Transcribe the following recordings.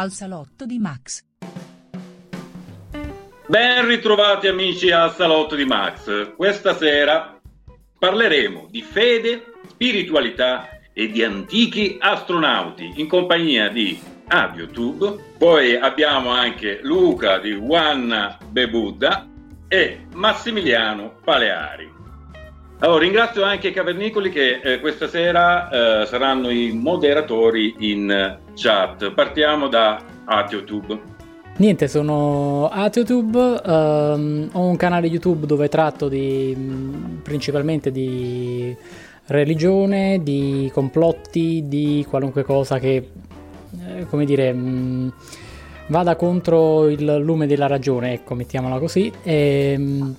al salotto di Max. Ben ritrovati amici al salotto di Max. Questa sera parleremo di fede, spiritualità e di antichi astronauti in compagnia di AudioTube. Poi abbiamo anche Luca di One Bebuddha e Massimiliano Paleari. Allora, ringrazio anche i cavernicoli che eh, questa sera eh, saranno i moderatori in chat. Partiamo da AtioTube. Niente, sono AtioTube, ehm, ho un canale YouTube dove tratto di, principalmente di religione, di complotti, di qualunque cosa che, eh, come dire, mh, vada contro il lume della ragione, ecco, mettiamola così. E, mh,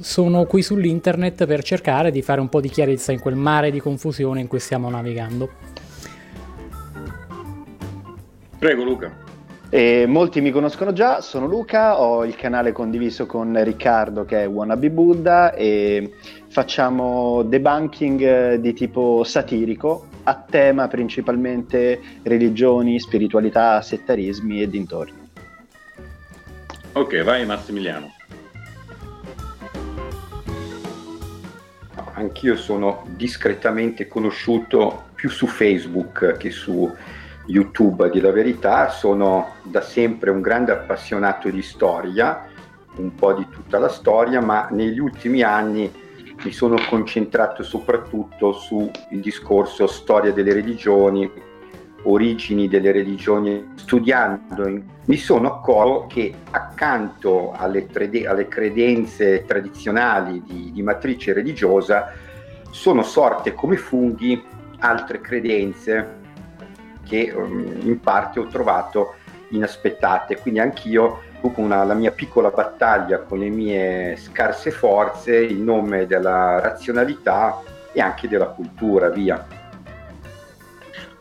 sono qui sull'internet per cercare di fare un po' di chiarezza in quel mare di confusione in cui stiamo navigando. Prego Luca. E molti mi conoscono già, sono Luca, ho il canale condiviso con Riccardo che è Wannabe Buddha e facciamo debunking di tipo satirico a tema principalmente religioni, spiritualità, settarismi e dintorni. Ok, vai Massimiliano. Anch'io sono discretamente conosciuto più su Facebook che su YouTube, dire la verità, sono da sempre un grande appassionato di storia, un po' di tutta la storia, ma negli ultimi anni mi sono concentrato soprattutto sul discorso storia delle religioni, origini delle religioni, studiando mi sono accorto che accanto alle, trede- alle credenze tradizionali di, di, matrice religiosa sono sorte come funghi altre credenze che um, in parte ho trovato inaspettate. Quindi anch'io, con una, la mia piccola battaglia con le mie scarse forze, in nome della razionalità e anche della cultura, via.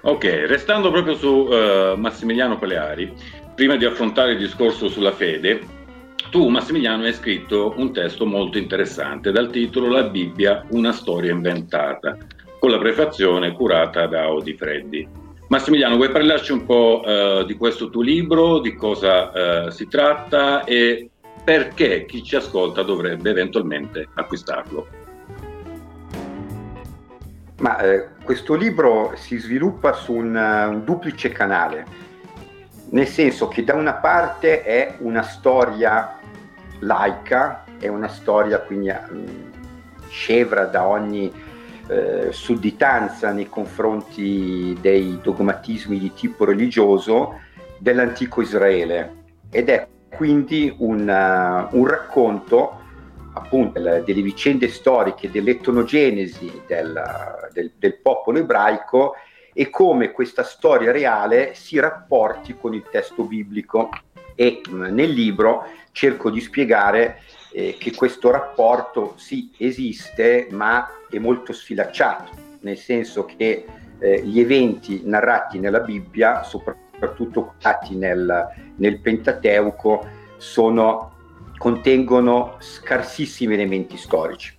Ok, restando proprio su uh, Massimiliano Paleari, prima di affrontare il discorso sulla fede, tu Massimiliano hai scritto un testo molto interessante dal titolo La Bibbia, una storia inventata, con la prefazione curata da Audi Freddi. Massimiliano, vuoi parlarci un po' uh, di questo tuo libro, di cosa uh, si tratta e perché chi ci ascolta dovrebbe eventualmente acquistarlo? Ma eh, questo libro si sviluppa su un, un, duplice canale, nel senso che da una parte è una storia laica, è una storia quindi um, scevra da ogni eh, sudditanza nei confronti dei dogmatismi di tipo religioso dell'antico Israele. Ed è quindi un, uh, un racconto appunto delle vicende storiche dell'etnogenesi del, del, del popolo ebraico e come questa storia reale si rapporti con il testo biblico. E nel libro cerco di spiegare eh, che questo rapporto sì esiste ma è molto sfilacciato, nel senso che eh, gli eventi narrati nella Bibbia, soprattutto nel, nel Pentateuco, sono contengono scarsissimi elementi storici.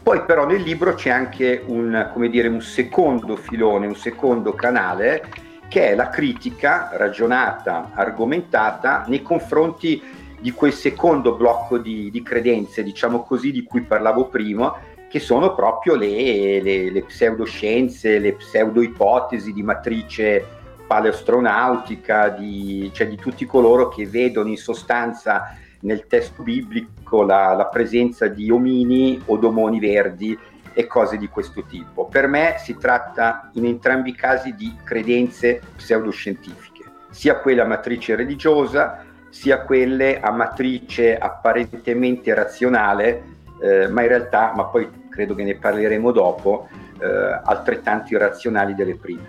Poi però nel libro c'è anche un, dire, un secondo filone, un secondo canale, che è la critica ragionata, argomentata nei confronti di quel secondo blocco di, di credenze, diciamo così, di cui parlavo prima, che sono proprio le, le, le pseudoscienze, le pseudoipotesi di matrice paleostronautica, di, cioè di tutti coloro che vedono in sostanza nel testo biblico la, la presenza di omini o domoni verdi e cose di questo tipo. Per me si tratta in entrambi i casi di credenze pseudoscientifiche, sia quella a matrice religiosa, sia quelle a matrice apparentemente razionale, eh, ma in realtà, ma poi credo che ne parleremo dopo, eh, altrettanto irrazionali delle prime.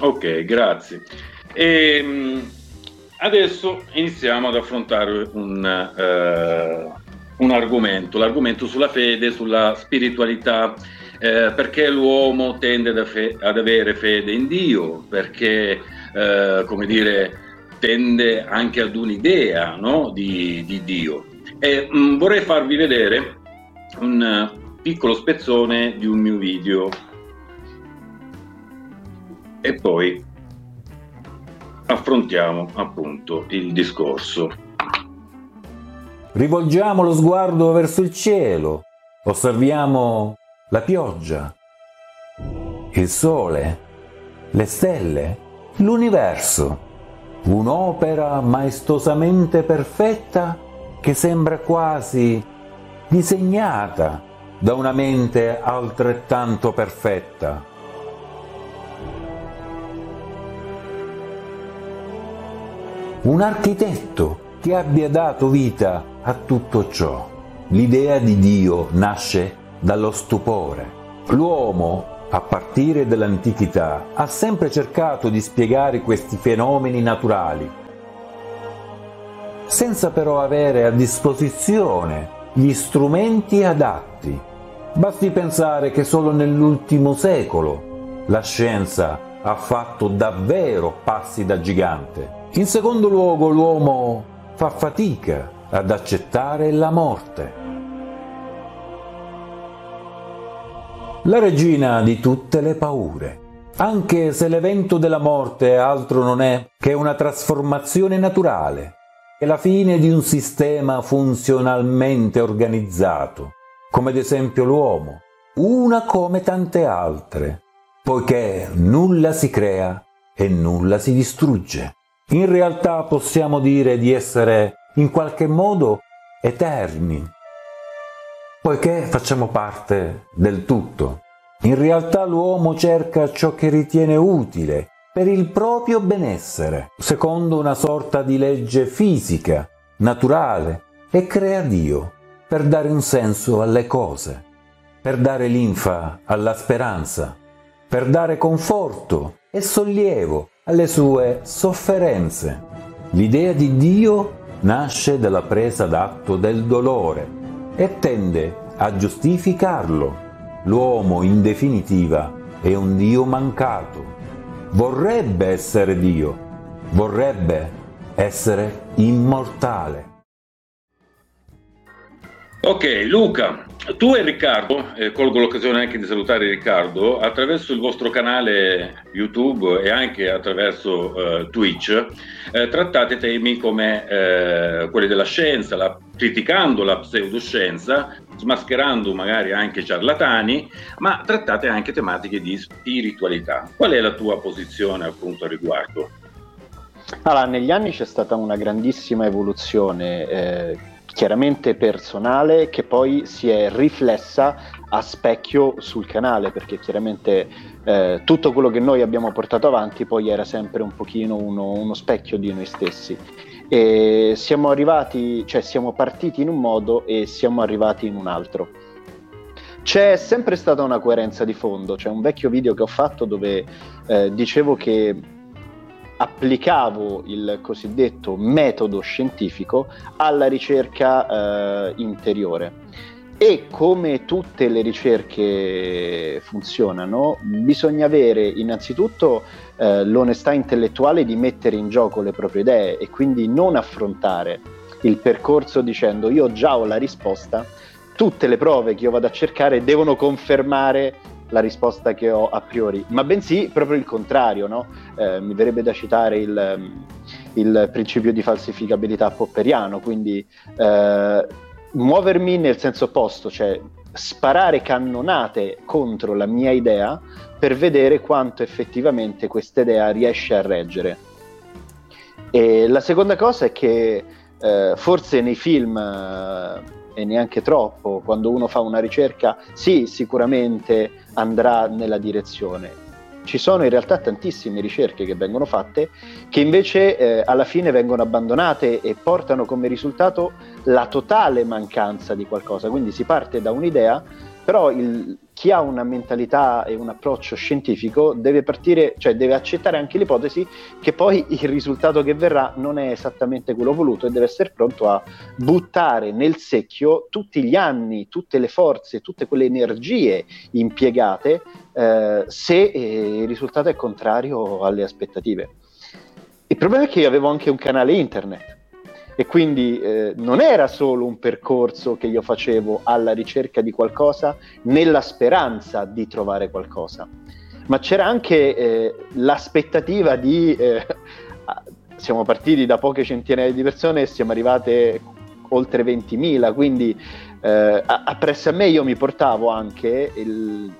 Ok, grazie. E, ehm, Adesso iniziamo ad affrontare un, uh, un argomento, l'argomento sulla fede, sulla spiritualità, eh, perché l'uomo tende ad, fe- ad, avere fede in Dio, perché, eh, come dire, tende anche ad un'idea no? di, di, Dio. E mh, mm, vorrei farvi vedere un piccolo spezzone di un mio video e poi affrontiamo appunto il discorso. Rivolgiamo lo sguardo verso il cielo, osserviamo la pioggia, il sole, le stelle, l'universo, un'opera maestosamente perfetta che sembra quasi disegnata da una mente altrettanto perfetta. Un architetto che abbia dato vita a tutto ciò. L'idea di Dio nasce dallo stupore. L'uomo a partire dall'antichità, ha sempre cercato di spiegare questi fenomeni naturali, senza però avere a disposizione gli strumenti adatti. Basti pensare che solo nell'ultimo secolo la scienza ha fatto davvero passi da gigante. In secondo luogo l'uomo fa fatica ad accettare la morte. la regina di tutte le paure. Anche se l'evento della morte altro non è che una trasformazione naturale, è la fine di un sistema funzionalmente organizzato, come ad esempio l'uomo, una come tante altre, poiché nulla si crea e nulla si distrugge. In realtà possiamo dire di essere in qualche modo eterni, poiché facciamo parte del tutto. In realtà l'uomo cerca ciò che ritiene utile per il proprio benessere, secondo una sorta di legge fisica, naturale, e crea Dio per dare un senso alle cose, per dare linfa alla speranza, per dare conforto e sollievo alle sue sofferenze. L'idea di Dio nasce dalla presa d'atto del dolore e tende a giustificarlo. L'uomo, in definitiva, è un Dio mancato. Vorrebbe essere Dio, vorrebbe essere immortale. Ok, Luca, tu e Riccardo, eh, colgo l'occasione anche di salutare Riccardo, attraverso il vostro canale YouTube e anche attraverso eh, Twitch, eh, trattate temi come eh, quelli della scienza, la, criticando la pseudoscienza, smascherando magari anche ciarlatani, ma trattate anche tematiche di spiritualità. Qual è la tua posizione appunto a riguardo? Allora, negli anni c'è stata una grandissima evoluzione eh, chiaramente personale che poi si è riflessa a specchio sul canale perché chiaramente eh, tutto quello che noi abbiamo portato avanti poi era sempre un pochino uno, uno specchio di noi stessi e siamo arrivati, cioè siamo partiti in un modo e siamo arrivati in un altro. C'è sempre stata una coerenza di fondo, c'è un vecchio video che ho fatto dove eh, dicevo che applicavo il cosiddetto metodo scientifico alla ricerca eh, interiore. E come tutte le ricerche funzionano, bisogna avere innanzitutto eh, l'onestà intellettuale di mettere in gioco le proprie idee e quindi non affrontare il percorso dicendo io già ho la risposta, tutte le prove che io vado a cercare devono confermare la risposta che ho a priori, ma bensì proprio il contrario, no? eh, mi verrebbe da citare il, mm, il, principio di falsificabilità popperiano, quindi eh, muovermi nel senso opposto, cioè sparare cannonate contro la mia idea per vedere quanto effettivamente questa idea riesce a reggere. E la seconda cosa è che eh, forse nei film e neanche troppo, quando uno fa una ricerca, sì, sicuramente andrà nella direzione. Ci sono in realtà tantissime ricerche che vengono fatte che invece eh, alla fine vengono abbandonate e portano come risultato la totale mancanza di qualcosa. Quindi si parte da un'idea, però il, chi ha una mentalità e un approccio scientifico deve partire, cioè deve accettare anche l'ipotesi che poi il risultato che verrà non è esattamente quello voluto e deve essere pronto a buttare nel secchio tutti gli anni, tutte le forze, tutte quelle energie impiegate eh, se eh, il risultato è contrario alle aspettative. Il problema è che io avevo anche un canale internet e quindi eh, non era solo un percorso che io facevo alla ricerca di qualcosa nella speranza di trovare qualcosa, ma c'era anche eh, l'aspettativa di eh, siamo partiti da poche centinaia di persone e siamo arrivate oltre 20.000, quindi eh, appresso a me io mi portavo anche il,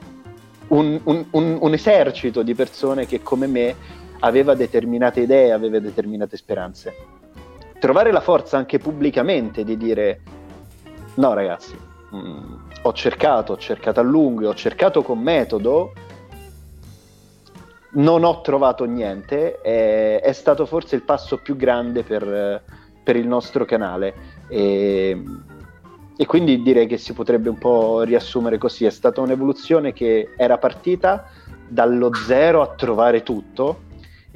un, un, un, un, esercito di persone che come me aveva determinate idee, aveva determinate speranze. Trovare la forza anche pubblicamente di dire no ragazzi, mh, mm, ho cercato, ho cercato a lungo, ho cercato con metodo, non ho trovato niente, è, è stato forse il passo più grande per, per il nostro canale. E, e, quindi direi che si potrebbe un po' riassumere così: è stata un'evoluzione che era partita dallo zero a trovare tutto.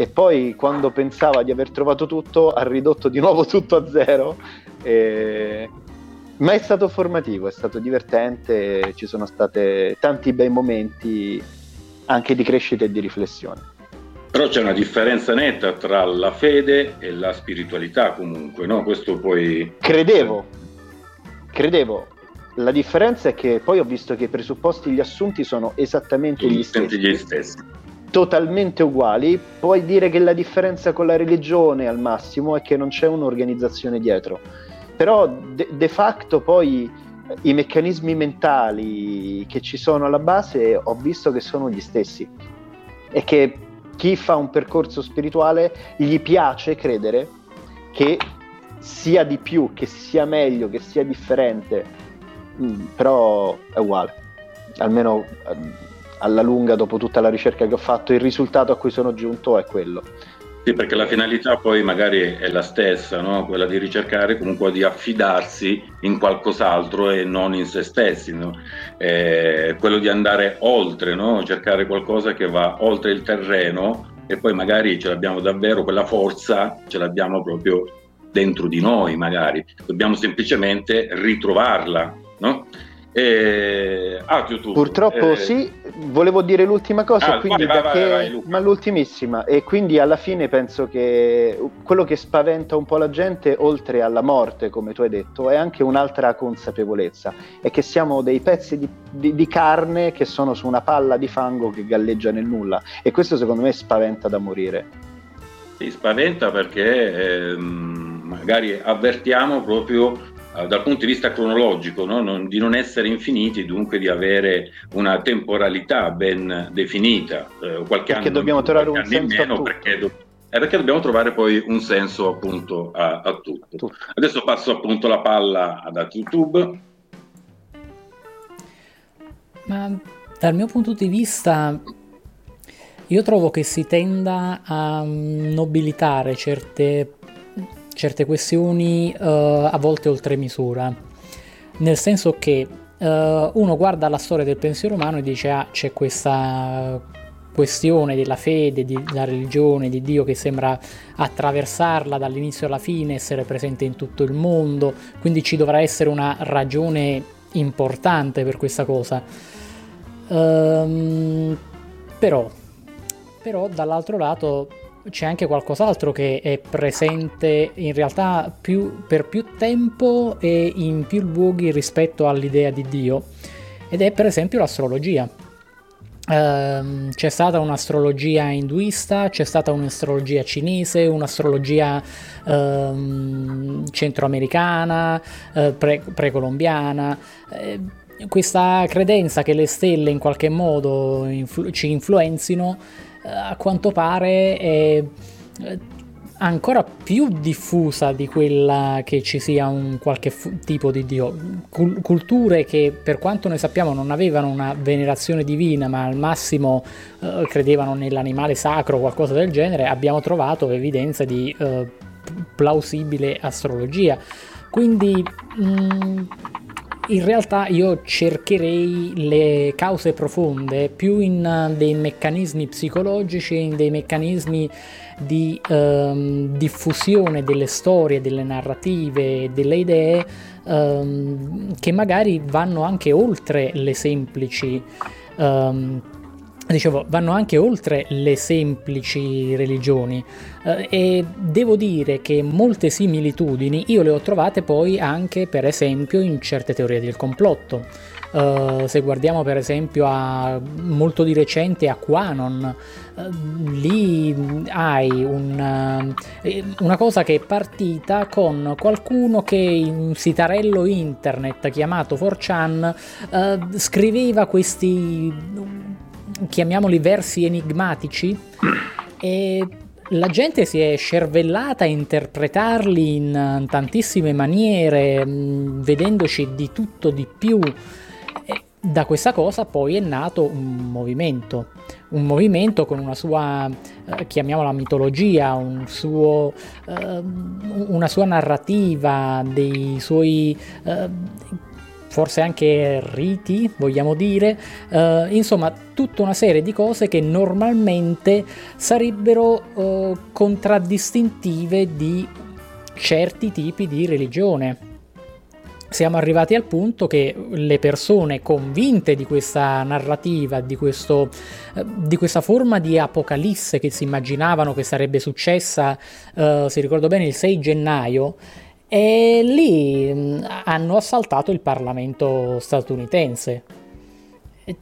E poi quando pensava di aver trovato tutto ha ridotto di nuovo tutto a zero e, ma è stato formativo, è stato divertente, ci sono stati tanti bei momenti anche di crescita e di riflessione. Però c'è una differenza netta tra la fede e la spiritualità comunque, no? Questo poi... Credevo, credevo. La differenza è che poi ho visto che i presupposti, gli assunti sono esattamente gli stessi. gli stessi. Totalmente uguali. Puoi dire che la differenza con la religione al massimo è che non c'è un'organizzazione dietro. Però de, de facto poi i meccanismi mentali che ci sono alla base ho visto che sono gli stessi e che chi fa un percorso spirituale gli piace credere che sia di più, che sia meglio, che sia differente, mm, però è uguale, almeno mm, alla lunga dopo tutta la ricerca che ho fatto il risultato a cui sono giunto è quello. Sì, perché la finalità poi magari è la stessa, no? quella di ricercare comunque di affidarsi in qualcos'altro e non in se stessi, no? eh, quello di andare oltre, no? cercare qualcosa che va oltre il terreno e poi magari ce l'abbiamo davvero, quella forza ce l'abbiamo proprio dentro di noi magari, dobbiamo semplicemente ritrovarla. No? Eh, ah, YouTube. Purtroppo eh, sì, volevo dire l'ultima cosa, ah, quindi vai, perché, vai, vai, ma l'ultimissima, e quindi alla fine penso che quello che spaventa un po' la gente, oltre alla morte, come tu hai detto, è anche un'altra consapevolezza, è che siamo dei pezzi di, di, di carne che sono su una palla di fango che galleggia nel nulla, e questo secondo me spaventa da morire. Sì, spaventa perché ehm, magari avvertiamo proprio dal punto di vista cronologico, no? non, di non essere infiniti, dunque di avere una temporalità ben definita, eh, qualche perché anno dobbiamo trovare un senso meno, perché, do, eh, perché, dobbiamo trovare poi un senso appunto a, a tutto. tutto. Adesso passo appunto la palla ad YouTube. Ma dal mio punto di vista io trovo che si tenda a nobilitare certe certe questioni uh, a volte oltre misura, nel senso che uh, uno guarda la storia del pensiero umano e dice ah c'è questa questione della fede, della religione, di Dio che sembra attraversarla dall'inizio alla fine, essere presente in tutto il mondo, quindi ci dovrà essere una ragione importante per questa cosa. Um, però, però dall'altro lato c'è anche qualcos'altro che è presente in realtà più, per più tempo e in più luoghi rispetto all'idea di Dio ed è per esempio l'astrologia. Uh, c'è stata un'astrologia induista, c'è stata un'astrologia cinese, un'astrologia uh, centroamericana, uh, pre- precolombiana. Eh, questa credenza che le stelle in qualche modo influ- ci influenzino a quanto pare è eh, ancora più diffusa di quella che ci sia un qualche fu- tipo di dio. Cul- culture che per quanto ne sappiamo non avevano una venerazione divina, ma al massimo eh, credevano nell'animale sacro o qualcosa del genere, abbiamo trovato evidenza di eh, plausibile astrologia. Quindi mh, mm, in realtà io cercherei le cause profonde più in uh, dei meccanismi psicologici, in dei meccanismi di um, diffusione delle storie, delle narrative, delle idee um, che magari vanno anche oltre le semplici um, dicevo, vanno anche oltre le semplici religioni eh, e devo dire che molte similitudini io le ho trovate poi anche per esempio in certe teorie del complotto. Uh, se guardiamo per esempio a molto di recente a Quanon, uh, lì hai un, uh, una cosa che è partita con qualcuno che in un sitarello internet chiamato 4chan scriveva questi, chiamiamoli versi enigmatici e la gente si è scervellata a interpretarli in tantissime maniere, mm, vedendoci di tutto di più. Da questa cosa poi è nato un movimento, un movimento con una sua, eh, chiamiamola mitologia, un suo, eh, una sua narrativa, dei suoi... Eh, forse anche riti, vogliamo dire, eh, insomma tutta una serie di cose che normalmente sarebbero eh, contraddistintive di certi tipi di religione. Siamo arrivati al punto che le persone convinte di questa narrativa, di, questo, eh, di questa forma di apocalisse che si immaginavano che sarebbe successa, eh, se ricordo bene, il 6 gennaio, e lì mm, hanno assaltato il Parlamento statunitense.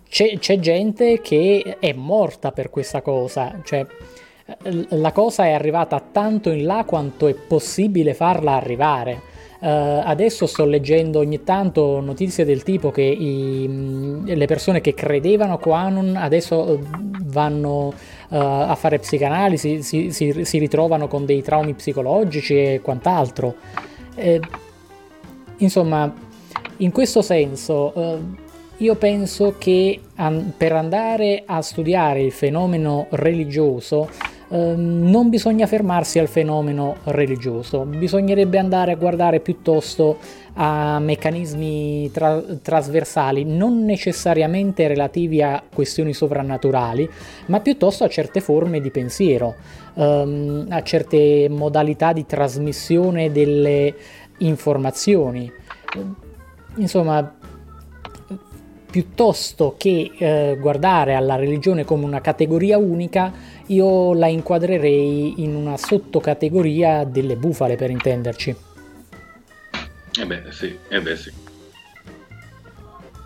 C'è, c'è, gente che è morta per questa cosa, cioè la cosa è arrivata tanto in là quanto è possibile farla arrivare. Uh, adesso sto leggendo ogni tanto notizie del tipo che i, mm, le persone che credevano a Quanon adesso eh, vanno uh, a fare psicanalisi, si, si, si ritrovano con dei traumi psicologici e quant'altro. Eh, insomma, in questo senso, eh, io penso che an- per andare a studiare il fenomeno religioso eh, non bisogna fermarsi al fenomeno religioso, bisognerebbe andare a guardare piuttosto a meccanismi tra- trasversali, non necessariamente relativi a questioni sovrannaturali, ma piuttosto a certe forme di pensiero, ehm, a certe modalità di trasmissione delle informazioni. Insomma, piuttosto che eh, guardare alla religione come una categoria unica, io la inquadrerei in una sottocategoria delle bufale, per intenderci. Eh beh, sì, eh beh, sì.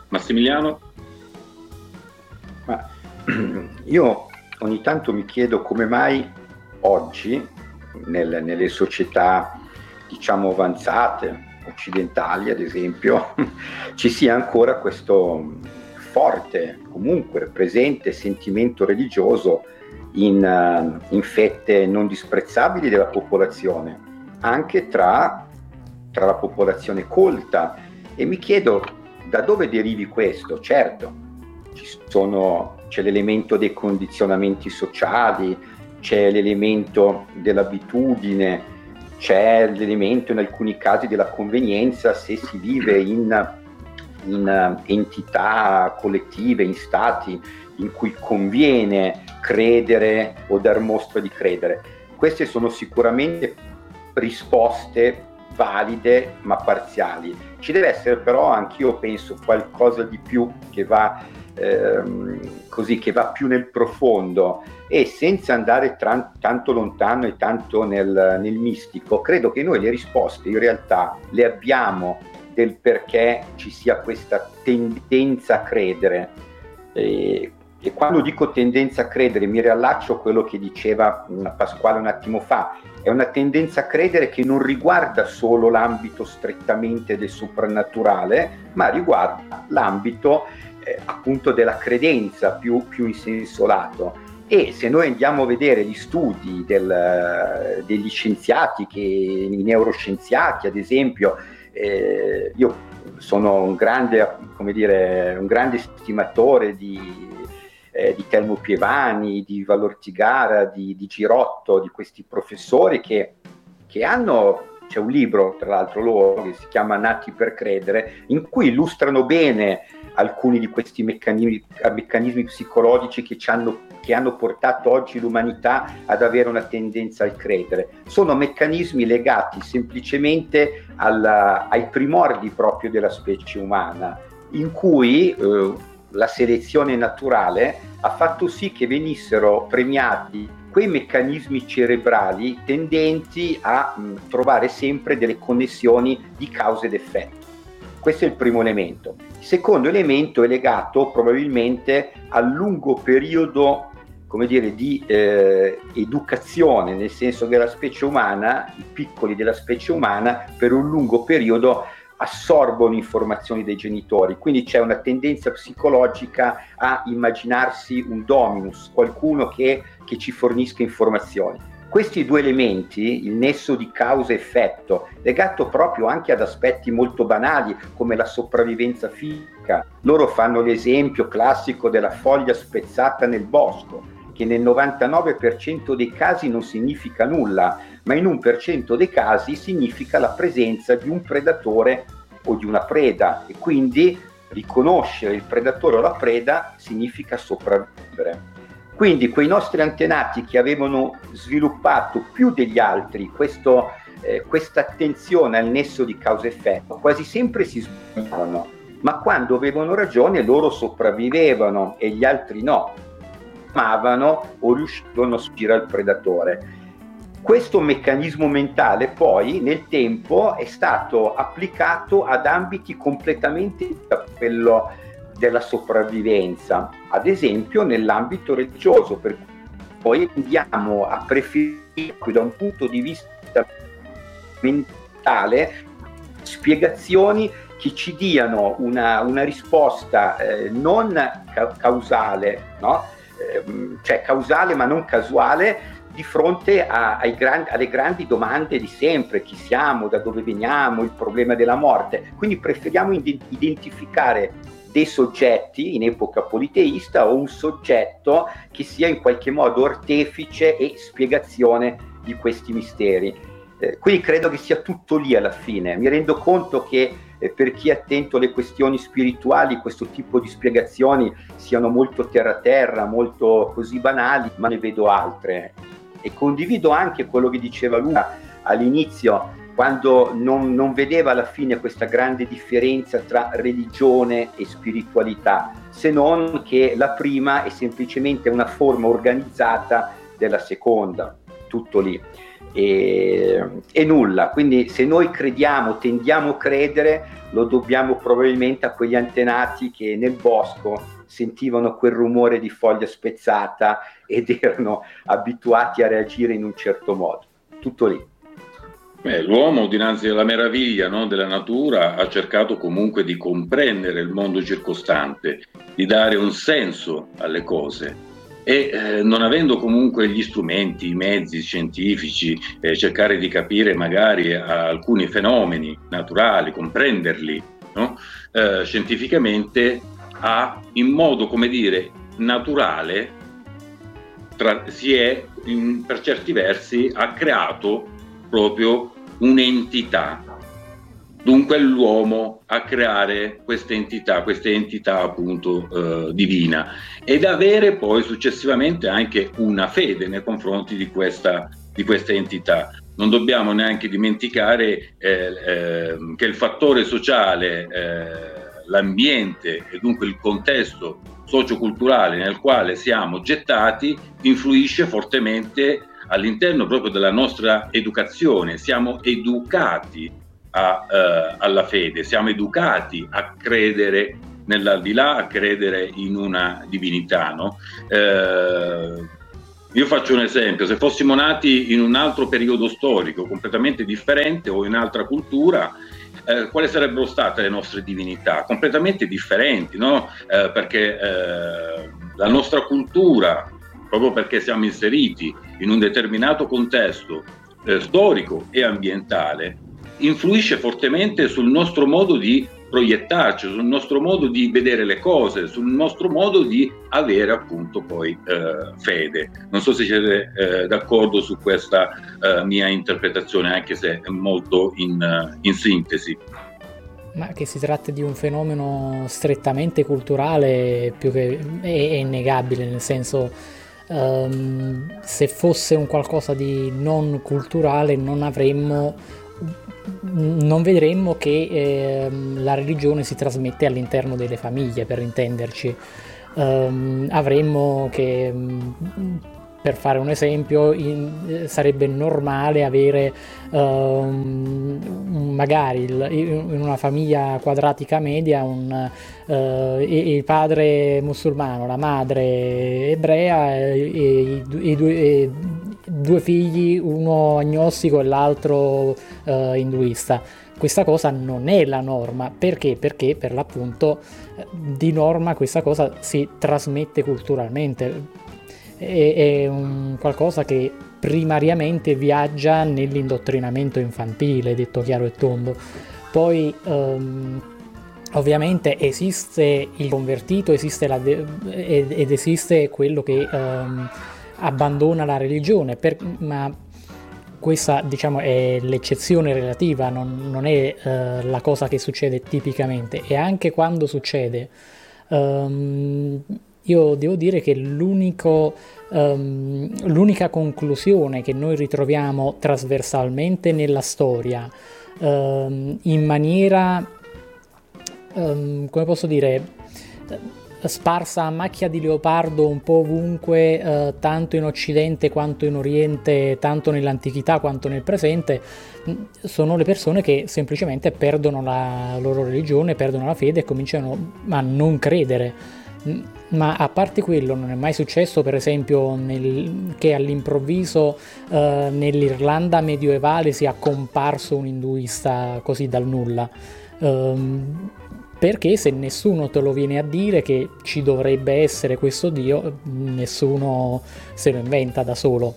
Massimiliano? Ma io ogni tanto mi chiedo come mai oggi, nel, nelle società diciamo avanzate, occidentali ad esempio, ci sia ancora questo forte, comunque presente sentimento religioso in, uh, in fette non disprezzabili della popolazione, anche tra, tra la popolazione colta. E mi chiedo da dove derivi questo? Certo, sono, c'è l'elemento dei condizionamenti sociali, c'è l'elemento dell'abitudine, c'è l'elemento in alcuni casi della convenienza se si vive in, in entità collettive, in stati in cui conviene credere o dar mostra di credere. Queste sono sicuramente risposte valide ma parziali. Ci deve essere però anche io penso qualcosa di più che va ehm, così che va più nel profondo e senza andare tra- tanto lontano e tanto nel, nel mistico, credo che noi le risposte in realtà le abbiamo del perché ci sia questa tendenza a credere. E, e quando dico tendenza a credere mi riallaccio a quello che diceva mm, Pasquale un attimo fa, è una tendenza a credere che non riguarda solo l'ambito strettamente del soprannaturale, ma riguarda l'ambito eh, appunto della credenza più, più, in senso lato. E se noi andiamo a vedere gli studi del, degli scienziati, che, i neuroscienziati ad esempio, eh, io sono un grande, dire, un grande stimatore di, eh, di Telmo Pievani, di Valortigara, di, di Girotto, di questi professori che, che hanno c'è un libro, tra l'altro loro, che si chiama Nati per credere, in cui illustrano bene alcuni di questi meccanismi, meccanismi psicologici che, hanno, che hanno portato oggi l'umanità ad avere una tendenza al credere. Sono meccanismi legati semplicemente alla, ai primordi proprio della specie umana, in cui eh, la selezione naturale ha fatto sì che venissero premiati quei meccanismi cerebrali tendenti a mh, trovare sempre delle connessioni di causa ed effetto. Questo è il primo elemento. Il secondo elemento è legato probabilmente al lungo periodo come dire, di eh, educazione, nel senso che la specie umana, i piccoli della specie umana, per un lungo periodo assorbono informazioni dei genitori, quindi c'è una tendenza psicologica a immaginarsi un dominus, qualcuno che, che ci fornisca informazioni. Questi due elementi, il nesso di causa-effetto, legato proprio anche ad aspetti molto banali come la sopravvivenza fisica, loro fanno l'esempio classico della foglia spezzata nel bosco, che nel 99% dei casi non significa nulla, ma in un per cento dei casi significa la presenza di un predatore o di una preda e quindi riconoscere il predatore o la preda significa sopravvivere. Quindi quei nostri antenati che avevano sviluppato più degli altri questo, eh, questa attenzione al nesso di causa-effetto quasi sempre si sbagliavano, ma quando avevano ragione loro sopravvivevano e gli altri no, amavano o riuscivano a sfuggire al predatore. Questo meccanismo mentale poi nel tempo è stato applicato ad ambiti completamente da quello della sopravvivenza, ad esempio nell'ambito religioso, per cui poi andiamo a preferire da un punto di vista mentale spiegazioni che ci diano una, una risposta eh, non ca- causale, no? eh, cioè causale ma non casuale di fronte a, gran, alle grandi domande di sempre, chi siamo, da dove veniamo, il problema della morte. Quindi preferiamo identificare dei soggetti in epoca politeista o un soggetto che sia in qualche modo artefice e spiegazione di questi misteri. Eh, quindi credo che sia tutto lì alla fine. Mi rendo conto che eh, per chi è attento alle questioni spirituali questo tipo di spiegazioni siano molto terra-terra, molto così banali, ma ne vedo altre e condivido anche quello che diceva Luna all'inizio quando non, non, vedeva alla fine questa grande differenza tra religione e spiritualità, se non che la prima è semplicemente una forma organizzata della seconda, tutto lì. E, e nulla, quindi se noi crediamo, tendiamo a credere, lo dobbiamo probabilmente a quegli antenati che nel bosco sentivano quel rumore di foglia spezzata ed erano abituati a reagire in un certo modo. Tutto lì. Beh, l'uomo dinanzi alla meraviglia no, della natura ha cercato comunque di comprendere il mondo circostante, di dare un senso alle cose e eh, non avendo comunque gli strumenti, i mezzi scientifici, eh, cercare di capire magari alcuni fenomeni naturali, comprenderli no? eh, scientificamente, ha in modo, come dire, naturale, tra, si è in, per certi versi, ha creato proprio un'entità. Dunque l'uomo a creare questa entità, questa entità appunto eh, divina ed avere poi successivamente anche una fede nei confronti di questa, di questa entità. Non dobbiamo neanche dimenticare eh, eh, che il fattore sociale eh, l'ambiente e dunque il contesto socioculturale nel quale siamo gettati influisce fortemente all'interno proprio della nostra educazione. Siamo educati a, eh, alla fede, siamo educati a credere nell'aldilà, a credere in una divinità. No? Eh, io faccio un esempio, se fossimo nati in un altro periodo storico completamente differente o in altra cultura, eh, quali sarebbero state le nostre divinità? Completamente differenti, no? eh, perché eh, la nostra cultura, proprio perché siamo inseriti in un determinato contesto eh, storico e ambientale, influisce fortemente sul nostro modo di proiettarci, sul nostro modo di vedere le cose, sul nostro modo di avere appunto poi eh, fede. Non so se siete eh, d'accordo su questa eh, mia interpretazione, anche se è molto in, eh, in sintesi. Ma che si tratti di un fenomeno strettamente culturale più che è, è innegabile, nel senso um, se fosse un qualcosa di non culturale non avremmo non vedremmo che eh, la religione si trasmette all'interno delle famiglie, per intenderci. Um, avremmo che per fare un esempio, in, sarebbe normale avere um, magari il, in una famiglia quadratica media un, uh, il padre musulmano, la madre ebrea e, e, e, due, due, figli, uno agnostico e l'altro uh, induista. Questa cosa non è la norma, perché? Perché per l'appunto di norma questa cosa si trasmette culturalmente è, è un qualcosa che primariamente viaggia nell'indottrinamento infantile, detto chiaro e tondo. Poi um, ovviamente esiste il convertito esiste la ed esiste quello che um, abbandona la religione, per, ma questa diciamo è l'eccezione relativa, non, non è uh, la cosa che succede tipicamente e anche quando succede. Um, io devo dire che um, l'unica conclusione che noi ritroviamo trasversalmente nella storia, um, in maniera, um, come posso dire, sparsa a macchia di leopardo un po' ovunque, uh, tanto in Occidente quanto in Oriente, tanto nell'antichità quanto nel presente, sono le persone che semplicemente perdono la loro religione, perdono la fede e cominciano a non credere ma a parte quello non è mai successo per esempio nel, che all'improvviso eh, nell'Irlanda medioevale sia comparso un induista così dal nulla. Um, perché se nessuno te lo viene a dire che ci dovrebbe essere questo dio nessuno se lo inventa da solo.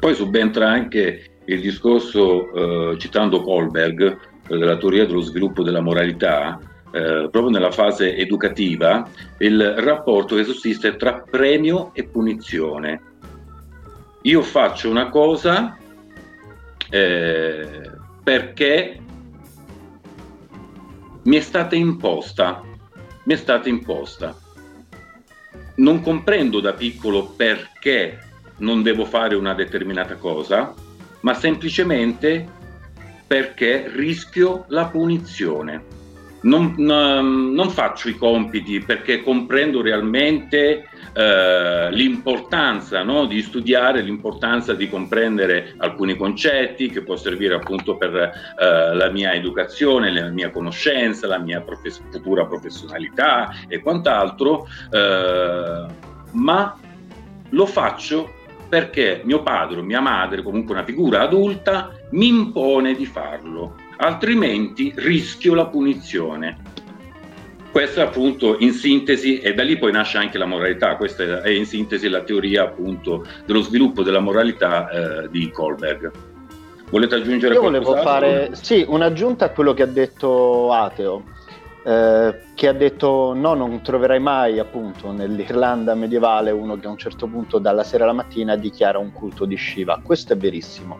Poi subentra anche il discorso eh, citando Kohlberg della teoria dello sviluppo della moralità eh, proprio nella fase educativa, il rapporto che sussiste tra premio e punizione. Io faccio una cosa eh, perché mi è stata imposta, mi è stata imposta. Non comprendo da piccolo perché non devo fare una determinata cosa, ma semplicemente perché rischio la punizione non, non, faccio i compiti perché comprendo realmente eh, l'importanza no, di studiare, l'importanza di comprendere alcuni concetti che può servire appunto per eh, la mia educazione, la mia conoscenza, la mia profes- futura professionalità e quant'altro, eh, ma lo faccio perché mio padre o mia madre, comunque una figura adulta, mi impone di farlo altrimenti rischio la punizione. Questa appunto in sintesi, e da lì poi nasce anche la moralità, questa è in sintesi la teoria appunto dello sviluppo della moralità eh, di Kohlberg. Volete aggiungere Io volevo fare sì, un'aggiunta a quello che ha detto Ateo, eh, che ha detto no, non troverai mai appunto nell'Irlanda medievale uno che a un certo punto dalla sera alla mattina dichiara un culto di Shiva. Questo è verissimo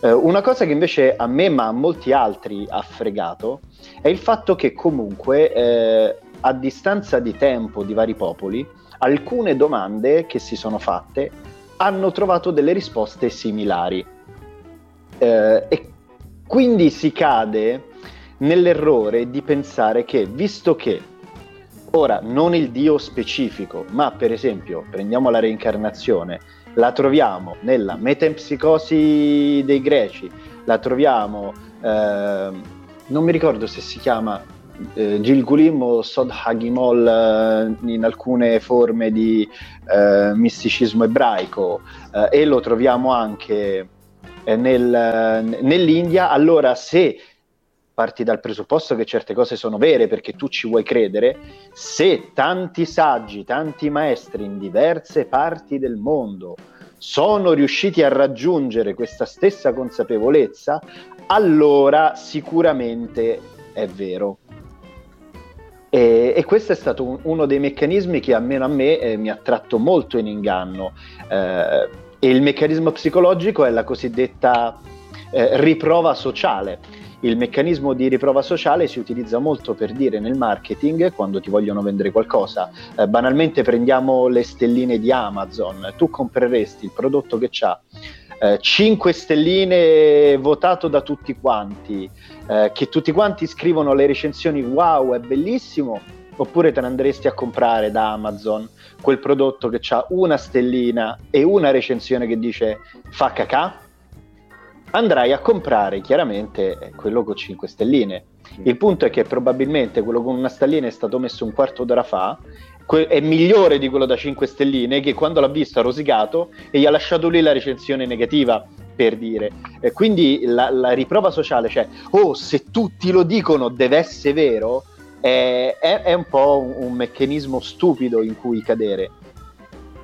eh, una cosa che invece a me, ma a molti altri, ha fregato è il fatto che comunque eh, a distanza di tempo di vari popoli, alcune domande che si sono fatte hanno trovato delle risposte similari. Eh, e quindi si cade nell'errore di pensare che, visto che ora non il Dio specifico, ma per esempio prendiamo la reincarnazione, la troviamo nella metempsicosi dei greci, la troviamo, eh, non mi ricordo se si chiama eh, Gilgulim o Sodhagimol eh, in alcune forme di eh, misticismo ebraico eh, e lo troviamo anche eh, nel, nell'India, allora se parti dal presupposto che certe cose sono vere perché tu ci vuoi credere, se tanti saggi, tanti maestri in diverse parti del mondo sono riusciti a raggiungere questa stessa consapevolezza, allora sicuramente è vero. E, e questo è stato un, uno dei meccanismi che almeno a me eh, mi ha tratto molto in inganno. Eh, e il meccanismo psicologico è la cosiddetta eh, riprova sociale il meccanismo di riprova sociale si utilizza molto per dire nel marketing quando ti vogliono vendere qualcosa. Eh, banalmente prendiamo le stelline di Amazon, tu compreresti il prodotto che ha eh, 5 stelline votato da tutti quanti, eh, che tutti quanti scrivono le recensioni wow, è bellissimo, oppure te ne andresti a comprare da Amazon quel prodotto che ha una stellina e una recensione che dice fa cacà? Andrai a comprare chiaramente quello con 5 stelline. Il punto è che probabilmente quello con una stellina è stato messo un quarto d'ora fa, è migliore di quello da 5 stelline che quando l'ha visto ha rosicato e gli ha lasciato lì la recensione negativa per dire. E quindi la, la, riprova sociale, cioè, oh, se tutti lo dicono deve essere vero, è, è, è un po' un, un, meccanismo stupido in cui cadere.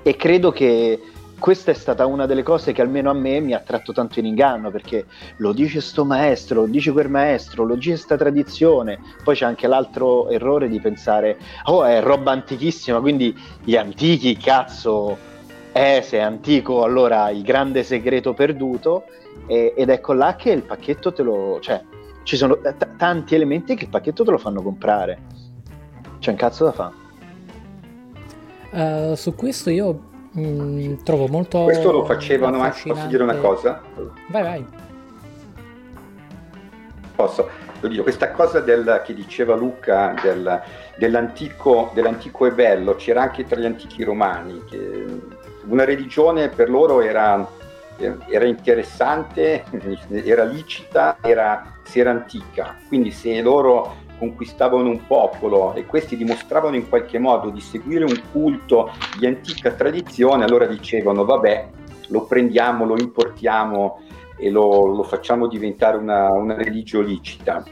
E credo che questa è stata una delle cose che almeno a me mi ha tratto tanto in inganno, perché lo dice sto maestro, lo dice quel maestro, lo dice sta tradizione. Poi c'è anche l'altro errore di pensare, oh, è roba antichissima, quindi gli antichi, cazzo, eh, se è antico, allora il grande segreto perduto. E, ed ecco là che il pacchetto te lo... Cioè, ci sono t- tanti elementi che il pacchetto te lo fanno comprare. C'è un cazzo da fare. Uh, su questo io mm, trovo molto. Questo lo facevano anche. Posso dire una cosa? Vai, vai. Posso. Dico, questa cosa del, che diceva Luca del, dell'antico, dell'antico è bello, c'era anche tra gli antichi romani, che una religione per loro era era interessante, era licita, era, se era antica. Quindi se loro conquistavano un popolo e questi dimostravano in qualche modo di seguire un culto di antica tradizione, allora dicevano vabbè, lo prendiamo, lo importiamo e lo, lo facciamo diventare una, una, religione licita.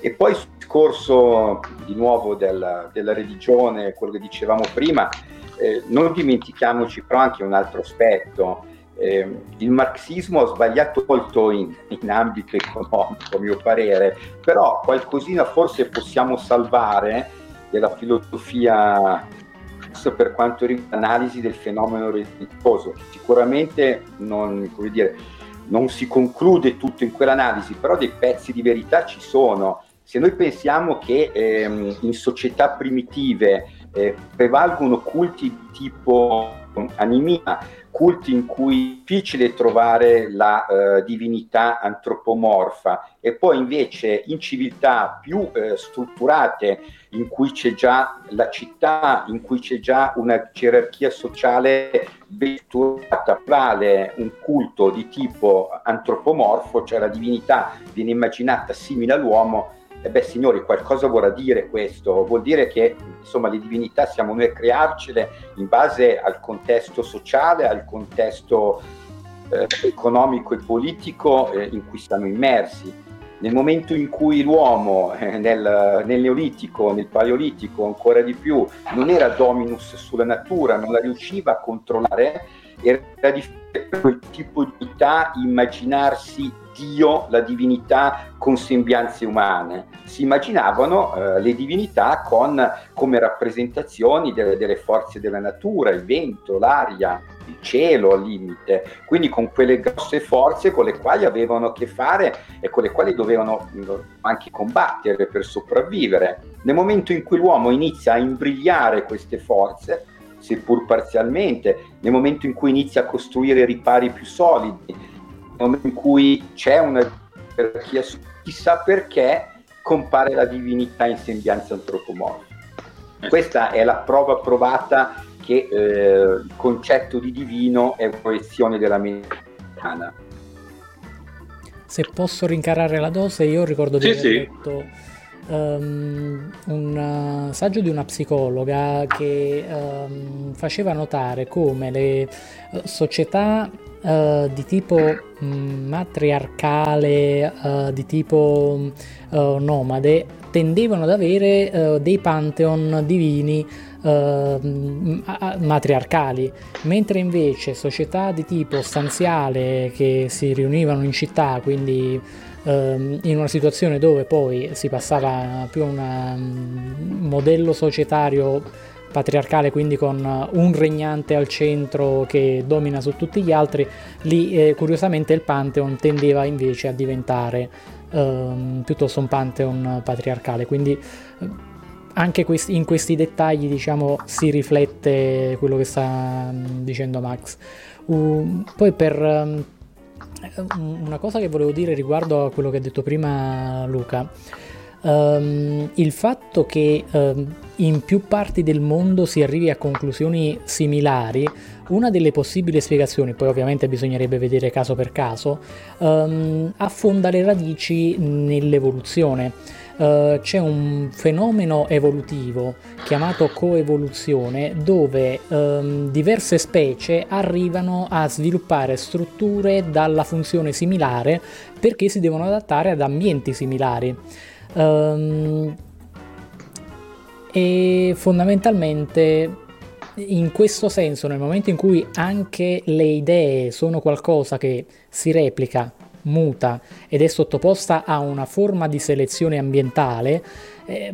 E poi sul discorso di nuovo della, della religione, quello che dicevamo prima, eh, non dimentichiamoci però anche un altro aspetto, eh, il marxismo ha sbagliato molto in, in, ambito economico, a mio parere, però qualcosina forse possiamo salvare della filosofia per quanto riguarda l'analisi del fenomeno religioso. Sicuramente non, dire, non si conclude tutto in quell'analisi, però dei pezzi di verità ci sono. Se noi pensiamo che ehm, in società primitive eh, prevalgono culti tipo animia, culti in cui è difficile trovare la eh, divinità antropomorfa. E poi invece in civiltà più eh, strutturate in cui c'è già la città, in cui c'è già una gerarchia sociale ben vale un culto di tipo antropomorfo, cioè la divinità viene immaginata simile all'uomo e beh signori, qualcosa vorrà dire questo, vuol dire che insomma le divinità siamo noi a crearcele in base al contesto sociale, al contesto eh, economico e politico eh, in cui stanno immersi. Nel momento in cui l'uomo eh, nel, nel, neolitico, nel paleolitico ancora di più, non era dominus sulla natura, non la riusciva a controllare, era difficile quel tipo di unità immaginarsi Dio, la divinità con sembianze umane. Si immaginavano eh, le divinità con, come rappresentazioni delle, delle, forze della natura, il vento, l'aria, il cielo al limite, quindi con quelle grosse forze con le quali avevano a che fare e con le quali dovevano anche combattere per sopravvivere. Nel momento in cui l'uomo inizia a imbrigliare queste forze, seppur parzialmente, nel momento in cui inizia a costruire ripari più solidi, momento in cui c'è una gerarchia, chissà perché compare la divinità in sembianza antropomorfica. Eh. Questa è la prova provata che eh, il concetto di divino è proiezione della mente umana. Se posso rincarare la dose, io ricordo di sì, aver sì. letto um, un uh, saggio di una psicologa che um, faceva notare come le uh, società uh, di tipo um, matriarcale, uh, di tipo uh, nomade, tendevano ad avere dei pantheon divini matriarcali, mentre invece società di tipo stanziale che si riunivano in città, quindi in una situazione dove poi si passava più a un modello societario patriarcale, quindi con un regnante al centro che domina su tutti gli altri, lì eh, curiosamente il Pantheon tendeva invece a diventare ehm, piuttosto un Pantheon patriarcale, quindi eh, anche questi, in questi dettagli diciamo, si riflette quello che sta mm, dicendo Max. Uh, poi per um, una cosa che volevo dire riguardo a quello che ha detto prima Luca, Um, il fatto che um, in più parti del mondo si arrivi a conclusioni similari, una delle possibili spiegazioni, poi ovviamente bisognerebbe vedere caso per caso, um, affonda le radici nell'evoluzione. Uh, c'è un fenomeno evolutivo chiamato coevoluzione dove um, diverse specie arrivano a sviluppare strutture dalla funzione similare perché si devono adattare ad ambienti similari. Um, e fondamentalmente in questo senso, nel momento in cui anche le idee sono qualcosa che si replica, muta ed è sottoposta a una forma di selezione ambientale, eh,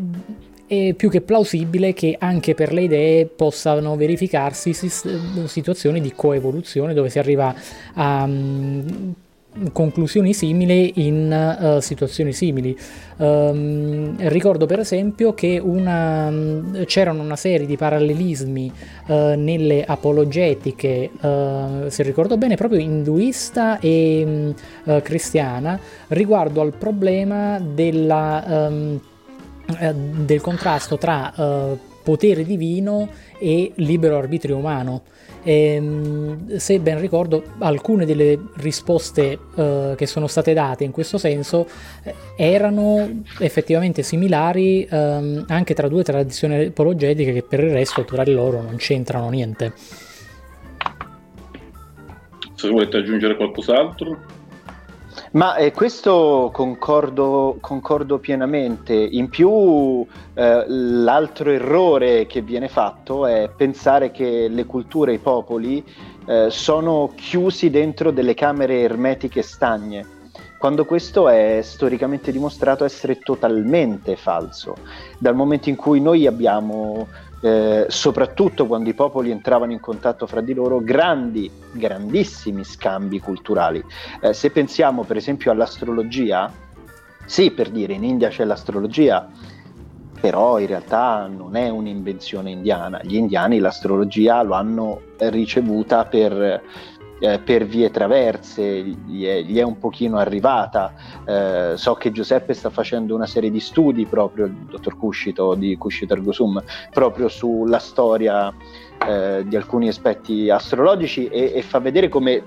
è più che plausibile che anche per le idee possano verificarsi situazioni di coevoluzione dove si arriva a um, conclusioni simili in uh, situazioni simili. Um, ricordo per esempio che una, c'erano una serie di parallelismi uh, nelle apologetiche, uh, se ricordo bene, proprio induista e cristiana riguardo al problema della, um, del contrasto tra potere divino e libero arbitrio umano. E, ehm, se ben ricordo, alcune delle risposte uh, che sono state date in questo senso eh, erano effettivamente similari um, anche tra due tradizioni apologetiche che per il resto tra di loro non c'entrano niente. Se volete aggiungere qualcos'altro? Ma eh, questo concordo, concordo, pienamente. In più, eh, l'altro errore che viene fatto è pensare che le culture i popoli eh, sono chiusi dentro delle camere ermetiche stagne, quando questo è storicamente dimostrato essere totalmente falso. Dal momento in cui noi abbiamo eh, soprattutto quando i popoli entravano in contatto fra di loro, grandi, grandissimi scambi culturali. Eh, se pensiamo per esempio all'astrologia, sì, per dire in India c'è l'astrologia, però in realtà non è un'invenzione indiana. Gli indiani l'astrologia lo hanno ricevuta per eh, per vie traverse, gli è, gli è, un pochino arrivata. Eh, so che Giuseppe sta facendo una serie di studi proprio, il dottor Cuscito di Cuscito Ergosum, proprio sulla storia eh, di alcuni aspetti astrologici e, e, fa vedere come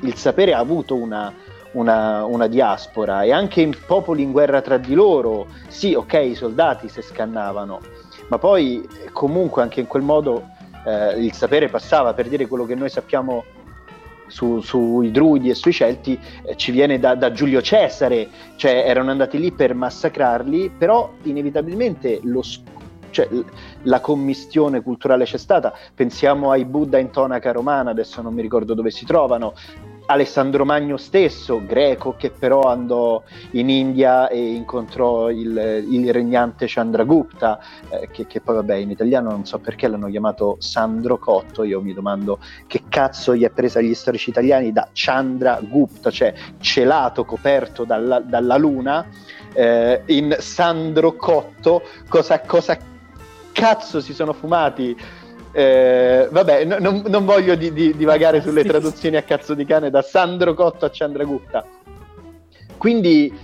il sapere ha avuto una, una, una, diaspora e anche in popoli in guerra tra di loro, sì, ok, i soldati si scannavano, ma poi comunque anche in quel modo eh, il sapere passava per dire quello che noi sappiamo su, sui druidi e sui celti eh, ci viene da, da, Giulio Cesare, cioè erano andati lì per massacrarli, però inevitabilmente lo, cioè, la commistione culturale c'è stata. Pensiamo ai Buddha in tonaca romana, adesso non mi ricordo dove si trovano, Alessandro Magno stesso, greco, che però andò in India e incontrò il, il regnante Chandragupta, eh, che, che, poi vabbè in italiano non so perché l'hanno chiamato Sandro Cotto, io mi domando che cazzo gli è presa gli storici italiani da Chandragupta, cioè celato, coperto dalla, dalla luna, eh, in Sandro Cotto, cosa, cosa cazzo si sono fumati eh, vabbè, no, non, non, voglio di, di, divagare sulle traduzioni a cazzo di cane da Sandro Cotto a Chandragupta. Quindi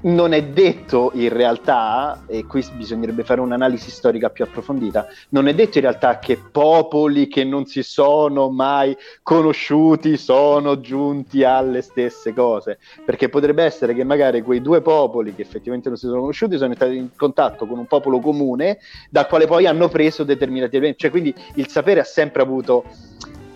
non è detto in realtà, e qui bisognerebbe fare un'analisi storica più approfondita, non è detto in realtà che popoli che non si sono mai conosciuti sono giunti alle stesse cose, perché potrebbe essere che magari quei due popoli che effettivamente non si sono conosciuti sono entrati in contatto con un popolo comune dal quale poi hanno preso determinati eventi, cioè quindi il sapere ha sempre avuto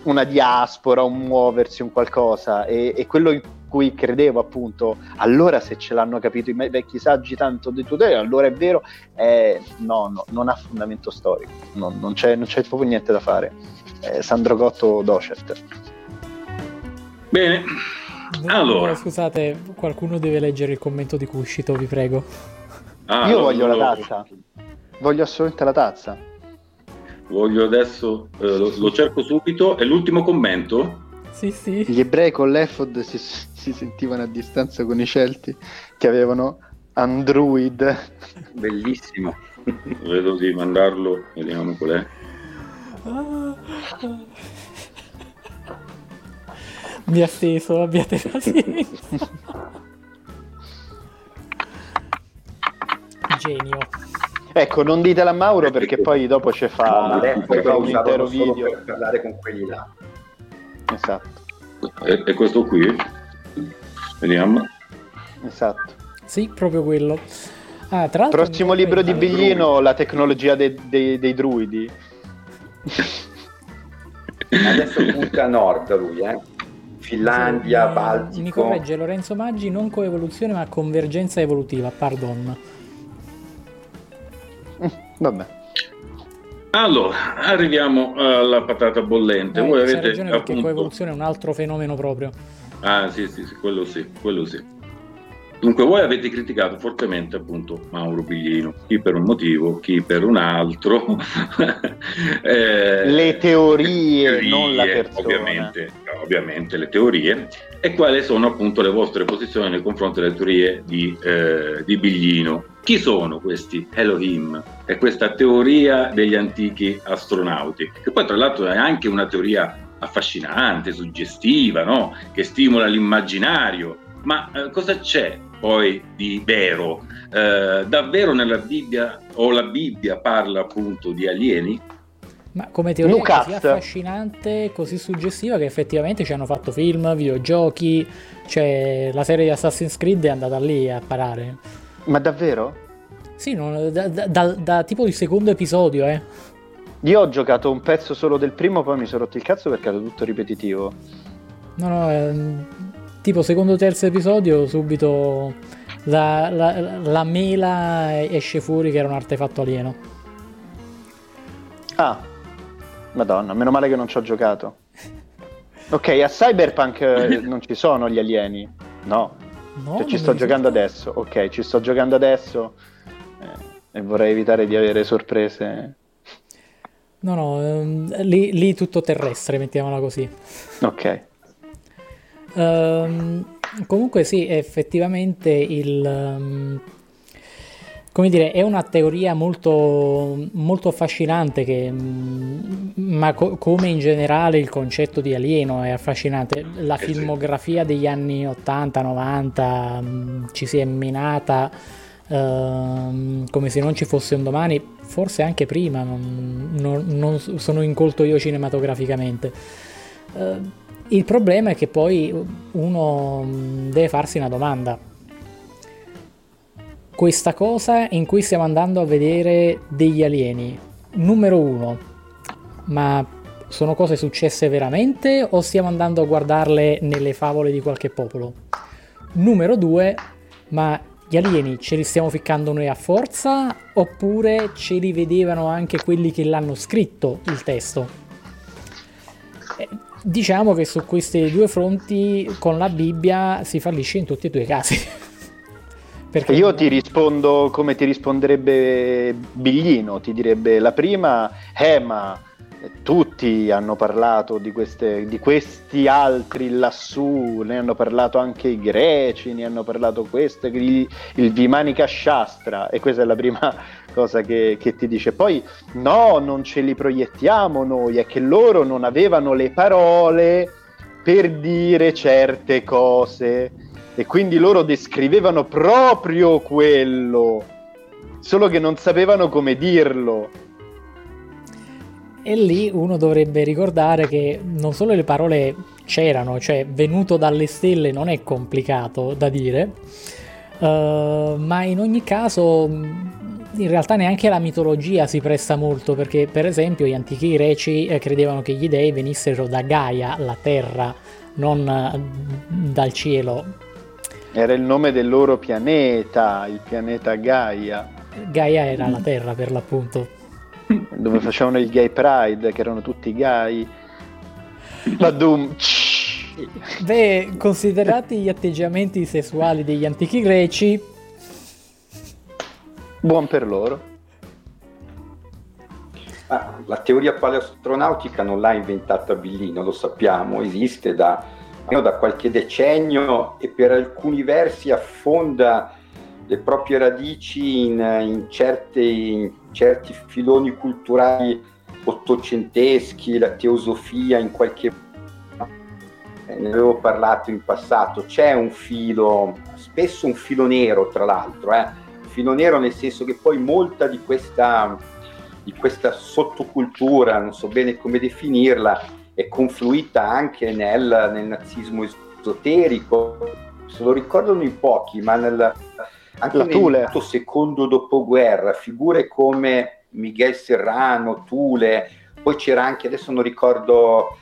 una diaspora, un muoversi, un qualcosa e, e quello cui credevo appunto, allora se ce l'hanno capito i vecchi saggi tanto di tutela, allora è vero, eh, no, no, non ha fondamento storico, no, non, c'è, non, c'è, proprio niente da fare. Eh, Sandro Gotto Docet. Bene, allora. Scusate, qualcuno deve leggere il commento di Cuscito, vi prego. Ah, Io voglio la tazza, voglio assolutamente la tazza. Voglio adesso, eh, lo, lo cerco subito, è l'ultimo commento? Sì, sì. Gli ebrei con l'Efod si, si sentivano a distanza con i Celti che avevano Android. Bellissimo. Vedo di mandarlo, vediamo qual è. Mi ha steso, abbiate pazienza. genio. Ecco, non ditela a Mauro perché poi dopo ci fa, no, ci fa un intero video per parlare con quelli là. Esatto. E, e questo qui? Vediamo. Esatto. Sì, proprio quello. Ah, tra Prossimo libro di Biglino, la tecnologia dei, dei, dei druidi. Adesso punta a nord lui, eh. Finlandia, mi, Baltico. Mi corregge Lorenzo Maggi, non coevoluzione ma convergenza evolutiva, pardon. Vabbè. Allora, arriviamo alla patata bollente. Eh, Voi avete ragione perché appunto... coevoluzione è un altro fenomeno proprio. Ah, sì, sì, sì, quello sì, quello sì. Dunque, voi avete criticato fortemente appunto Mauro Biglino, chi per un motivo, chi per un altro. eh, le teorie, teorie, non la persona. Ovviamente, ovviamente le teorie. E quali sono appunto le vostre posizioni nei confronti delle teorie di, eh, di Biglino? Chi sono questi Elohim? E questa teoria degli antichi astronauti, che poi tra l'altro è anche una teoria affascinante, suggestiva, no? che stimola l'immaginario. Ma eh, cosa c'è poi di vero? Eh, davvero nella Bibbia o la Bibbia parla appunto di alieni? Ma come teoria Lucas. così affascinante, così suggestiva che effettivamente ci hanno fatto film, videogiochi, cioè la serie di Assassin's Creed è andata lì a parare. Ma davvero? Sì, non, da, da, da, da, tipo il secondo episodio, eh. Io ho giocato un pezzo solo del primo, poi mi sono rotto il cazzo perché era tutto ripetitivo. No, no, ehm, tipo secondo terzo episodio subito la, la, la mela esce fuori che era un artefatto alieno. Ah, madonna, meno male che non ci ho giocato. Ok, a Cyberpunk eh, non ci sono gli alieni, no. no cioè, ci sto giocando adesso, ok, ci sto giocando adesso eh, e vorrei evitare di avere sorprese. No, no, ehm, lì, lì tutto terrestre, mettiamola così. Ok. Um, comunque sì, effettivamente il... Um, come dire, è una teoria molto, molto affascinante, che, mm, ma co- come in generale il concetto di alieno è affascinante. La eh filmografia degli anni 80-90 mm, ci si è minata uh, come se non ci fosse un domani, forse anche prima, non, non, non sono incolto io cinematograficamente. Uh, il problema è che poi uno mm, deve farsi una domanda questa cosa in cui stiamo andando a vedere degli alieni. Numero uno, ma sono cose successe veramente o stiamo andando a guardarle nelle favole di qualche popolo? Numero due, ma gli alieni ce li stiamo ficcando noi a forza oppure ce li vedevano anche quelli che l'hanno scritto il testo? Eh, diciamo che su questi due fronti con la Bibbia si fallisce in tutti e due i casi. Perché io ti rispondo come ti risponderebbe Biglino, ti direbbe la prima, eh ma tutti hanno parlato di, queste, di questi altri lassù, ne hanno parlato anche i greci, ne hanno parlato questo, il, il Vimanica Shastra e questa è la prima cosa che, che ti dice. Poi no, non ce li proiettiamo noi, è che loro non avevano le parole per dire certe cose e quindi loro descrivevano proprio quello, solo che non sapevano come dirlo. E lì uno dovrebbe ricordare che non solo le parole c'erano, cioè venuto dalle stelle non è complicato da dire, uh, ma in ogni caso in realtà neanche la mitologia si presta molto perché per esempio gli antichi greci eh, credevano che gli dei venissero da Gaia, la terra, non eh, dal cielo, era il nome del loro pianeta, il pianeta Gaia. Gaia era la Terra per l'appunto. Dove facevano il gay pride, che erano tutti gay. La Doom. Beh, considerati gli atteggiamenti sessuali degli antichi greci... Buon per loro. Ah, la teoria paleostronautica non l'ha inventata Billino, lo sappiamo, esiste da da qualche decennio e per alcuni versi affonda le proprie radici in, in, certe, in certi filoni culturali ottocenteschi, la teosofia in qualche eh, ne avevo parlato in passato, c'è un filo, spesso un filo nero tra l'altro, eh, filo nero nel senso che poi molta di questa, di questa sottocultura, non so bene come definirla, è confluita anche nel, nel nazismo esoterico, se lo ricordano in pochi, ma nel, anche La nel secondo dopoguerra, figure come Miguel Serrano, Tule, poi c'era anche, adesso non ricordo,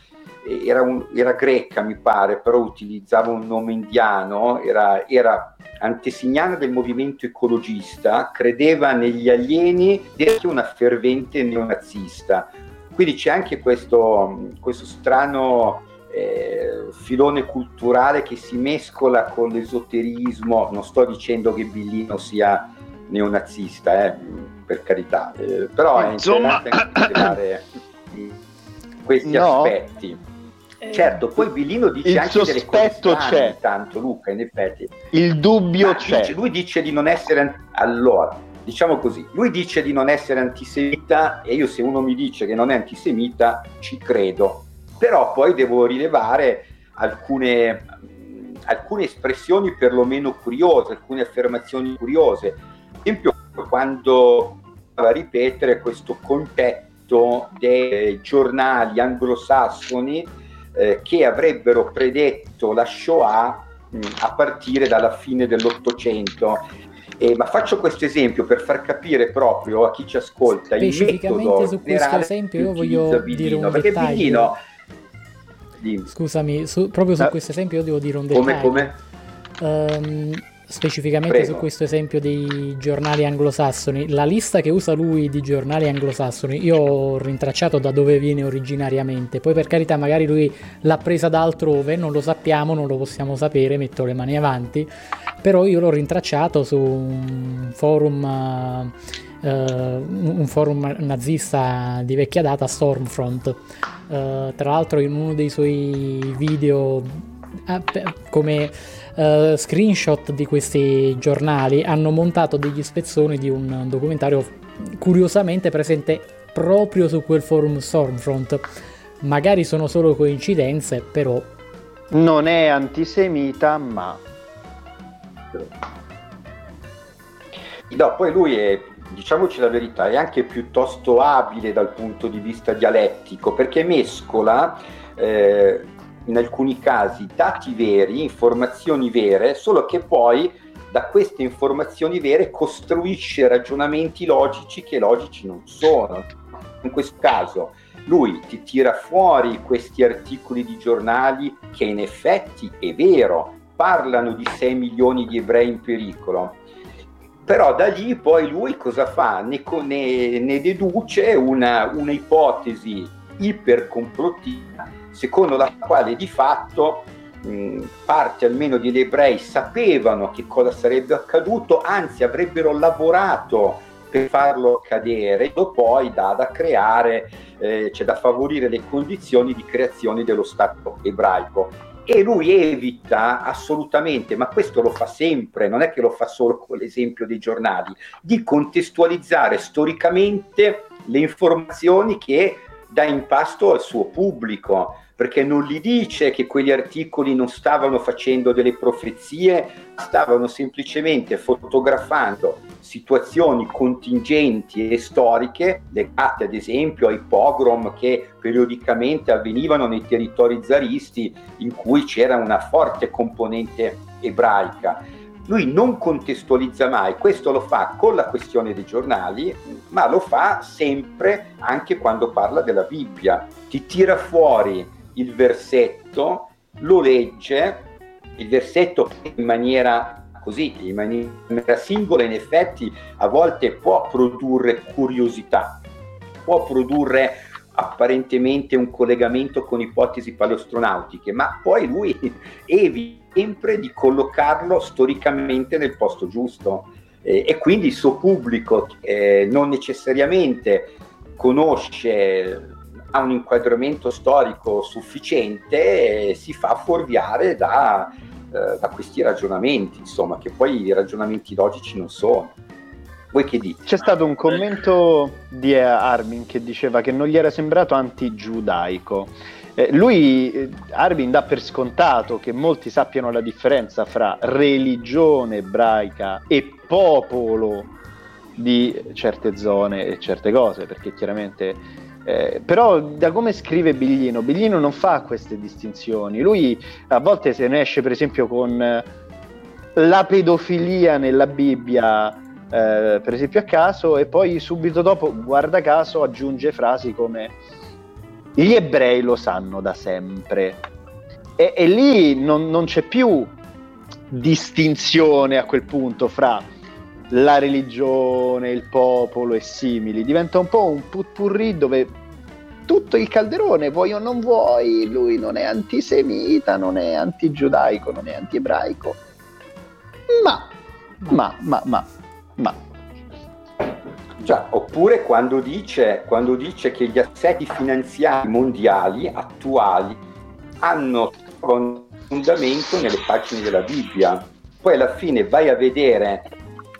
era, un, era greca mi pare, però utilizzava un nome indiano, era, era antesignana del movimento ecologista, credeva negli alieni ed era una fervente neonazista. Quindi c'è anche questo, questo strano eh, filone culturale che si mescola con l'esoterismo. Non sto dicendo che Billino sia neonazista, eh, per carità, eh, però è Insomma... interessante considerare questi no. aspetti. Eh, certo, poi Billino dice il anche delle cose c'è. tanto Luca, in effetti. Il dubbio Ma c'è. Dice, lui dice di non essere allora, diciamo così, lui dice di non essere antisemita e io se uno mi dice che non è antisemita ci credo. Però poi devo rilevare alcune alcune espressioni perlomeno curiose, alcune affermazioni curiose. Ad esempio, quando va a ripetere questo concetto dei giornali anglosassoni eh, che avrebbero predetto la Shoah mh, a partire dalla fine dell'Ottocento. Eh, ma faccio questo esempio per far capire proprio a chi ci ascolta il metodo su questo esempio io voglio dire un perché dettaglio. Billino, Scusami, su, proprio su ah, questo esempio io devo dire un dettaglio. Come, come? Um, specificamente Prego. su questo esempio dei giornali anglosassoni, la lista che usa lui di giornali anglosassoni, io ho rintracciato da dove viene originariamente, poi per carità magari lui l'ha presa da altrove, non lo sappiamo, non lo possiamo sapere, metto le mani avanti, però io l'ho rintracciato su un forum... Uh, un forum nazista di vecchia data, Stormfront. Uh, tra l'altro, in uno dei suoi video, uh, come uh, screenshot di questi giornali hanno montato degli spezzoni di un documentario curiosamente presente proprio su quel forum Stormfront. Magari sono solo coincidenze, però... Non è antisemita, ma... No, poi lui è, diciamoci la verità, è anche piuttosto abile dal punto di vista dialettico, perché mescola eh, in alcuni casi dati veri, informazioni vere, solo che poi da queste informazioni vere costruisce ragionamenti logici che logici non sono. In questo caso lui ti tira fuori questi articoli di giornali che in effetti è vero, parlano di 6 milioni di ebrei in pericolo, però da lì poi lui cosa fa? Ne, ne, ne deduce una, una ipotesi ipercomplottina secondo la quale di fatto mh, parte almeno degli ebrei sapevano che cosa sarebbe accaduto, anzi avrebbero lavorato per farlo accadere, e poi da, da creare, eh, cioè da favorire le condizioni di creazione dello Stato ebraico. E lui evita assolutamente, ma questo lo fa sempre, non è che lo fa solo con l'esempio dei giornali, di contestualizzare storicamente le informazioni che dà in pasto al suo pubblico perché non gli dice che quegli articoli non stavano facendo delle profezie, stavano semplicemente fotografando situazioni contingenti e storiche legate ad esempio ai pogrom che periodicamente avvenivano nei territori zaristi in cui c'era una forte componente ebraica. Lui non contestualizza mai, questo lo fa con la questione dei giornali, ma lo fa sempre anche quando parla della Bibbia. Ti tira fuori il versetto, lo legge, il versetto in maniera così, in maniera singola, in effetti a volte può produrre curiosità, può produrre apparentemente un collegamento con ipotesi paleostronautiche, ma poi lui evita sempre di collocarlo storicamente nel posto giusto. Eh, e quindi il suo pubblico eh, non necessariamente conosce ha un inquadramento storico sufficiente si fa fuorviare da, eh, da questi ragionamenti, insomma, che poi i ragionamenti logici non sono. Voi che dite? C'è stato un commento di Armin che diceva che non gli era sembrato anti-giudaico. Eh, lui, eh, Arvin, dà per scontato che molti sappiano la differenza fra religione ebraica e popolo di certe zone e certe cose, perché chiaramente... Eh, però da come scrive Biglino, Biglino non fa queste distinzioni. Lui a volte se ne esce per esempio con eh, la pedofilia nella Bibbia eh, per esempio a caso e poi subito dopo, guarda caso, aggiunge frasi come gli ebrei lo sanno da sempre e, e lì non, non, c'è più distinzione a quel punto fra la religione, il popolo e simili, diventa un po' un putpurri dove tutto il calderone, vuoi o non vuoi, lui non è antisemita, non è antigiudaico, non è antiebraico, ma, ma, ma, ma ma Già, oppure quando dice, quando dice, che gli assetti finanziari mondiali attuali hanno fondamento nelle pagine della Bibbia. Poi alla fine vai a vedere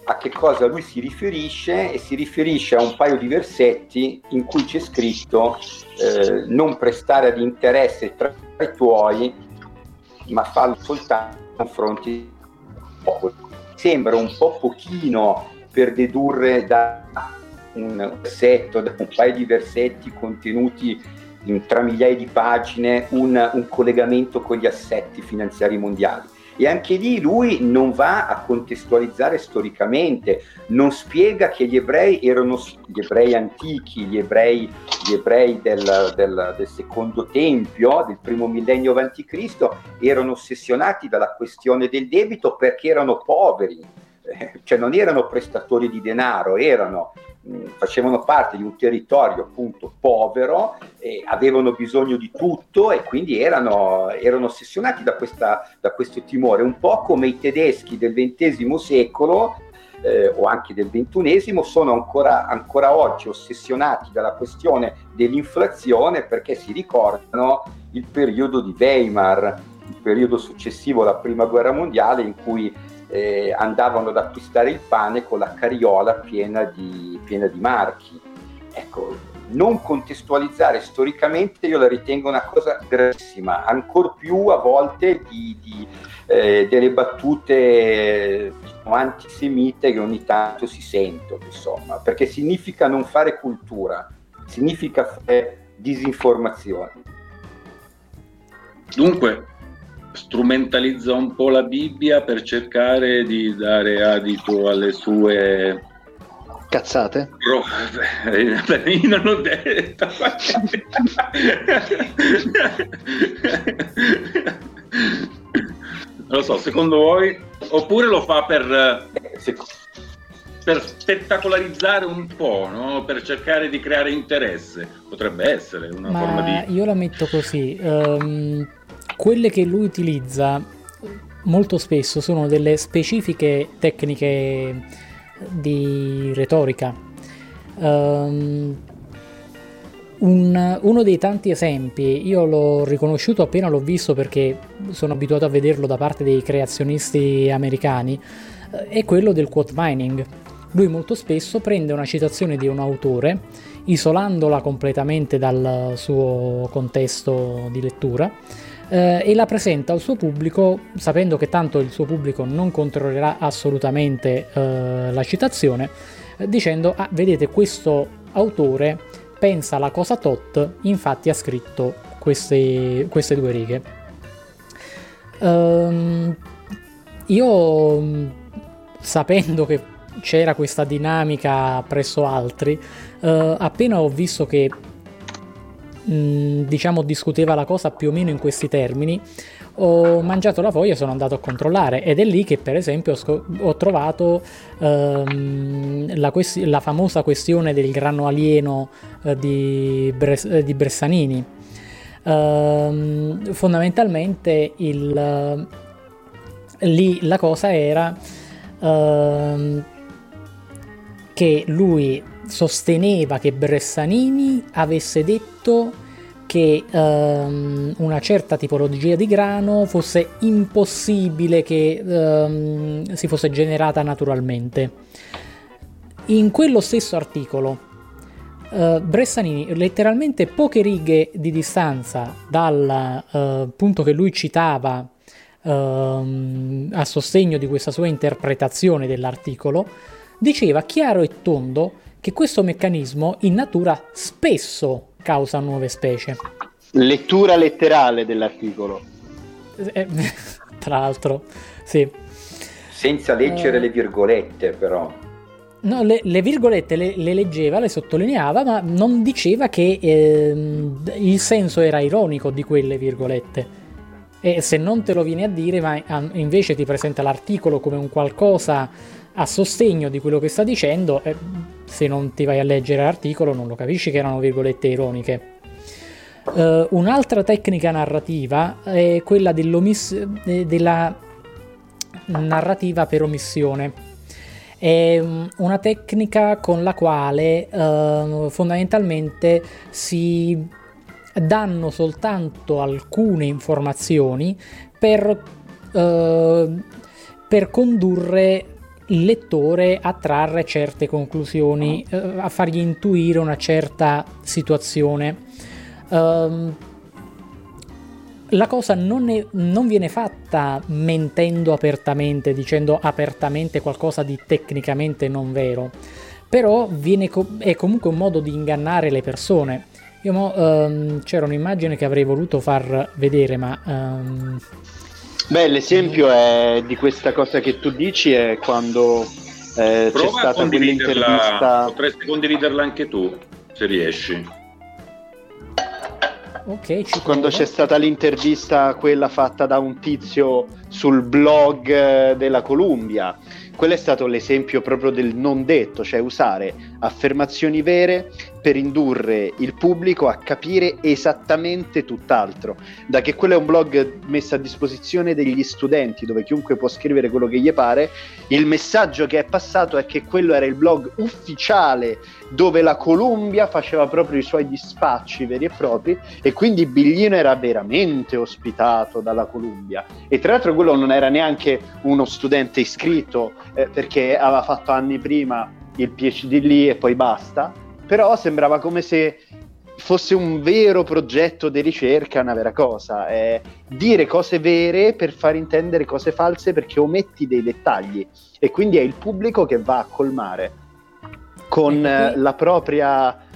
a che cosa lui si riferisce e si riferisce a un paio di versetti in cui c'è scritto eh, non prestare ad interesse tra i tuoi, ma fallo soltanto nei confronti del popolo sembra un po' pochino per dedurre da un versetto, da un paio di versetti contenuti in tra migliaia di pagine, un, un collegamento con gli assetti finanziari mondiali. E anche lì lui non va a contestualizzare storicamente, non spiega che gli ebrei erano gli ebrei antichi, gli ebrei, gli ebrei del, del, del, secondo tempio, del primo millennio a.C., erano ossessionati dalla questione del debito perché erano poveri, eh, cioè non erano prestatori di denaro, erano facevano parte di un territorio appunto povero, avevano bisogno di tutto e quindi erano, erano ossessionati da, questa, da, questo timore, un po' come i tedeschi del XX secolo eh, o anche del XXI sono ancora, ancora oggi ossessionati dalla questione dell'inflazione perché si ricordano il periodo di Weimar, il periodo successivo alla prima guerra mondiale in cui eh, andavano ad acquistare il pane con la carriola piena di, piena di marchi. Ecco, non contestualizzare storicamente io la ritengo una cosa gravissima, ancor più a volte di, di, eh, delle battute diciamo, antisemite che ogni tanto si sentono, insomma, perché significa non fare cultura, significa fare disinformazione. Dunque, strumentalizza un po' la Bibbia per cercare di dare adito alle sue cazzate? Io non ho detto non lo so secondo voi oppure lo fa per per spettacolarizzare un po', no? per cercare di creare interesse. Potrebbe essere una Ma forma di... Io la metto così. Um, quelle che lui utilizza molto spesso sono delle specifiche tecniche di retorica. Um, un, uno dei tanti esempi, io l'ho riconosciuto appena l'ho visto perché sono abituato a vederlo da parte dei creazionisti americani, eh, è quello del quote mining. Lui molto spesso prende una citazione di un autore, isolandola completamente dal suo contesto di lettura, eh, e la presenta al suo pubblico sapendo che tanto il suo pubblico non controllerà assolutamente eh, la citazione, eh, dicendo ah vedete questo autore pensa la cosa tot, infatti ha scritto queste, queste due righe. Um, io sapendo che c'era questa dinamica presso altri, uh, appena ho visto che Mm, diciamo discuteva la cosa più o meno in questi termini, ho mangiato la foglia e sono andato a controllare ed è lì che per esempio ho trovato ehm, la, quest- la, famosa questione del grano alieno eh, di, Bres- eh, di, Bressanini. Ehm, fondamentalmente il, lì la cosa era ehm, che lui sosteneva che Bressanini avesse detto che um, una certa tipologia di grano fosse impossibile che um, si fosse generata naturalmente. In quello stesso articolo Uh, Bressanini, letteralmente poche righe di distanza dal uh, punto che lui citava uh, a sostegno di questa sua interpretazione dell'articolo, diceva chiaro e tondo che questo meccanismo in natura spesso causa nuove specie. Lettura letterale dell'articolo. Eh, tra l'altro, sì. Senza leggere le virgolette, però. No, le, le virgolette le, le, leggeva, le sottolineava, ma non diceva che eh, il senso era ironico di quelle virgolette. E se non te lo viene a dire, ma invece ti presenta l'articolo come un qualcosa a sostegno di quello che sta dicendo, eh, se non ti vai a leggere l'articolo non lo capisci che erano virgolette ironiche. Uh, un'altra tecnica narrativa è quella eh, della narrativa per omissione è mm, una tecnica con la quale uh, fondamentalmente si danno soltanto alcune informazioni per, uh, per condurre il lettore a trarre certe conclusioni, uh, a fargli intuire una certa situazione. Uh, la cosa non, è, non, viene fatta mentendo apertamente, dicendo apertamente qualcosa di tecnicamente non vero, però co- è comunque un modo di ingannare le persone. Io mo, um, c'era un'immagine che avrei voluto far vedere, ma... Um... Beh, l'esempio è di questa cosa che tu dici è quando eh, c'è stata quell'intervista... Potresti condividerla anche tu, se riesci. Ok, quando c'è stata l'intervista quella fatta da un tizio sul blog eh, della Columbia. Quello è stato l'esempio proprio del non detto, cioè usare affermazioni vere per indurre il pubblico a capire esattamente tutt'altro. Da che quello è un blog messo a disposizione degli studenti, dove chiunque può scrivere quello che gli pare, il messaggio che è passato è che quello era il blog ufficiale dove la Columbia faceva proprio i suoi dispacci veri e propri e quindi Biglino era veramente ospitato dalla Columbia. E tra l'altro quello non era neanche uno studente iscritto eh, perché aveva fatto anni prima il PhD lì e poi basta, però sembrava come se fosse un vero progetto di ricerca, una vera cosa, è dire cose vere per far intendere cose false perché ometti dei dettagli e quindi è il pubblico che va a colmare con ecco la propria...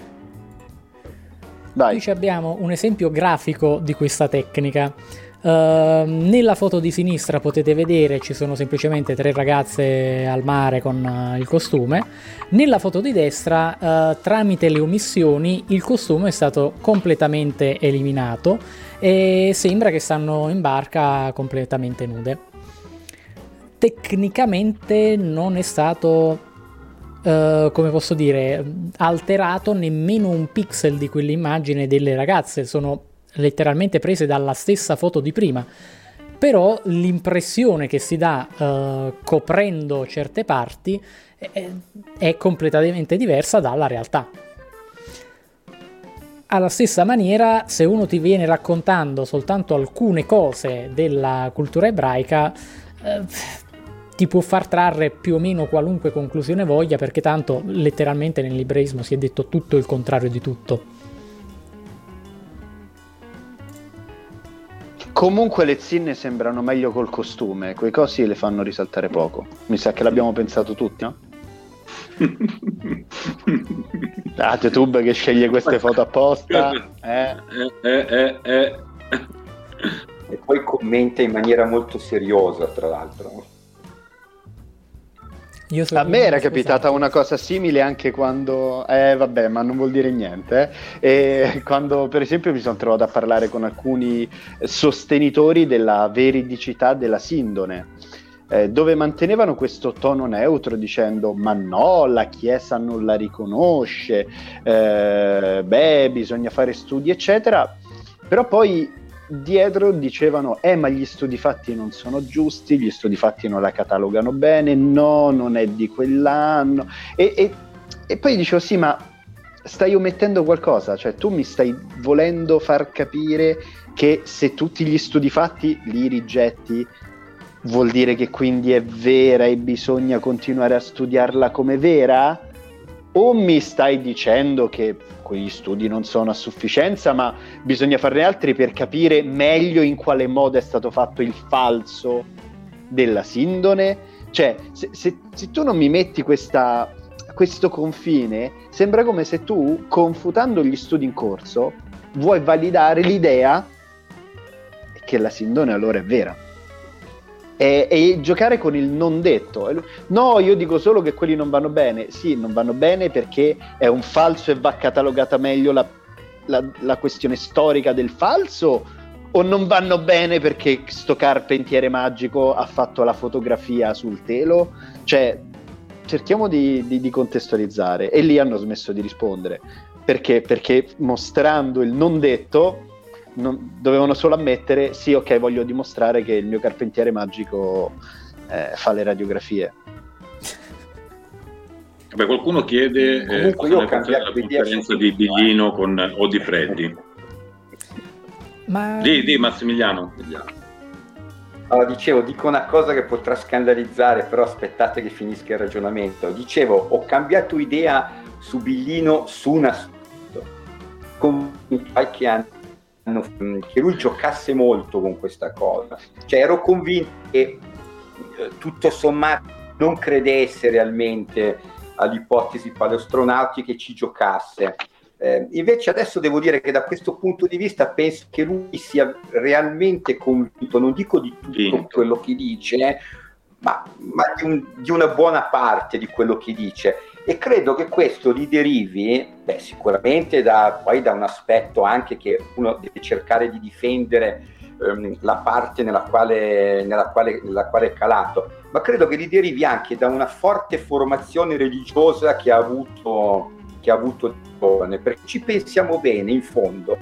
Vai. Qui abbiamo un esempio grafico di questa tecnica. Uh, nella foto di sinistra potete vedere ci sono semplicemente tre ragazze al mare con uh, il costume. Nella foto di destra, uh, tramite le omissioni, il costume è stato completamente eliminato e sembra che stanno in barca completamente nude. Tecnicamente non è stato Uh, come posso dire, alterato nemmeno un pixel di quell'immagine delle ragazze, sono letteralmente prese dalla stessa foto di prima, però l'impressione che si dà uh, coprendo certe parti è, è completamente diversa dalla realtà. Alla stessa maniera, se uno ti viene raccontando soltanto alcune cose della cultura ebraica, eh, ti può far trarre più o meno qualunque conclusione voglia, perché tanto letteralmente nell'ebraismo si è detto tutto il contrario di tutto. Comunque le zinne sembrano meglio col costume, quei cosi le fanno risaltare poco. Mi sa che l'abbiamo pensato tutti, no? ah, YouTube che sceglie queste foto apposta. Eh. Eh, eh, eh. e poi commenta in maniera molto seriosa, tra l'altro a me era capitata una cosa simile anche quando, eh vabbè, ma non vuol dire niente. Eh. E quando, per esempio, mi sono trovato a parlare con alcuni sostenitori della veridicità della sindone. Eh, dove mantenevano questo tono neutro dicendo ma no, la Chiesa non la riconosce, eh, beh, bisogna fare studi, eccetera. Però poi dietro dicevano eh ma gli studi fatti non sono giusti, gli studi fatti non la catalogano bene, no, non è di quell'anno e, e, e poi dicevo sì ma stai omettendo qualcosa, cioè tu mi stai volendo far capire che se tutti gli studi fatti li rigetti vuol dire che quindi è vera e bisogna continuare a studiarla come vera? O mi stai dicendo che quegli studi non sono a sufficienza, ma bisogna farne altri per capire meglio in quale modo è stato fatto il falso della sindone? Cioè, se, se, se tu non mi metti questa, questo confine, sembra come se tu, confutando gli studi in corso, vuoi validare l'idea che la sindone allora è vera. E, e, giocare con il non detto. No, io dico solo che quelli non vanno bene. Sì, non vanno bene perché è un falso e va catalogata meglio la, la, la questione storica del falso o non vanno bene perché sto carpentiere magico ha fatto la fotografia sul telo? Cioè, cerchiamo di, di, di contestualizzare. E lì hanno smesso di rispondere. Perché? Perché mostrando il non detto non, dovevano solo ammettere sì, ok, voglio dimostrare che il mio carpentiere magico eh, fa le radiografie. Beh, qualcuno chiede eh, Comunque io ho la conferenza di Biglino con Odi Freddi. Ma... Di, di Massimiliano. Allora, dicevo, dico una cosa che potrà scandalizzare, però aspettate che finisca il ragionamento. Dicevo, ho cambiato idea su Biglino su una con qualche anno che lui giocasse molto con questa cosa. Cioè ero convinto che eh, tutto sommato non credesse realmente all'ipotesi paleostronauti che ci giocasse. Eh, invece adesso devo dire che da questo punto di vista penso che lui sia realmente convinto, non dico di tutto sì. quello che dice, ma, ma di, un, di, una buona parte di quello che dice. E credo che questo gli derivi beh, sicuramente da, poi da un aspetto anche che uno deve cercare di difendere ehm, la parte nella quale, nella, quale, nella quale è calato, ma credo che gli derivi anche da una forte formazione religiosa che ha avuto, che ha avuto giovane, perché ci pensiamo bene, in fondo,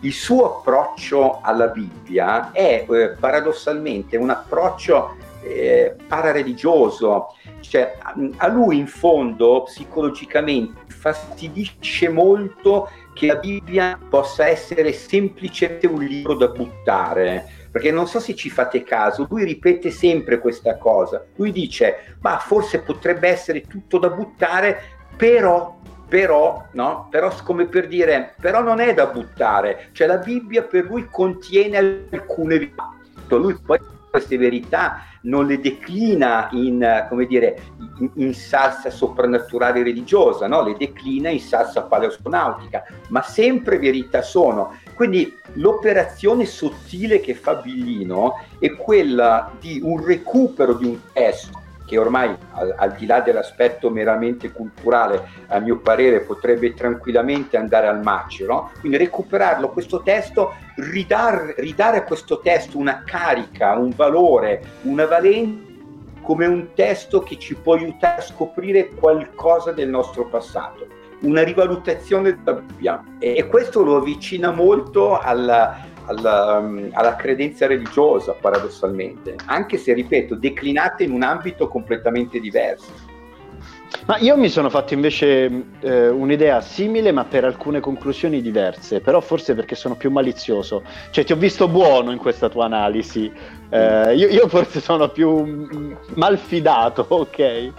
il suo approccio alla Bibbia è eh, paradossalmente un approccio eh, parareligioso, cioè a lui in fondo psicologicamente fastidisce molto che la Bibbia possa essere semplicemente un libro da buttare, perché non so se ci fate caso, lui ripete sempre questa cosa, lui dice ma forse potrebbe essere tutto da buttare, però però, no? però come per dire, però non è da buttare, cioè la Bibbia per lui contiene alcune lui poi queste verità non le declina in, come dire, in, in salsa soprannaturale religiosa, no? le declina in salsa paleostronautica, ma sempre verità sono. Quindi l'operazione sottile che fa Billino è quella di un recupero di un testo che ormai al, al, di là dell'aspetto meramente culturale, a mio parere, potrebbe tranquillamente andare al macero, quindi recuperarlo questo testo, ridar, ridare a questo testo una carica, un valore, una valenza come un testo che ci può aiutare a scoprire qualcosa del nostro passato, una rivalutazione della Bibbia e questo lo avvicina molto alla, alla, um, alla, credenza religiosa, paradossalmente, anche se, ripeto, declinate in un ambito completamente diverso. Ma io mi sono fatto invece eh, un'idea simile, ma per alcune conclusioni diverse, però forse perché sono più malizioso. Cioè, ti ho visto buono in questa tua analisi. Eh, io, io, forse sono più malfidato, ok?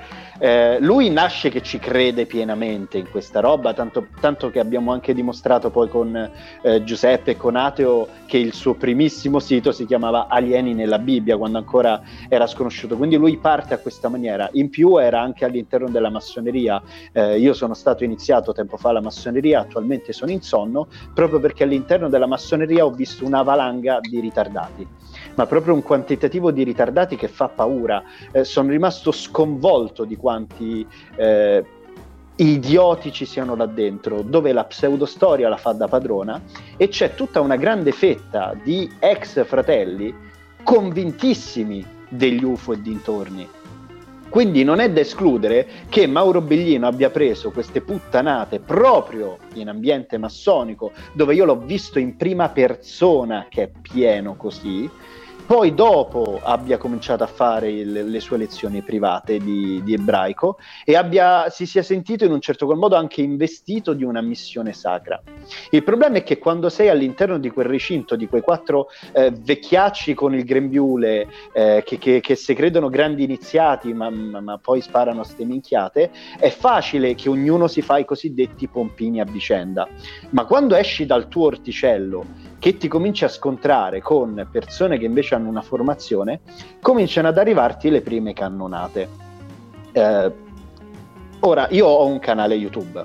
Eh, lui nasce che ci crede pienamente in questa roba, tanto, tanto che abbiamo anche dimostrato poi con eh, Giuseppe e con Ateo che il suo primissimo sito si chiamava Alieni nella Bibbia, quando ancora era sconosciuto. Quindi lui parte a questa maniera. In più era anche all'interno della massoneria. Eh, io sono stato iniziato tempo fa alla massoneria, attualmente sono in sonno, proprio perché all'interno della massoneria ho visto una valanga di ritardati ma proprio un quantitativo di ritardati che fa paura. Eh, sono rimasto sconvolto di quanti eh, idioti ci siano là dentro, dove la pseudostoria la fa da padrona e c'è tutta una grande fetta di ex fratelli convintissimi degli UFO e dintorni. Quindi non è da escludere che Mauro Biglino abbia preso queste puttanate proprio in ambiente massonico, dove io l'ho visto in prima persona che è pieno così, poi dopo abbia cominciato a fare il, le sue lezioni private di, di, ebraico e abbia, si sia sentito in un certo qual modo anche investito di una missione sacra. Il problema è che quando sei all'interno di quel recinto, di quei quattro eh, vecchiacci con il grembiule eh, che, che, che si credono grandi iniziati ma, ma, ma poi sparano ste minchiate, è facile che ognuno si fa i cosiddetti pompini a vicenda. Ma quando esci dal tuo orticello che ti cominci a scontrare con persone che invece hanno una formazione, cominciano ad arrivarti le prime cannonate. Eh, ora, io ho un canale YouTube,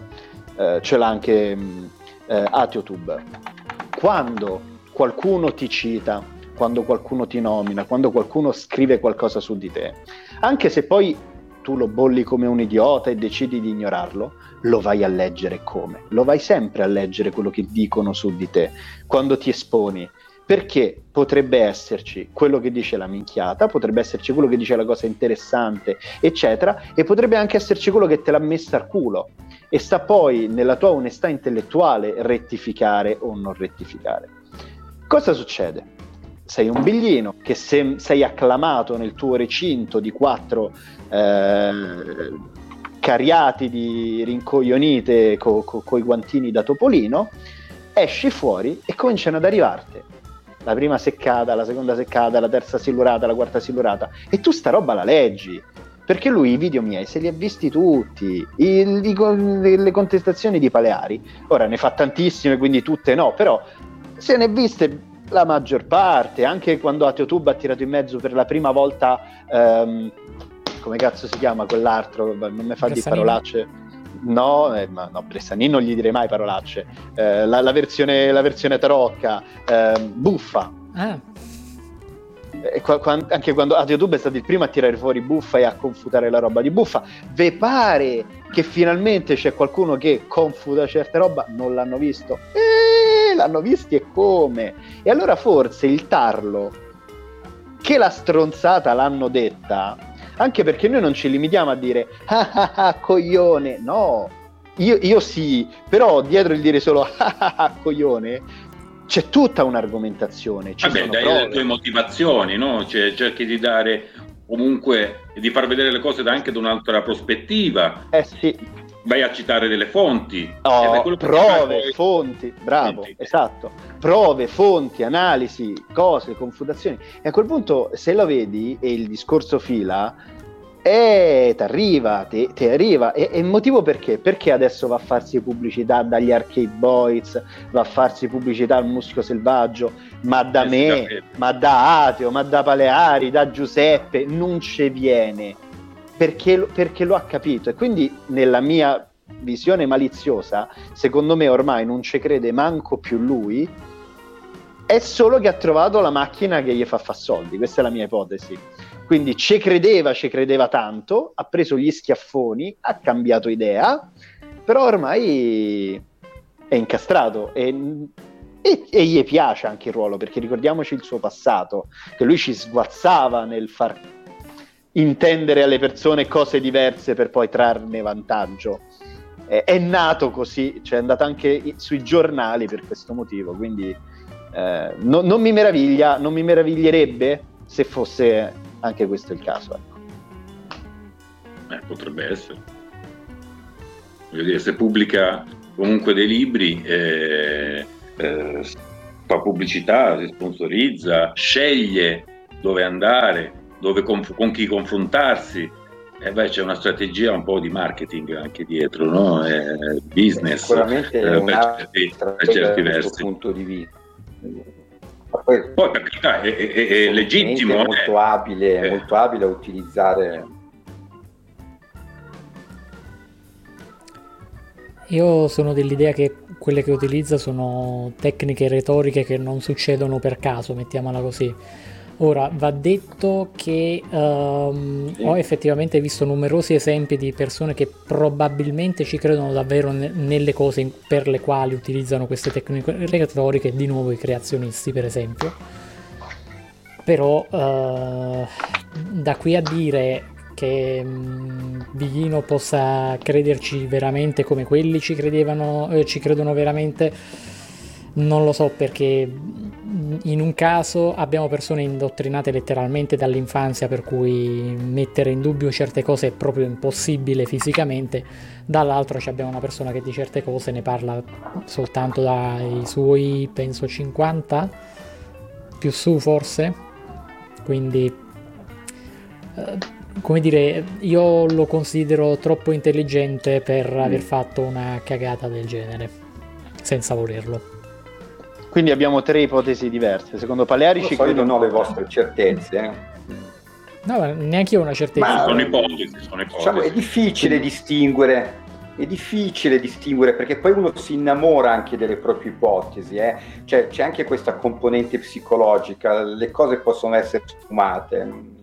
eh, ce l'ha anche mm, eh, AtioTube. Quando qualcuno ti cita, quando qualcuno ti nomina, quando qualcuno scrive qualcosa su di te, anche se poi tu lo bolli come un idiota e decidi di ignorarlo, lo vai a leggere come? Lo vai sempre a leggere quello che dicono su di te quando ti esponi. Perché potrebbe esserci quello che dice la minchiata, potrebbe esserci quello che dice la cosa interessante, eccetera, e potrebbe anche esserci quello che te l'ha messa al culo. E sta poi nella tua onestà intellettuale rettificare o non rettificare. Cosa succede? Sei un biglino che se, sei acclamato nel tuo recinto di quattro eh, cariati di rincoglionite co, co i guantini da topolino, esci fuori e cominciano ad arrivarti. La prima seccata, la seconda seccata, la terza silurata, la quarta silurata. E tu sta roba la leggi perché lui i video miei se li ha visti tutti, il, i, le contestazioni di Paleari, ora ne fa tantissime quindi tutte no, però se ne è viste la maggior parte, anche quando AteoTube ha tirato in mezzo per la prima volta um, come cazzo si chiama quell'altro, non mi fa di parolacce. No, eh, ma no, Bressanini non gli direi mai parolacce. Eh, la, la, versione, la versione tarocca, eh, buffa. Ah. Qua, qua, anche quando a YouTube è stato il primo a tirare fuori buffa e a confutare la roba di buffa. Ve pare che finalmente c'è qualcuno che confuta certe roba? Non l'hanno visto? Eh, l'hanno visti e come? E allora forse il tarlo che la stronzata l'hanno detta anche perché noi non ci limitiamo a dire ah ah ah coglione, no, io, io sì, però dietro il dire solo ah ah ah coglione c'è tutta un'argomentazione. Vabbè, dai prove. le tue motivazioni, no? Cioè, cerchi di dare comunque di far vedere le cose anche da un'altra prospettiva. Eh sì vai a citare delle fonti. Oh, prove, poi... fonti, bravo, sì, esatto. Prove, fonti, analisi, cose, confutazioni. E a quel punto, se lo vedi e il discorso fila, eh, ti arriva, ti arriva. E, il motivo perché? Perché adesso va a farsi pubblicità dagli Arcade Boys, va a farsi pubblicità al Muschio Selvaggio, ma da me, ma da Ateo, ma da Paleari, da Giuseppe, non ci viene perché, perché lo ha capito e quindi nella mia visione maliziosa, secondo me ormai non ci crede manco più lui, è solo che ha trovato la macchina che gli fa fare soldi, questa è la mia ipotesi. Quindi ci credeva, ci credeva tanto, ha preso gli schiaffoni, ha cambiato idea, però ormai è incastrato e, e, e, gli piace anche il ruolo, perché ricordiamoci il suo passato, che lui ci sguazzava nel far intendere alle persone cose diverse per poi trarne vantaggio. Eh, è nato così, cioè è andato anche sui giornali per questo motivo, quindi eh, no, non mi meraviglia, non mi meraviglierebbe se fosse anche questo il caso. Ecco. Eh, potrebbe essere. Voglio dire, se pubblica comunque dei libri, eh, eh, fa pubblicità, si sponsorizza, sceglie dove andare, dove conf- con chi confrontarsi. E beh, c'è una strategia un po' di marketing anche dietro, no? eh, business. Sicuramente eh, per, certi, per certi versi. punto di vista. Poi, Poi per carità è, è, è legittimo. È molto, eh. abile, eh. molto abile a utilizzare Io sono dell'idea che quelle che utilizza sono tecniche retoriche che non succedono per caso, mettiamola così. Ora, va detto che um, sì. ho effettivamente visto numerosi esempi di persone che probabilmente ci credono davvero ne- nelle cose in- per le quali utilizzano queste tecniche retoriche, di nuovo i creazionisti per esempio. Però uh, da qui a dire che um, possa crederci veramente come quelli ci credevano, eh, ci credono veramente, non lo so perché in un caso abbiamo persone indottrinate letteralmente dall'infanzia per cui mettere in dubbio certe cose è proprio impossibile fisicamente, dall'altro abbiamo una persona che di certe cose ne parla soltanto dai suoi, penso 50, più su forse, quindi eh, come dire, io lo considero troppo intelligente per mm. aver fatto una cagata del genere, senza volerlo. Quindi abbiamo tre ipotesi diverse. Secondo Palearici... Io non ho le vostre certezze. Eh. No, neanche io ho una certezza. Ma sono ipotesi, sono ipotesi. Diciamo, è difficile distinguere è difficile distinguere perché poi uno si innamora anche delle proprie ipotesi, eh? cioè, c'è anche questa componente psicologica, le cose possono essere sfumate.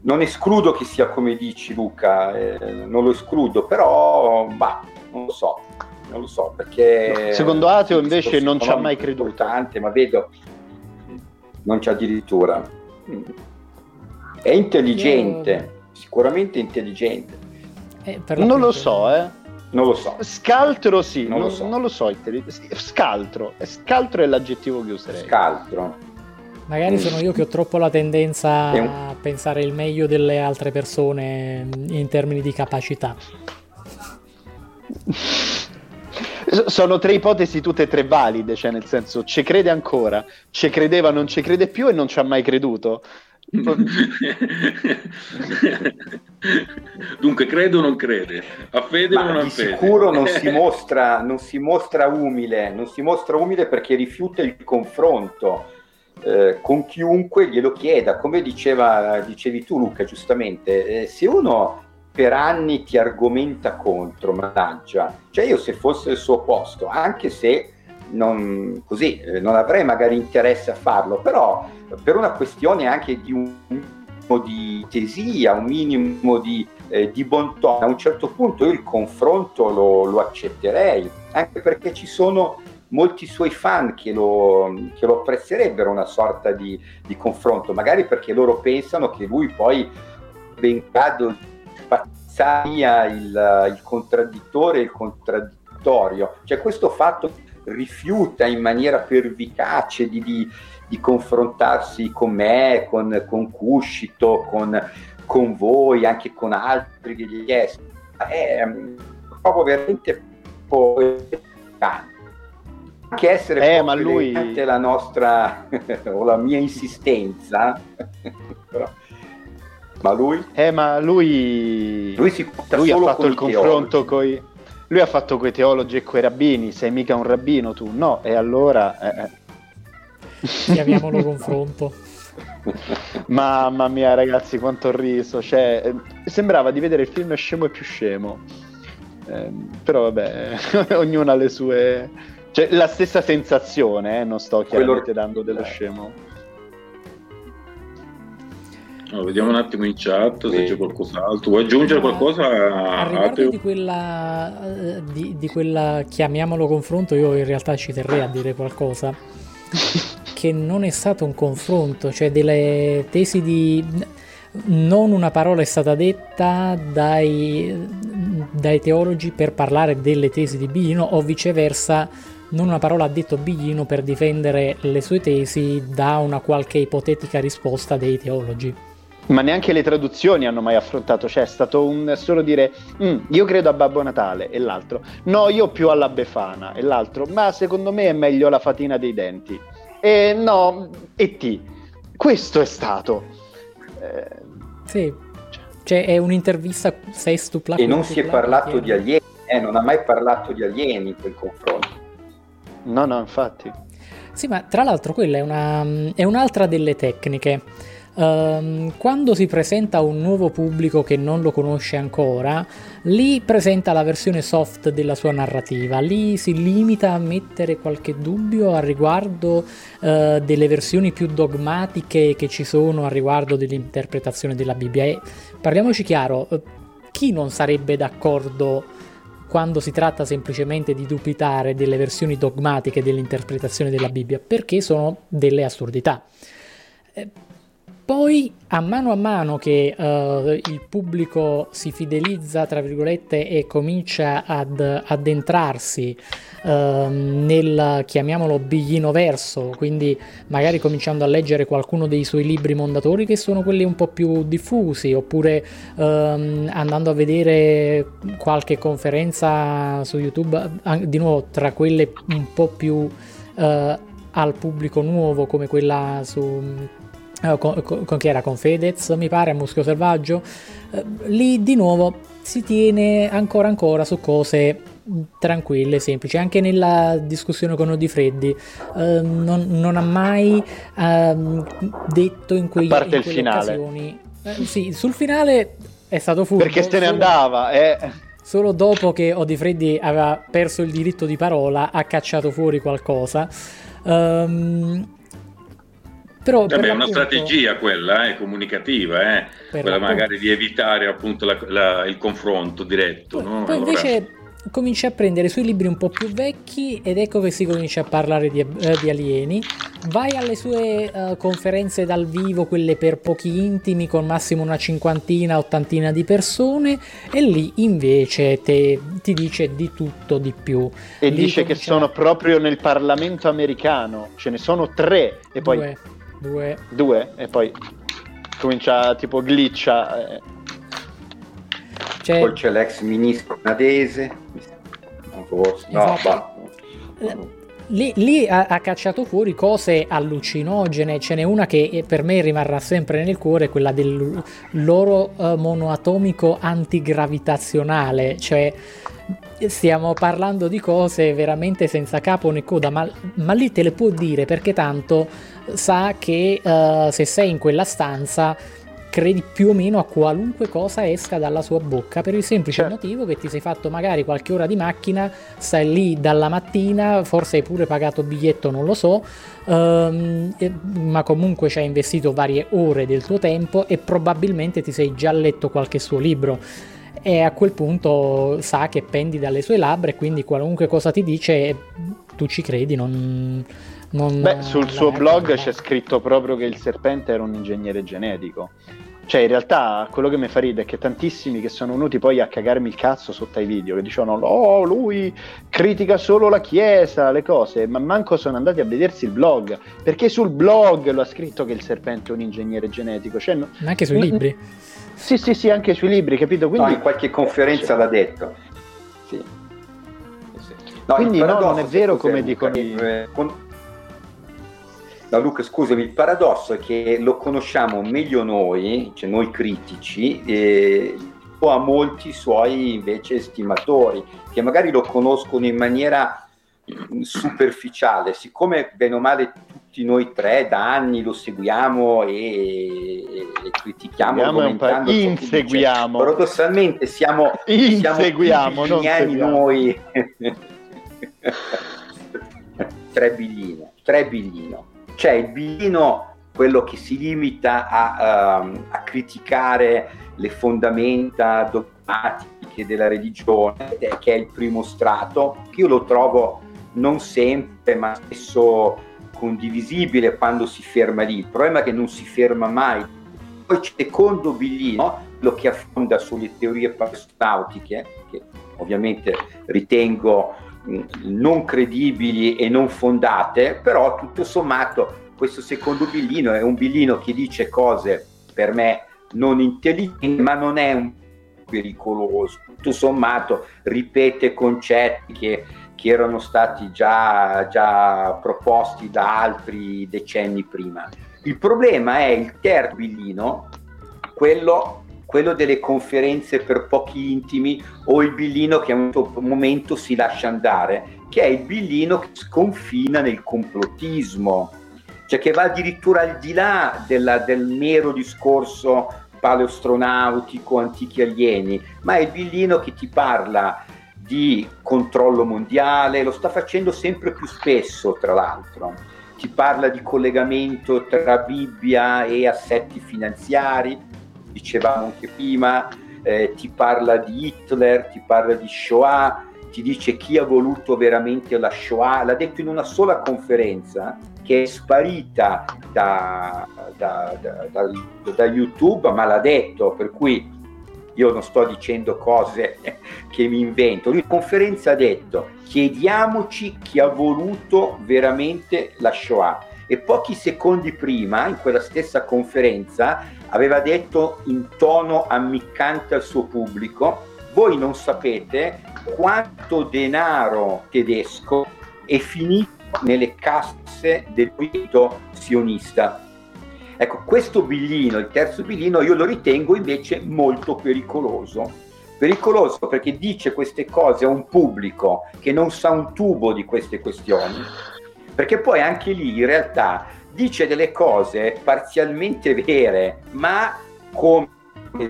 Non escludo che sia come dici Luca, eh, non lo escludo, però bah, non lo so non lo so perché... Secondo Ateo invece non ci ha mai creduto. Importante, ma vedo, non c'è addirittura. È intelligente, sicuramente intelligente. Eh, non lo so, eh. Non lo so. Scaltro sì, non, non lo so. Non lo so scaltro. Scaltro è l'aggettivo che userei. Scaltro. Magari sono io che ho troppo la tendenza a pensare il meglio delle altre persone in termini di capacità. sono tre ipotesi tutte e tre valide, cioè nel senso ci crede ancora, ci credeva, non ci crede più e non ci ha mai creduto. Dunque crede o non crede? A fede o non ha fede? sicuro non si, mostra, non si mostra umile, non si mostra umile perché rifiuta il confronto. Eh, con chiunque glielo chieda, come diceva, dicevi tu Luca giustamente, eh, se uno per anni ti argomenta contro, mannaggia. Cioè io se fosse al suo posto, anche se non, così, eh, non avrei magari interesse a farlo, però per una questione anche di un minimo di tesia, un minimo di, eh, di bontà, a un certo punto io il confronto lo, lo accetterei, anche perché ci sono molti suoi fan che lo, che lo apprezzerebbero una sorta di, di, confronto, magari perché loro pensano che lui poi venga via il, il contraddittore e il contraddittorio. Cioè questo fatto rifiuta in maniera pervicace di, di, di confrontarsi con me, con, con Cuscito, con, con voi, anche con altri degli esteri. È proprio veramente anche essere eh, ma lui... la nostra o la mia insistenza però ma lui? Eh, ma lui... Lui, si lui ha fatto il confronto con i... Lui ha fatto coi teologi e coi rabbini, sei mica un rabbino tu? No, e allora... Eh, eh. Chiamiamolo confronto. Mamma mia ragazzi, quanto ho riso. Cioè, eh, sembrava di vedere il film Scemo e più scemo. Eh, però vabbè, ognuno ha le sue... Cioè, la stessa sensazione, eh? non sto chiaramente Quello... dando dello scemo. Allora, vediamo un attimo in chat se c'è qualcos'altro. Vuoi aggiungere qualcosa? A riguardo di quella, eh, di, di quella, chiamiamolo confronto, io in realtà ci terrei a dire qualcosa. che non è stato un confronto, cioè delle tesi di... Non una parola è stata detta dai, dai teologi per parlare delle tesi di Bino o viceversa non una parola ha detto Biglino per difendere le sue tesi da una qualche ipotetica risposta dei teologi ma neanche le traduzioni hanno mai affrontato, cioè è stato un solo dire mm, io credo a Babbo Natale e l'altro no io più alla Befana e l'altro ma secondo me è meglio la fatina dei denti e no e ti questo è stato. Eh... sì. Cioè è un'intervista sestupla e non si è parlato di alieni eh, non ha mai parlato di alieni in quel confronto. No no infatti. Sì ma tra l'altro quella è, una, è un'altra delle tecniche Um, quando si presenta a un nuovo pubblico che non lo conosce ancora, lì presenta la versione soft della sua narrativa, lì si limita a mettere qualche dubbio a riguardo uh, delle versioni più dogmatiche che ci sono a riguardo dell'interpretazione della Bibbia. E parliamoci chiaro, uh, chi non sarebbe d'accordo quando si tratta semplicemente di dubitare delle versioni dogmatiche dell'interpretazione della Bibbia? Perché sono delle assurdità. Poi, a mano a mano che uh, il pubblico si fidelizza, tra virgolette, e comincia ad addentrarsi uh, nel, chiamiamolo, biglino verso, quindi magari cominciando a leggere qualcuno dei suoi libri mondatori che sono quelli un po' più diffusi, oppure uh, andando a vedere qualche conferenza su YouTube, di nuovo tra quelle un po' più eh, al pubblico nuovo come quella su eh, con, con, chi era? Con Fedez, mi pare, a Muschio Selvaggio. Eh, lì di nuovo si tiene ancora ancora su cose tranquille, semplici. Anche nella discussione con Odi Freddi eh, non, non, ha mai eh, detto in, quei, a parte in il finale. Eh, sì, sul finale è stato furbo. Perché se ne andava, eh. Solo dopo che Odi Freddi aveva perso il diritto di parola ha cacciato fuori qualcosa. Um, però Vabbè, è una strategia quella, eh, comunicativa, eh? quella magari di evitare appunto la, la, il confronto diretto. Poi, no? poi allora... invece cominci a prendere sui libri un po' più vecchi ed ecco che si comincia a parlare di, eh, di alieni. Vai alle sue uh, conferenze dal vivo, quelle per pochi intimi, con massimo una cinquantina, ottantina di persone, e lì invece te, ti dice di tutto di più. E lì dice comincia... che sono proprio nel Parlamento americano, ce ne sono tre, e poi... Due Due. Due, e poi comincia tipo glitcha. Eh. C'è... Poi c'è l'ex ministro canadese. No, esatto. Lì, lì ha, ha, cacciato fuori cose allucinogene, ce n'è una che eh, per me rimarrà sempre nel cuore, quella del loro uh, monoatomico antigravitazionale, cioè stiamo parlando di cose veramente senza capo né coda, ma, ma lì te le può dire perché tanto sa che uh, se sei in quella stanza credi più o meno a qualunque cosa esca dalla sua bocca per il semplice certo. motivo che ti sei fatto magari qualche ora di macchina, stai lì dalla mattina, forse hai pure pagato biglietto, non lo so, um, e, ma comunque ci hai investito varie ore del tuo tempo e probabilmente ti sei già letto qualche suo libro e a quel punto sa che pendi dalle sue labbra e quindi qualunque cosa ti dice tu ci credi, non... non Beh, sul suo blog c'è scritto proprio che il serpente era un ingegnere genetico. Cioè, in realtà quello che mi fa ridere è che tantissimi che sono venuti poi a cagarmi il cazzo sotto ai video, che dicevano, oh, lui critica solo la Chiesa, le cose, ma manco sono andati a vedersi il blog, perché sul blog lo ha scritto che il serpente è un ingegnere genetico. Cioè, no, ma anche sui libri. Sì, sì, sì, anche sui libri, capito? Quindi... No, in qualche conferenza cioè... l'ha detto. Sì. No, Quindi no, non è vero come dicono... Con No, Luca, scusami, il paradosso è che lo conosciamo meglio noi, cioè noi critici, e ha molti suoi invece estimatori, che magari lo conoscono in maniera superficiale, siccome bene o male tutti noi tre da anni lo seguiamo e, e critichiamo, inseguiamo. Paradossalmente siamo, inseguiamo, siamo non noi. Tre billino, tre billino c'è il bilino, quello che si limita a, um, a criticare le fondamenta dogmatiche della religione, che è il primo strato, che io lo trovo non sempre, ma spesso condivisibile quando si ferma lì. Il problema è che non si ferma mai. Poi c'è il secondo billino, quello che affonda sulle teorie paleonautiche, che ovviamente ritengo non credibili e non fondate, però tutto sommato questo secondo billino è un billino che dice cose per me non intelligenti, ma non è un pericoloso. Tutto sommato ripete concetti che, che erano stati già, già proposti da altri decenni prima. Il problema è il terzo billino, quello quello delle conferenze per pochi intimi o il billino che a un certo momento si lascia andare, che è il billino che sconfina nel complottismo, cioè che va addirittura al di là della, del mero discorso paleostronautico, antichi alieni, ma è il billino che ti parla di controllo mondiale, lo sta facendo sempre più spesso tra l'altro, ti parla di collegamento tra Bibbia e assetti finanziari, dicevamo anche prima, eh, ti parla di Hitler, ti parla di Shoah, ti dice chi ha voluto veramente la Shoah, l'ha detto in una sola conferenza che è sparita da, da, da, da YouTube, ma l'ha detto, per cui io non sto dicendo cose che mi invento. In conferenza ha detto chiediamoci chi ha voluto veramente la Shoah. E pochi secondi prima, in quella stessa conferenza, aveva detto in tono ammiccante al suo pubblico, voi non sapete quanto denaro tedesco è finito nelle casse del movimento sionista. Ecco, questo billino, il terzo billino, io lo ritengo invece molto pericoloso. Pericoloso perché dice queste cose a un pubblico che non sa un tubo di queste questioni, perché poi anche lì in realtà dice delle cose parzialmente vere, ma come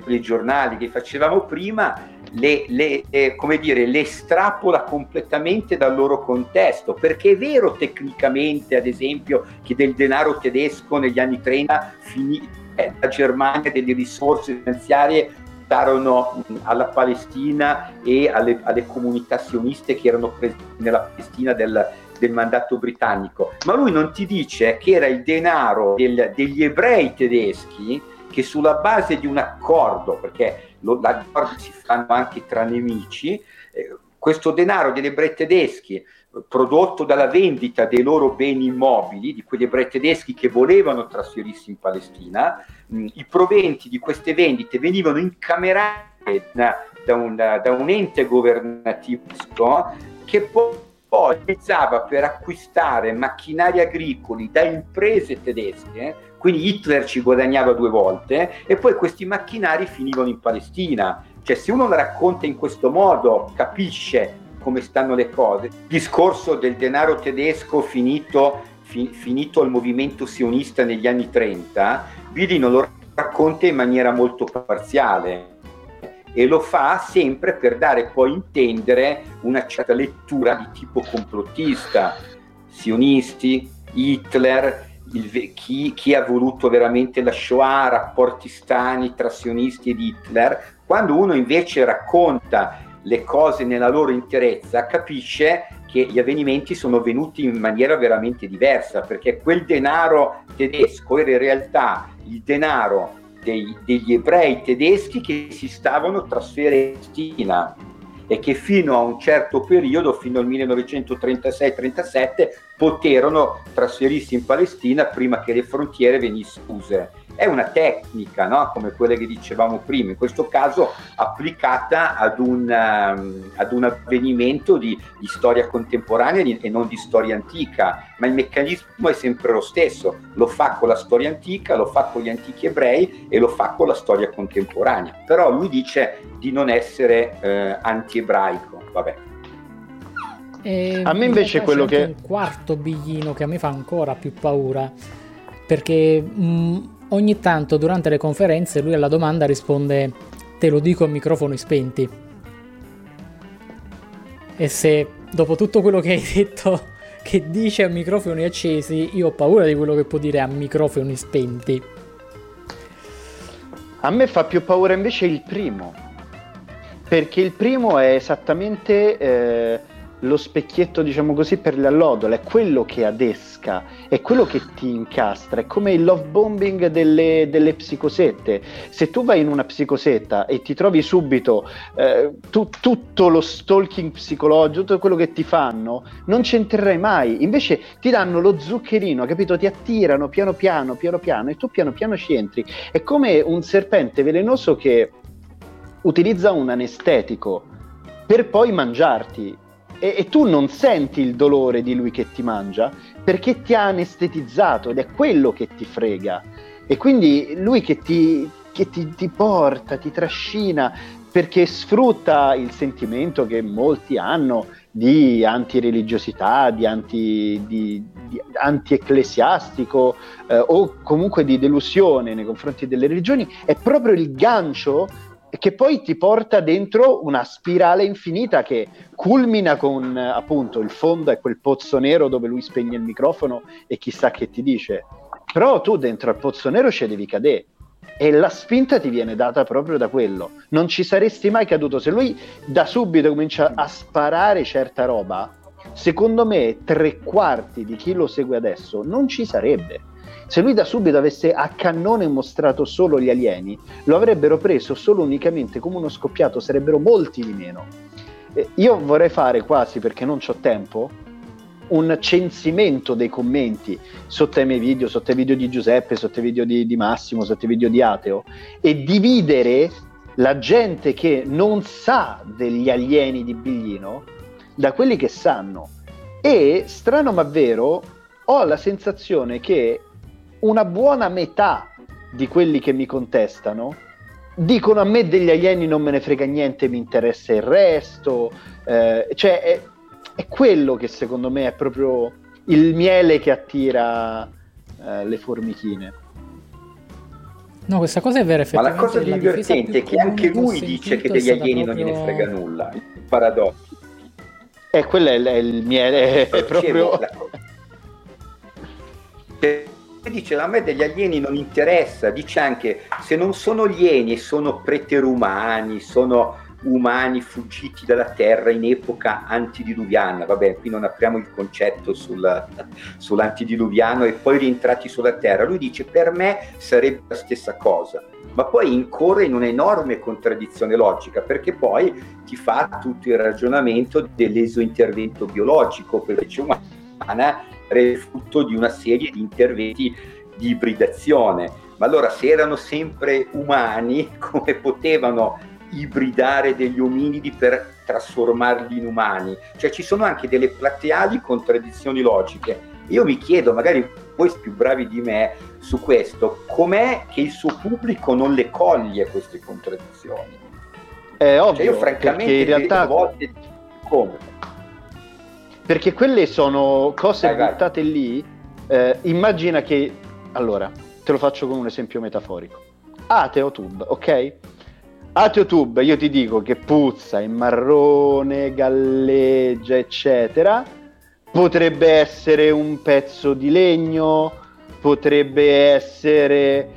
i giornali che facevamo prima, le, le, eh, come dire, le estrapola completamente dal loro contesto, perché è vero tecnicamente, ad esempio, che del denaro tedesco negli anni 30 finì, eh, la Germania delle risorse finanziarie darono alla Palestina e alle, alle, comunità sioniste che erano presenti nella Palestina del, del, mandato britannico, ma lui non ti dice che era il denaro del, degli ebrei tedeschi che sulla base di un accordo, perché lo, l'accordo si fanno anche tra nemici, eh, questo denaro degli ebrei tedeschi prodotto dalla vendita dei loro beni immobili, di quegli ebrei tedeschi che volevano trasferirsi in Palestina, mh, i proventi di queste vendite venivano incamerati da, da, un, da un, ente governativo che poi poi utilizzava per acquistare macchinari agricoli da imprese tedesche quindi Hitler ci guadagnava due volte e poi questi macchinari finivano in Palestina. Cioè se uno la racconta in questo modo capisce come stanno le cose. Il discorso del denaro tedesco finito, fi, finito al movimento sionista negli anni 30, Vidino lo racconta in maniera molto parziale e lo fa sempre per dare poi intendere una certa lettura di tipo complottista, sionisti, Hitler, il, chi, chi, ha voluto veramente la Shoah, rapporti strani tra sionisti ed Hitler, quando uno invece racconta le cose nella loro interezza, capisce che gli avvenimenti sono venuti in maniera veramente diversa, perché quel denaro tedesco era in realtà il denaro dei, degli ebrei tedeschi che si stavano trasferendo in Palestina e che fino a un certo periodo, fino al 1936-37, poterono trasferirsi in Palestina prima che le frontiere venissero use è una tecnica, no? come quelle che dicevamo prima, in questo caso applicata ad un, um, ad un avvenimento di, di, storia contemporanea e non di storia antica, ma il meccanismo è sempre lo stesso, lo fa con la storia antica, lo fa con gli antichi ebrei e lo fa con la storia contemporanea, però lui dice di non essere eh, anti-ebraico, vabbè. E a me invece quello che... Un quarto biglino che a me fa ancora più paura, perché... Mh, ogni tanto durante le conferenze lui alla domanda risponde te lo dico a microfoni spenti. E se dopo tutto quello che hai detto che dice a microfoni accesi, io ho paura di quello che può dire a microfoni spenti. A me fa più paura invece il primo, perché il primo è esattamente... Eh lo specchietto, diciamo così, per le allodole, è quello che adesca, è quello che ti incastra, è come il love bombing delle, delle psicosette. Se tu vai in una psicosetta e ti trovi subito eh, tu, tutto lo stalking psicologico, tutto quello che ti fanno, non c'entrerai mai. Invece ti danno lo zuccherino, capito? Ti attirano piano piano, piano piano, e tu piano piano ci entri. È come un serpente velenoso che utilizza un anestetico per poi mangiarti e, e, tu non senti il dolore di lui che ti mangia perché ti ha anestetizzato ed è quello che ti frega. E quindi lui che ti, che ti, ti porta, ti trascina perché sfrutta il sentimento che molti hanno di antireligiosità, di, anti, di, di anti-ecclesiastico eh, o comunque di delusione nei confronti delle religioni, è proprio il gancio che poi ti porta dentro una spirale infinita che culmina con appunto il fondo è quel pozzo nero dove lui spegne il microfono e chissà che ti dice. Però tu dentro al pozzo nero ci devi cadere e la spinta ti viene data proprio da quello. Non ci saresti mai caduto se lui da subito comincia a sparare certa roba. Secondo me, tre quarti di chi lo segue adesso non ci sarebbe. Se lui da subito avesse a cannone mostrato solo gli alieni, lo avrebbero preso solo unicamente come uno scoppiato, sarebbero molti di meno. Eh, io vorrei fare quasi, perché non ho tempo, un censimento dei commenti sotto ai miei video, sotto i video di Giuseppe, sotto i video di, di Massimo, sotto i video di Ateo e dividere la gente che non sa degli alieni di Biglino da quelli che sanno. E strano ma vero, ho la sensazione che una buona metà di quelli che mi contestano dicono a me degli alieni non me ne frega niente, mi interessa il resto. Eh, cioè, è, è quello che secondo me è proprio il miele che attira eh, le formichine. No, questa cosa è vera. Ma la cosa divertente è che anche lui dice che degli alieni proprio... non gliene frega nulla. Il paradosso. Eh, quello è, è il miele, è proprio... La... Dice a me degli alieni non interessa, dice anche se non sono alieni e sono preterumani, sono umani fuggiti dalla terra in epoca antidiluviana. Vabbè, qui non apriamo il concetto sul, sull'antidiluviano e poi rientrati sulla terra. Lui dice per me sarebbe la stessa cosa, ma poi incorre in un'enorme contraddizione logica perché poi ti fa tutto il ragionamento dell'esointervento biologico, perché c'è umana è frutto di una serie di interventi di ibridazione. Ma allora se erano sempre umani, come potevano ibridare degli ominidi per trasformarli in umani. Cioè ci sono anche delle plateali contraddizioni logiche. Io mi chiedo, magari voi più bravi di me su questo, com'è che il suo pubblico non le coglie queste contraddizioni? È ovvio, cioè io francamente in realtà... a volte come? Perché quelle sono cose vai, buttate vai. lì. Eh, immagina che allora, te lo faccio con un esempio metaforico. Ateotube, ok? Ateotube, io ti dico che puzza, è marrone, galleggia, eccetera. Potrebbe essere un pezzo di legno, potrebbe essere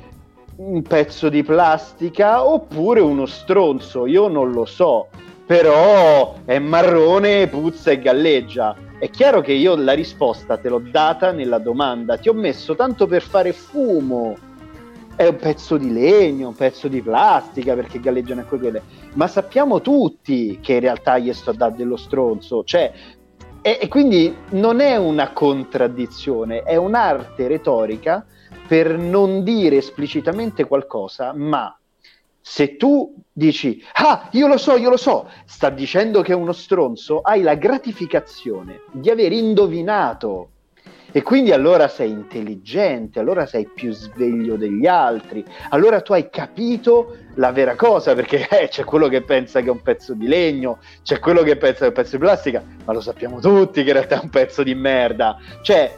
un pezzo di plastica oppure uno stronzo, io non lo so. Però è marrone, puzza e galleggia. È chiaro che io la risposta te l'ho data nella domanda, ti ho messo tanto per fare fumo è un pezzo di legno, un pezzo di plastica perché galleggiano anche quelle. Ma sappiamo tutti che in realtà gli sto a dare dello stronzo, cioè, e, e quindi non è una contraddizione, è un'arte retorica per non dire esplicitamente qualcosa, ma se tu dici, ah, io lo so, io lo so, sta dicendo che è uno stronzo, hai la gratificazione di aver indovinato e quindi allora sei intelligente, allora sei più sveglio degli altri, allora tu hai capito la vera cosa, perché eh, c'è quello che pensa che è un pezzo di legno, c'è quello che pensa che è un pezzo di plastica, ma lo sappiamo tutti che in realtà è un pezzo di merda. Cioè,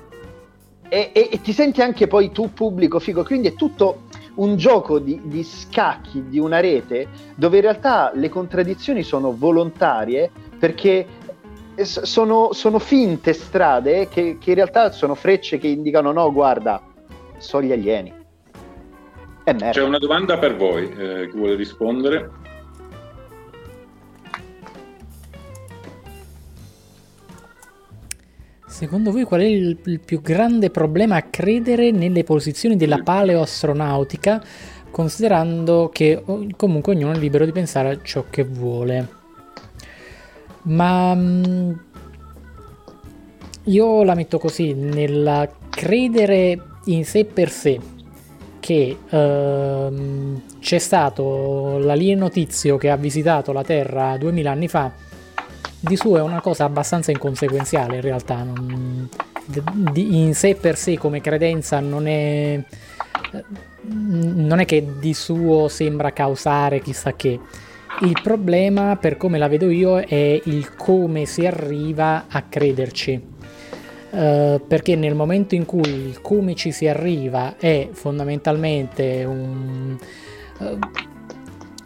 e, e, e ti senti anche poi tu pubblico figo, quindi è tutto un gioco di, di, scacchi di una rete dove in realtà le contraddizioni sono volontarie perché sono, sono finte strade che, che, in realtà sono frecce che indicano no, guarda, sono gli alieni. C'è una domanda per voi, eh, chi vuole rispondere? Secondo voi qual è il, il, più grande problema a credere nelle posizioni della paleoastronautica, considerando che comunque ognuno è libero di pensare a ciò che vuole? Ma mm, io la metto così, nel credere in sé per sé che ehm, c'è stato l'alieno tizio che ha visitato la Terra 2000 anni fa, di suo è una cosa abbastanza inconsequenziale in realtà. Non, in sé per sé come credenza non è, non è che di suo sembra causare chissà che il problema, per come la vedo io, è il come si arriva a crederci. Uh, perché nel momento in cui il come ci si arriva è fondamentalmente un, uh,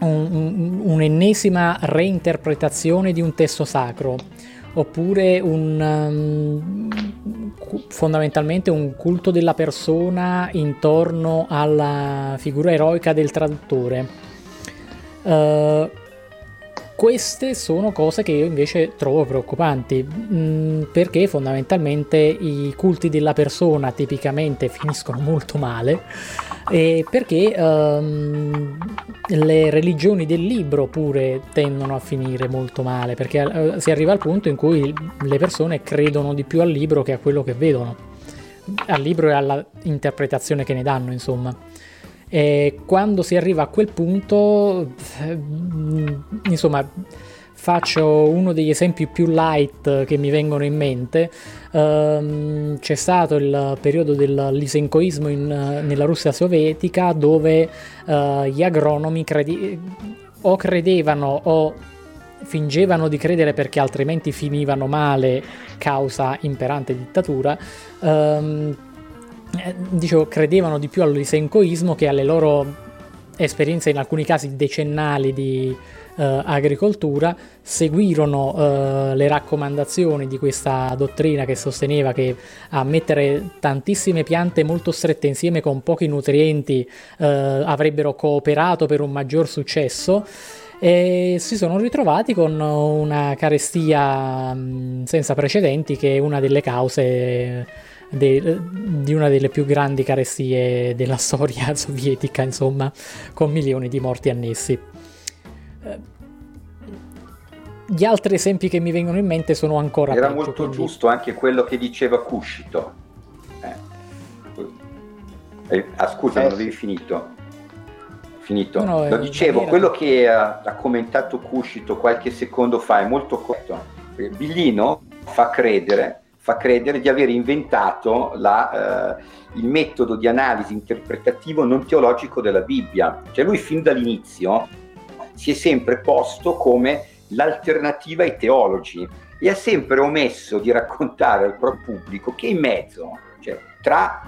un, un, un'ennesima reinterpretazione di un testo sacro, oppure un, um, fondamentalmente un culto della persona intorno alla figura eroica del traduttore. Uh, queste sono cose che io invece trovo preoccupanti mm, perché fondamentalmente i culti della persona tipicamente finiscono molto male e perché um, le religioni del libro pure tendono a finire molto male perché uh, si arriva al punto in cui le persone credono di più al libro che a quello che vedono al libro e alla interpretazione che ne danno insomma. E quando si arriva a quel punto, mm, insomma, faccio uno degli esempi più light che mi vengono in mente. Um, c'è stato il periodo del lisenkoismo in, nella Russia sovietica dove uh, gli agronomi credi- o credevano o fingevano di credere perché altrimenti finivano male causa imperante dittatura. Um, eh, dicevo, credevano di più all'isencoismo che alle loro esperienze in alcuni casi decennali di uh, agricoltura, seguirono uh, le raccomandazioni di questa dottrina che sosteneva che a mettere tantissime piante molto strette insieme con pochi nutrienti uh, avrebbero cooperato per un maggior successo e si sono ritrovati con una carestia senza precedenti che è una delle cause de, di una delle più grandi carestie della storia sovietica, insomma, con milioni di morti annessi. Eh, gli altri esempi che mi vengono in mente sono ancora Era peggio, molto quindi... giusto anche quello che diceva Cuscito. Eh. Eh, ah, scusa, non avevi finito. Finito. No, no, Lo dicevo, maniera... quello che ha, ha commentato Cuscito qualche secondo fa è molto corretto. Billino fa credere fa credere di aver inventato la, eh, il metodo di analisi interpretativo non teologico della Bibbia. Cioè lui fin dall'inizio si è sempre posto come l'alternativa ai teologi e ha sempre omesso di raccontare al proprio pubblico che in mezzo, cioè tra,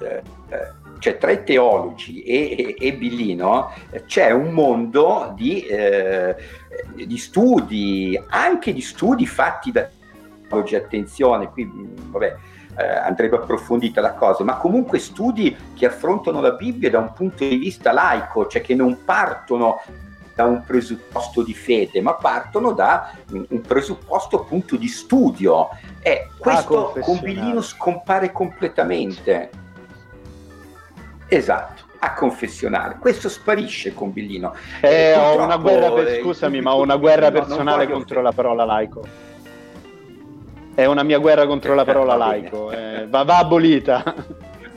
eh, eh cioè tra i teologi e, e, e Billino, c'è un mondo di, eh, di studi, anche di studi fatti da oggi attenzione, qui vabbè, eh, andrebbe approfondita la cosa, ma comunque studi che affrontano la Bibbia da un punto di vista laico, cioè che non partono da un presupposto di fede, ma partono da un presupposto appunto di studio. E questo con Billino scompare completamente. Esatto, a confessionale. Questo sparisce con Billino. Eh, ho una guerra, per, scusami, ma ho una guerra personale contro la parola laico. È una mia guerra contro la parola laico, eh, va, va, abolita.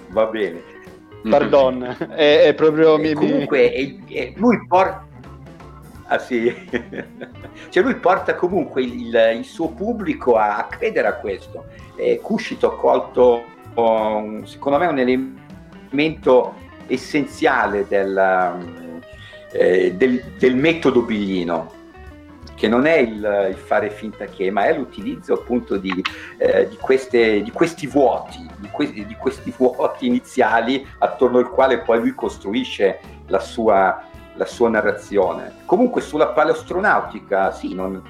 Va bene. Pardon, è, è proprio... Mi, comunque mi... È, è, lui porta... Ah sì, cioè lui porta comunque il, il, suo pubblico a, a credere a questo. Eh, Cuscito ha colto, um, secondo me, un elemento essenziale del, eh, del, del metodo biglino che non è il, il, fare finta che, ma è l'utilizzo appunto di, eh, di, queste, di questi vuoti, di, que- di, questi vuoti iniziali attorno al quale poi lui costruisce la sua, la sua narrazione. Comunque sulla paleostronautica, sì, non,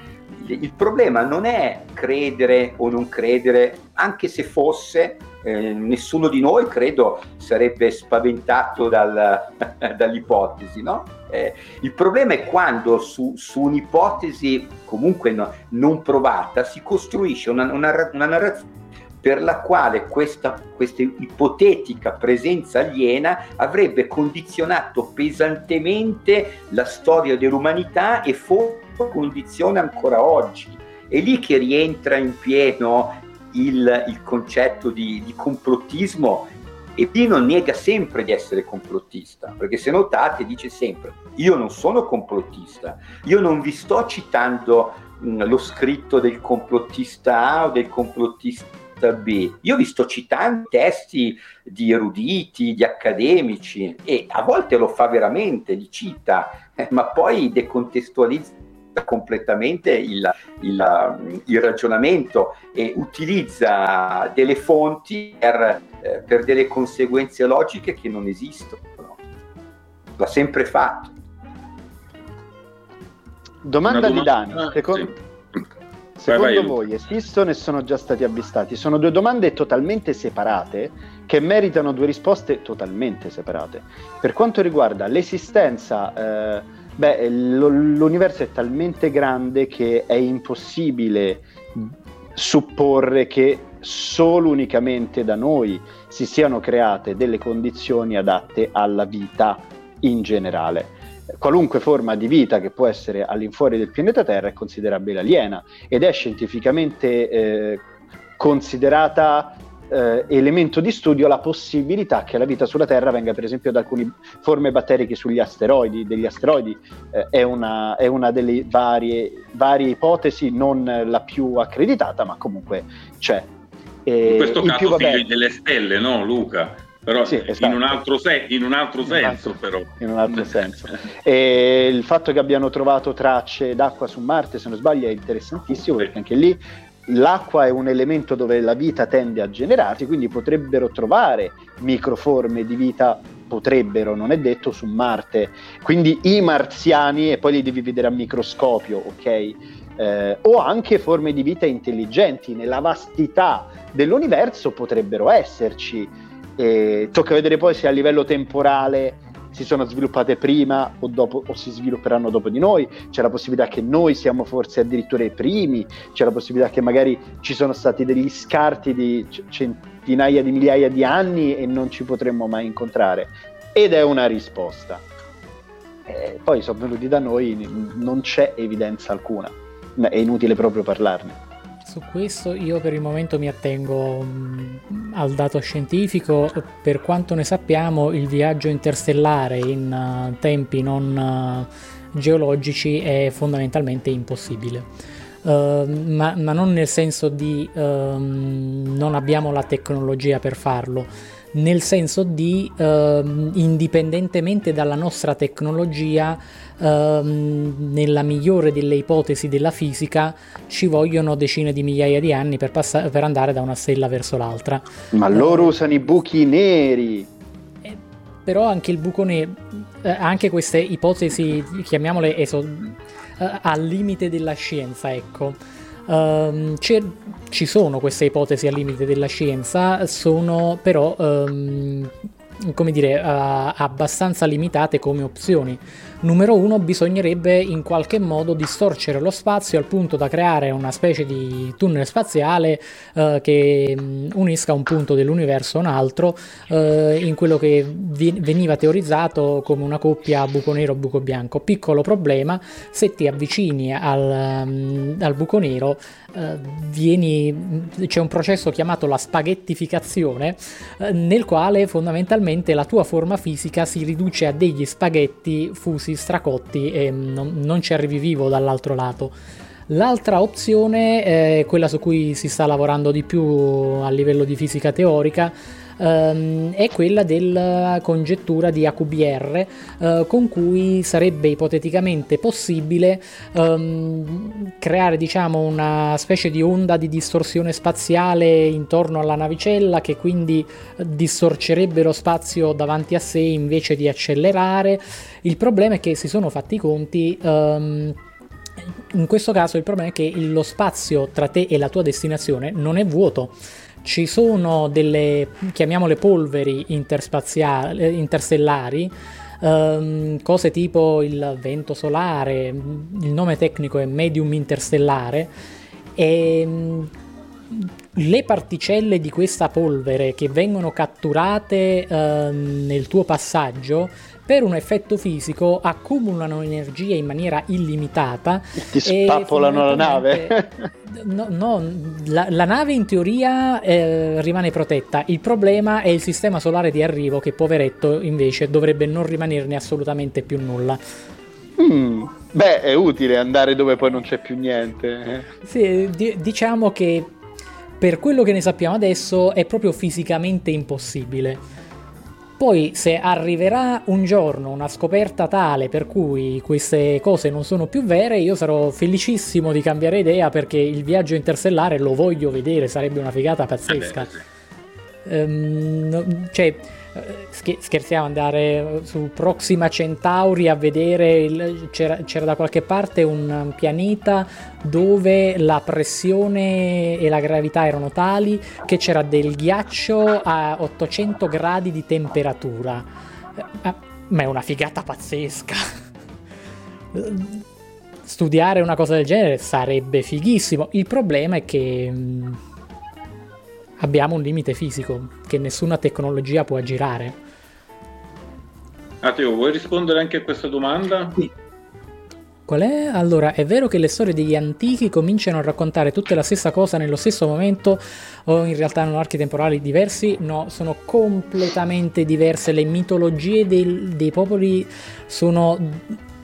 il problema non è credere o non credere, anche se fosse, eh, nessuno di noi credo sarebbe spaventato dal, dall'ipotesi, no? Eh, il problema è quando su, su un'ipotesi comunque no, non provata si costruisce una, una, una narrazione per la quale questa, questa, ipotetica presenza aliena avrebbe condizionato pesantemente la storia dell'umanità e forse condiziona ancora oggi. È lì che rientra in pieno il, il concetto di, di complottismo e Pino nega sempre di essere complottista, perché se notate dice sempre, io non sono complottista, io non vi sto citando mh, lo scritto del complottista A o del complottista B, io vi sto citando testi di eruditi, di accademici e a volte lo fa veramente, li cita, eh, ma poi decontestualizza completamente il, il, il, ragionamento e utilizza delle fonti per, eh, per, delle conseguenze logiche che non esistono. L'ha sempre fatto. Domanda, domanda di Dani. Secondo... Secondo vai, voi esistono e sono già stati avvistati? Sono due domande totalmente separate che meritano due risposte totalmente separate. Per quanto riguarda l'esistenza, eh, beh, l'universo è talmente grande che è impossibile supporre che solo unicamente da noi si siano create delle condizioni adatte alla vita in generale qualunque forma di vita che può essere all'infuori del pianeta Terra è considerabile aliena ed è scientificamente eh, considerata eh, elemento di studio la possibilità che la vita sulla Terra venga per esempio da alcune forme batteriche sugli asteroidi, degli asteroidi eh, è, una, è, una, delle varie, varie, ipotesi, non la più accreditata, ma comunque c'è. E in questo in caso più, vabbè, delle stelle, no Luca? Però sì, esatto. in, un esatto. se- in, un altro in senso altro, però. In un altro senso. E il fatto che abbiano trovato tracce d'acqua su Marte, se non sbaglio, è interessantissimo perché anche lì l'acqua è un elemento dove la vita tende a generarsi, quindi potrebbero trovare microforme di vita, potrebbero, non è detto, su Marte. Quindi i marziani, e poi li devi vedere a microscopio, ok? Eh, o anche forme di vita intelligenti nella vastità dell'universo potrebbero esserci e tocca vedere poi se a livello temporale si sono sviluppate prima o, dopo, o si svilupperanno dopo di noi, c'è la possibilità che noi siamo forse addirittura i primi, c'è la possibilità che magari ci sono stati degli scarti di centinaia di migliaia di anni e non ci potremmo mai incontrare. Ed è una risposta. E poi sono venuti da noi, non c'è evidenza alcuna, è inutile proprio parlarne su questo io per il momento mi attengo mm, al dato scientifico. Per quanto ne sappiamo, il viaggio interstellare in uh, tempi non uh, geologici è fondamentalmente impossibile. Uh, ma, ma, non nel senso di ehm, non abbiamo la tecnologia per farlo, nel senso di ehm, indipendentemente dalla nostra tecnologia ehm, nella migliore delle ipotesi della fisica ci vogliono decine di migliaia di anni per, pass- per andare da una stella verso l'altra. Ma loro uh, usano i buchi neri. Eh, però anche il buco nero, eh, anche queste ipotesi, chiamiamole eso, eh, al limite della scienza, ecco. Um, ci sono queste ipotesi al limite della scienza, sono però um, come dire, uh, abbastanza limitate come opzioni. Numero uno, bisognerebbe in qualche modo distorcere lo spazio al punto da creare una specie di tunnel spaziale uh, che um, unisca un punto dell'universo a un altro uh, in quello che vi- veniva teorizzato come una coppia buco nero-buco bianco. Piccolo problema, se ti avvicini al, um, al buco nero eh, vieni, c'è un processo chiamato la spaghettificazione uh, nel quale fondamentalmente la tua forma fisica si riduce a degli spaghetti fusi, stracotti e non, non ci arrivi vivo dall'altro lato. L'altra opzione, è quella su cui si sta lavorando di più a livello di fisica teorica, ehm, è quella della congettura di AQBR eh, con cui sarebbe ipoteticamente possibile ehm, creare diciamo una specie di onda di distorsione spaziale intorno alla navicella che quindi distorcerebbe lo spazio davanti a sé invece di accelerare. Il problema è che si sono fatti i conti ehm, in questo caso il problema è che lo spazio tra te e la tua destinazione non è vuoto ci sono delle, chiamiamole polveri interstellari, um, cose tipo il vento solare, il nome tecnico è medium interstellare, e um, le particelle di questa polvere che vengono catturate uh, nel tuo passaggio per un effetto fisico accumulano energia in maniera illimitata. Ti spappolano la nave? no, no la, la, nave in teoria eh, rimane protetta. Il problema è il sistema solare di arrivo che poveretto invece dovrebbe non rimanerne assolutamente più nulla. Mm, beh, è utile andare dove poi non c'è più niente. Eh. Sì, di- diciamo che per quello che ne sappiamo adesso è proprio fisicamente impossibile. Poi se arriverà un giorno una scoperta tale per cui queste cose non sono più vere, io sarò felicissimo di cambiare idea perché il viaggio interstellare lo voglio vedere, sarebbe una figata pazzesca. Eh beh, sì. ehm, cioè, scherziamo andare su Proxima Centauri a vedere il, c'era, c'era, da qualche parte un pianeta dove la pressione e la gravità erano tali che c'era del ghiaccio a 800 gradi di temperatura. Eh, ma è una figata pazzesca. Studiare una cosa del genere sarebbe fighissimo. Il problema è che mm, abbiamo un limite fisico che nessuna tecnologia può aggirare. Matteo, vuoi rispondere anche a questa domanda? Sì. Qual è? Allora, è vero che le storie degli antichi cominciano a raccontare tutte la stessa cosa nello stesso momento o in realtà hanno archi temporali diversi? No, sono completamente diverse. Le mitologie dei, dei popoli sono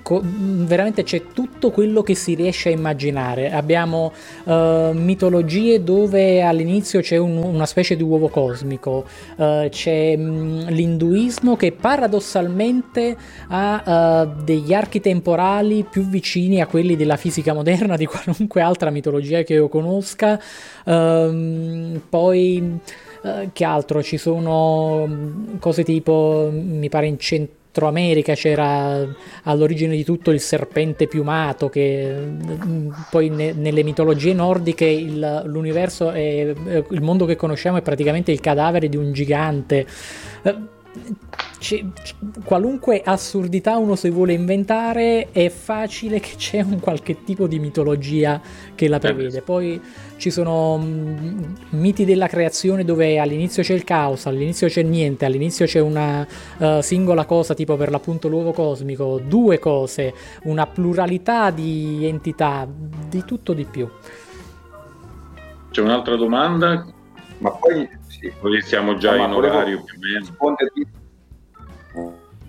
co- veramente c'è tutto quello che si riesce a immaginare. Abbiamo uh, mitologie dove all'inizio c'è un, una specie di uovo cosmico, uh, c'è um, l'induismo che paradossalmente ha uh, degli archi temporali più vicini a quelli della fisica moderna di qualunque altra mitologia che io conosca. Um, poi che altro? Ci sono mm, cose tipo, mi pare in Centro America c'era all'origine di tutto il serpente piumato che mm, poi ne, nelle mitologie nordiche il, l'universo è il mondo che conosciamo è praticamente il cadavere di un gigante. Eh, c- qualunque assurdità uno si vuole inventare è facile che c'è un qualche tipo di mitologia che la prevede poi ci sono mh, miti della creazione dove all'inizio c'è il caos, all'inizio c'è niente, all'inizio c'è una uh, singola cosa tipo per l'appunto l'uovo cosmico, due cose, una pluralità di entità, di tutto di più. C'è un'altra domanda? Ma poi sì. Noi siamo già no, in orario più o meno.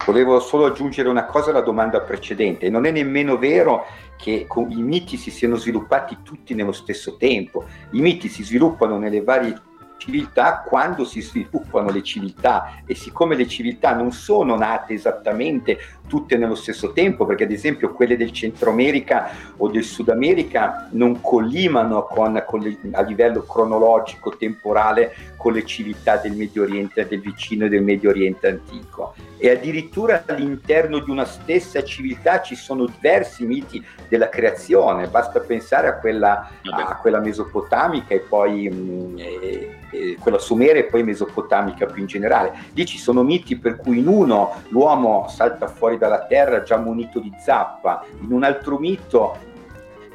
Volevo solo aggiungere una cosa alla domanda precedente. Non è nemmeno vero che i miti si siano sviluppati tutti nello stesso tempo. I miti si sviluppano nelle varie civiltà quando si sviluppano le civiltà e siccome le civiltà non sono nate esattamente tutte nello stesso tempo, perché ad esempio quelle del Centro America o del Sud America non collimano con, con le, a livello cronologico, temporale, con le civiltà del Medio Oriente, del vicino e del Medio Oriente antico. E addirittura all'interno di una stessa civiltà ci sono diversi miti della creazione, basta pensare a quella, a quella mesopotamica e poi mh, mm, e, e quella sumera e poi mesopotamica più in generale. Lì ci sono miti per cui in uno l'uomo salta fuori dalla terra già munito di zappa, in un altro mito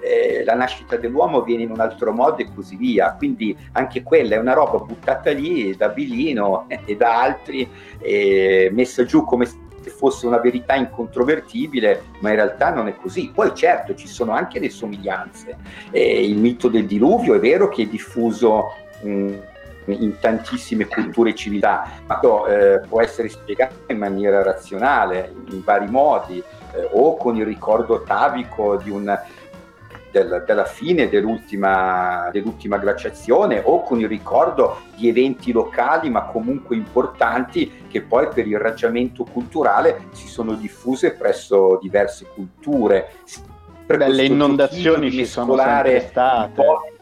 eh, la nascita dell'uomo viene in un altro modo e così via. Quindi anche quella è una roba buttata lì da Bilino e da altri, eh, messa giù come se fosse una verità incontrovertibile, ma in realtà non è così. Poi certo ci sono anche le somiglianze. Eh, il mito del diluvio è vero che è diffuso mh, in tantissime culture e civiltà, ma eh, può essere spiegato in maniera razionale, in vari modi, eh, o con il ricordo atavico di un del, della fine dell'ultima, dell'ultima glaciazione o con il ricordo di eventi locali ma comunque importanti che poi per il raggiamento culturale si sono diffuse presso diverse culture. Per le inondazioni ci sono sempre state.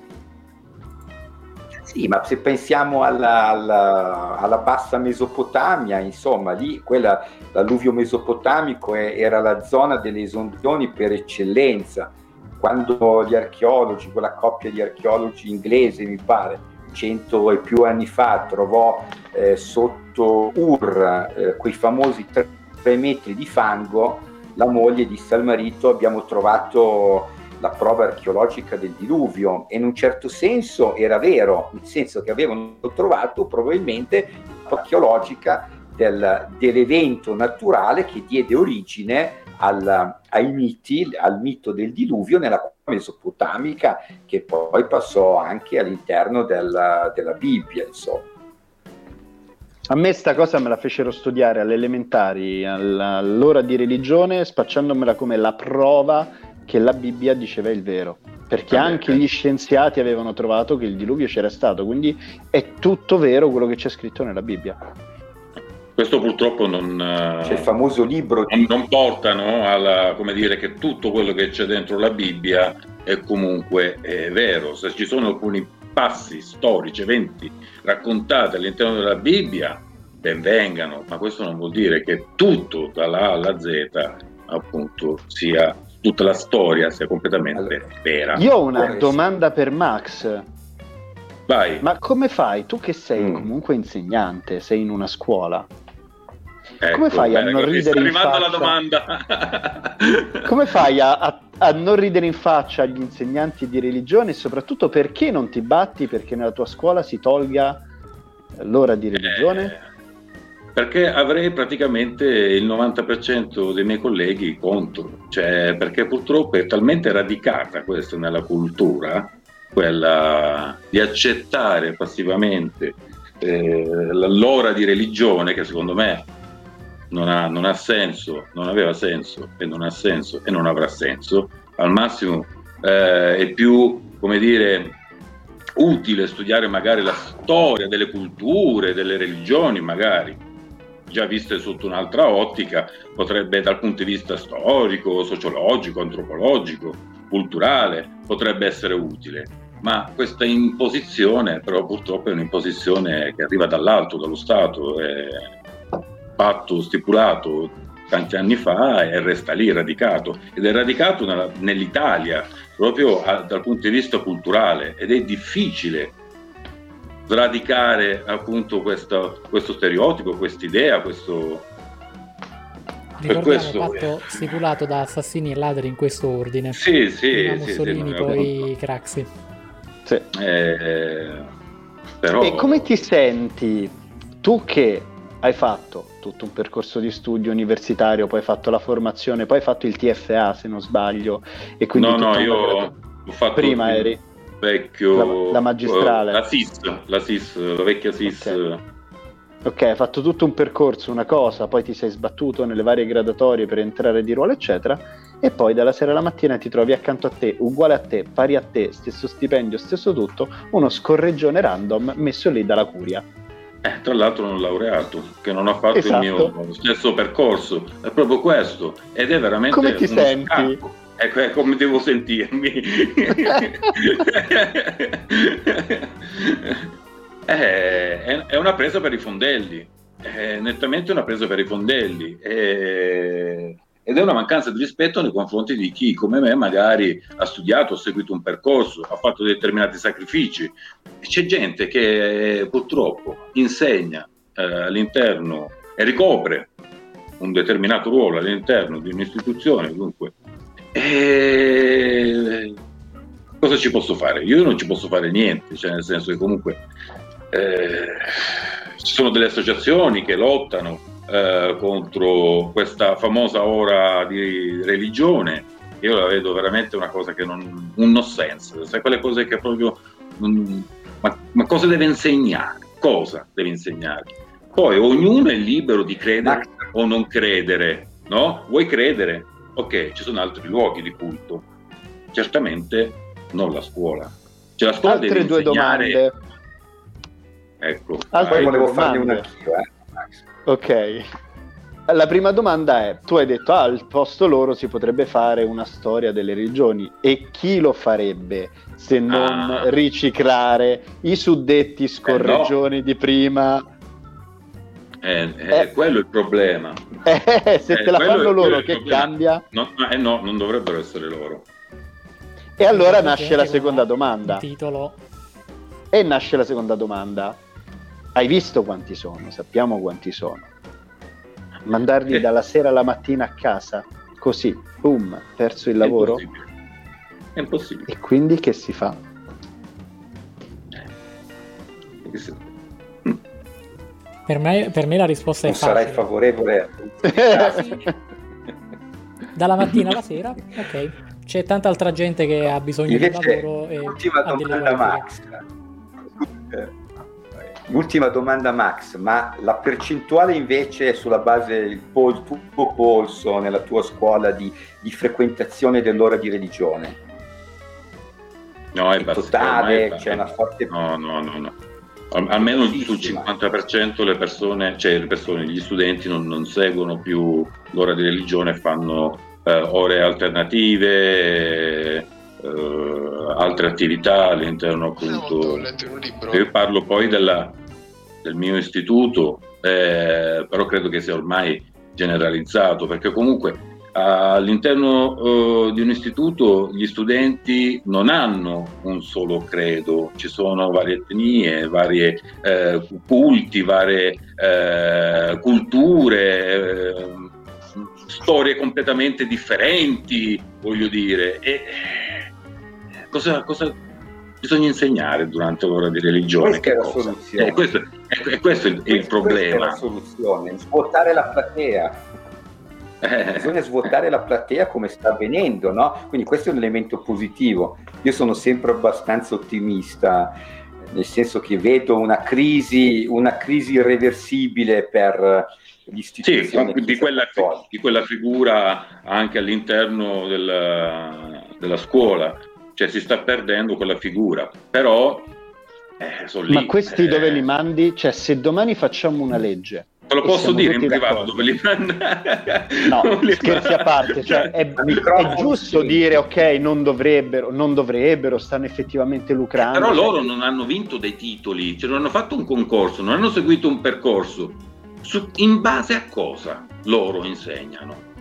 Sì, ma se pensiamo alla, alla, alla, bassa Mesopotamia, insomma, lì quella, l'alluvio mesopotamico è, era la zona delle esondazioni per eccellenza. Quando gli archeologi, quella coppia di archeologi inglesi, mi pare, cento e più anni fa, trovò eh, sotto Ur eh, quei famosi tre metri di fango, la moglie disse al marito abbiamo trovato la prova archeologica del diluvio e in un certo senso era vero, nel senso che avevano trovato probabilmente archeologica del, dell'evento naturale che diede origine al, ai miti, al mito del diluvio nella mesopotamica che poi passò anche all'interno della, della Bibbia, insomma. A me sta cosa me la fecero studiare alle elementari, all'ora di religione, spacciandomela come la prova che la Bibbia diceva il vero. Perché ah, anche gli scienziati avevano trovato che il diluvio c'era stato, quindi è tutto vero quello che c'è scritto nella Bibbia. Questo purtroppo non, c'è il famoso libro di... non, portano alla, come dire, che tutto quello che c'è dentro la Bibbia è comunque è vero. Se ci sono alcuni passi storici, eventi raccontati all'interno della Bibbia, ben vengano, ma questo non vuol dire che tutto dalla A alla Z appunto sia tutta la storia sia completamente allora, vera. Io ho una domanda per Max. Vai. Ma come fai? Tu che sei mm. comunque insegnante, sei in una scuola. Ecco, come fai a non ridere in faccia? la domanda. come fai a, a, a, non ridere in faccia agli insegnanti di religione e soprattutto perché non ti batti perché nella tua scuola si tolga l'ora di religione? Eh, perché avrei praticamente il 90% dei miei colleghi contro, cioè, perché purtroppo è talmente radicata questa nella cultura, quella di accettare passivamente eh, l'ora di religione, che secondo me non ha, non ha senso, non aveva senso e non ha senso e non avrà senso, al massimo eh, è più, come dire, utile studiare magari la storia delle culture, delle religioni magari, già viste sotto un'altra ottica, potrebbe dal punto di vista storico, sociologico, antropologico, culturale, potrebbe essere utile. Ma questa imposizione, però purtroppo è un'imposizione che arriva dall'alto, dallo Stato, è patto stipulato tanti anni fa e resta lì radicato ed è radicato nell'Italia proprio dal punto di vista culturale ed è difficile sradicare appunto questo, questo stereotipo, quest'idea, questo... Ricordiamo questo... patto stipulato da assassini e ladri in questo ordine. Sì, sì. Prima Mussolini, sì, poi Craxi. Sì. Eh, però... E come ti senti tu che hai fatto tutto un percorso di studio universitario, poi hai fatto la formazione, poi hai fatto il TFA se non sbaglio. E quindi no, no, io ho fatto... Prima eri vecchio... La, la magistrale. La SIS, la SIS, la vecchia SIS. Okay. ok, hai fatto tutto un percorso, una cosa, poi ti sei sbattuto nelle varie gradatorie per entrare di ruolo, eccetera, e poi dalla sera alla mattina ti trovi accanto a te, uguale a te, pari a te, stesso stipendio, stesso tutto, uno scorreggione random messo lì dalla curia. Eh, tra l'altro non laureato, che non ha fatto esatto. il mio stesso percorso, è proprio questo, ed è veramente... Come ti senti? Scacco. Ecco, è come devo sentirmi. Eh, è, è, una presa per i fondelli, è nettamente una presa per i fondelli. È, ed è una mancanza di rispetto nei confronti di chi, come me, magari ha studiato, ha seguito un percorso, ha fatto determinati sacrifici. C'è gente che purtroppo insegna eh, all'interno e ricopre un determinato ruolo all'interno di un'istituzione, dunque e... Cosa ci posso fare? Io non ci posso fare niente, cioè nel senso che comunque eh, ci sono delle associazioni che lottano eh, contro questa famosa ora di religione. Io la vedo veramente una cosa che non un no sense, sai quelle cose che proprio non, ma, ma cosa deve insegnare? Cosa deve insegnare? Poi ognuno è libero di credere o non credere, no? Vuoi credere? Ok, ci sono altri luoghi di culto, certamente non la scuola. Cioè, la scuola Altre deve due insegnare... domande. Ecco. Altre volevo farne una anch'io, eh. Ok. La prima domanda è, tu hai detto, ah, al posto loro si potrebbe fare una storia delle religioni e chi lo farebbe se non ah. riciclare i suddetti scorreggioni eh no. di prima è, è eh, quello il problema. Eh, se eh, te la fanno loro, che cambia? No, eh no, non dovrebbero essere loro. E allora nasce la seconda domanda. Titolo. E nasce la seconda domanda. Hai visto quanti sono? Sappiamo quanti sono. Mandarli eh. dalla sera alla mattina a casa, così, boom, perso il lavoro? È impossibile. È impossibile. E quindi che si fa? Eh. Per me, per me la risposta non è facile. Sarai favorevole a Dalla mattina alla sera, ok. C'è tanta altra gente che ha bisogno Invece, di lavoro. E ultima domanda, Max. L'ultima domanda, Max, ma la percentuale invece sulla base del tuo polso nella tua scuola di, di frequentazione dell'ora di religione? No, è, è totale, c'è una forte... No, no, no, no almeno sul 50% le persone, cioè le persone, gli studenti non, non seguono più l'ora di religione, fanno eh, ore alternative, eh, altre attività all'interno appunto. Io parlo poi della, del mio istituto, eh, però credo che sia ormai generalizzato perché comunque all'interno uh, di un istituto gli studenti non hanno un solo credo, ci sono varie etnie, varie eh, culti, varie eh, culture, eh, storie completamente differenti, voglio dire. E cosa, cosa bisogna insegnare durante l'ora di religione? Questa è la soluzione. Eh, questo, è, questo è il, il problema. Questa è la soluzione, svuotare la platea eh. Bisogna svuotare la platea come sta avvenendo, no? Quindi questo è un elemento positivo. Io sono sempre abbastanza ottimista, nel senso che vedo una crisi, una crisi irreversibile per gli istituti. Sì, di quella, di quella, figura anche all'interno della, della scuola, cioè si sta perdendo quella figura, però... Eh, lì, Ma questi eh... dove li mandi? Cioè se domani facciamo una legge Te lo posso dire in privato dove li? No, scherzi a parte, cioè, è, è, giusto dire ok, non dovrebbero, non dovrebbero, stanno effettivamente lucrando. Però cioè... loro non hanno vinto dei titoli, cioè non hanno fatto un concorso, non hanno seguito un percorso. Su, in base a cosa loro insegnano?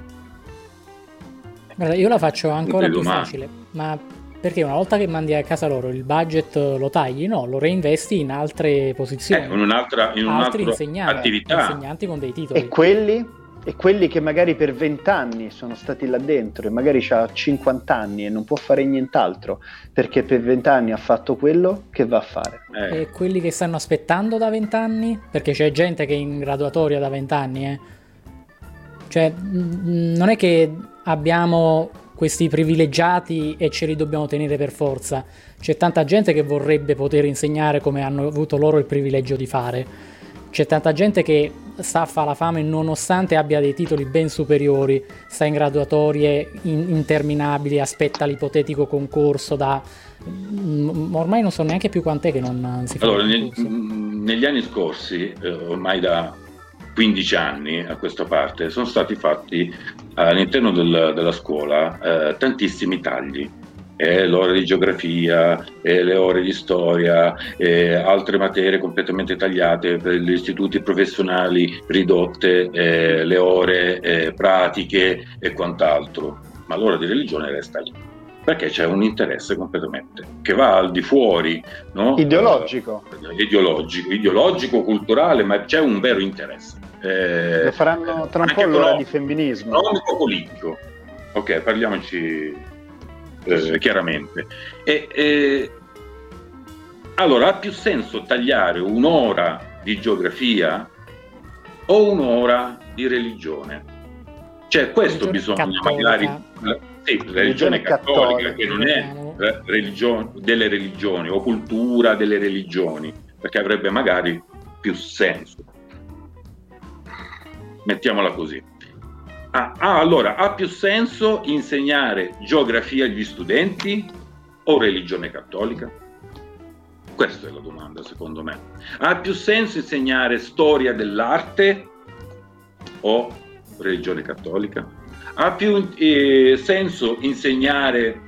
Guarda, io la faccio ancora più facile, ma perché una volta che mandi a casa loro il budget lo tagli, no, lo reinvesti in altre posizioni. Eh, in un'altra, in un'altra insegnanti, attività. Insegnanti con dei titoli. E quelli? E quelli che magari per 20 anni sono stati là dentro e magari ha 50 anni e non può fare nient'altro perché per 20 anni ha fatto quello che va a fare. Eh. E quelli che stanno aspettando da 20 anni? Perché c'è gente che è in graduatoria da 20 anni, eh. Cioè, non è che abbiamo questi privilegiati e ce li dobbiamo tenere per forza. C'è tanta gente che vorrebbe poter insegnare come hanno avuto loro il privilegio di fare. C'è tanta gente che sta a fare la fame nonostante abbia dei titoli ben superiori, sta in graduatorie in- interminabili, aspetta l'ipotetico concorso da... Mm, ormai non so neanche più quant'è che non si fa. Allora, neg- negli anni scorsi, eh, ormai da 15 anni a questa parte, sono stati fatti all'interno del, della scuola eh, tantissimi tagli. Eh, le ore di geografia, eh, le ore di storia, altre materie completamente tagliate per gli istituti professionali ridotte, le ore pratiche e quant'altro. Ma l'ora di religione resta lì perché c'è un interesse completamente che va al di fuori no? ideologico. Ideologico, ideologico, culturale, ma c'è un vero interesse. Eh, Lo faranno tra un po' l'ora di femminismo. Economico politico. Ok, parliamoci eh, chiaramente. E, e, allora, ha più senso tagliare un'ora di geografia o un'ora di religione? Cioè, questo bisogna cattolica. magari sì, la religione cattolica, cattolica, che non è religione, delle religioni o cultura delle religioni, perché avrebbe magari più senso. Mettiamola così. Ah, ah, allora, ha più senso insegnare geografia agli studenti o religione cattolica? Questa è la domanda, secondo me. Ha più senso insegnare storia dell'arte o religione cattolica? Ha più eh, senso insegnare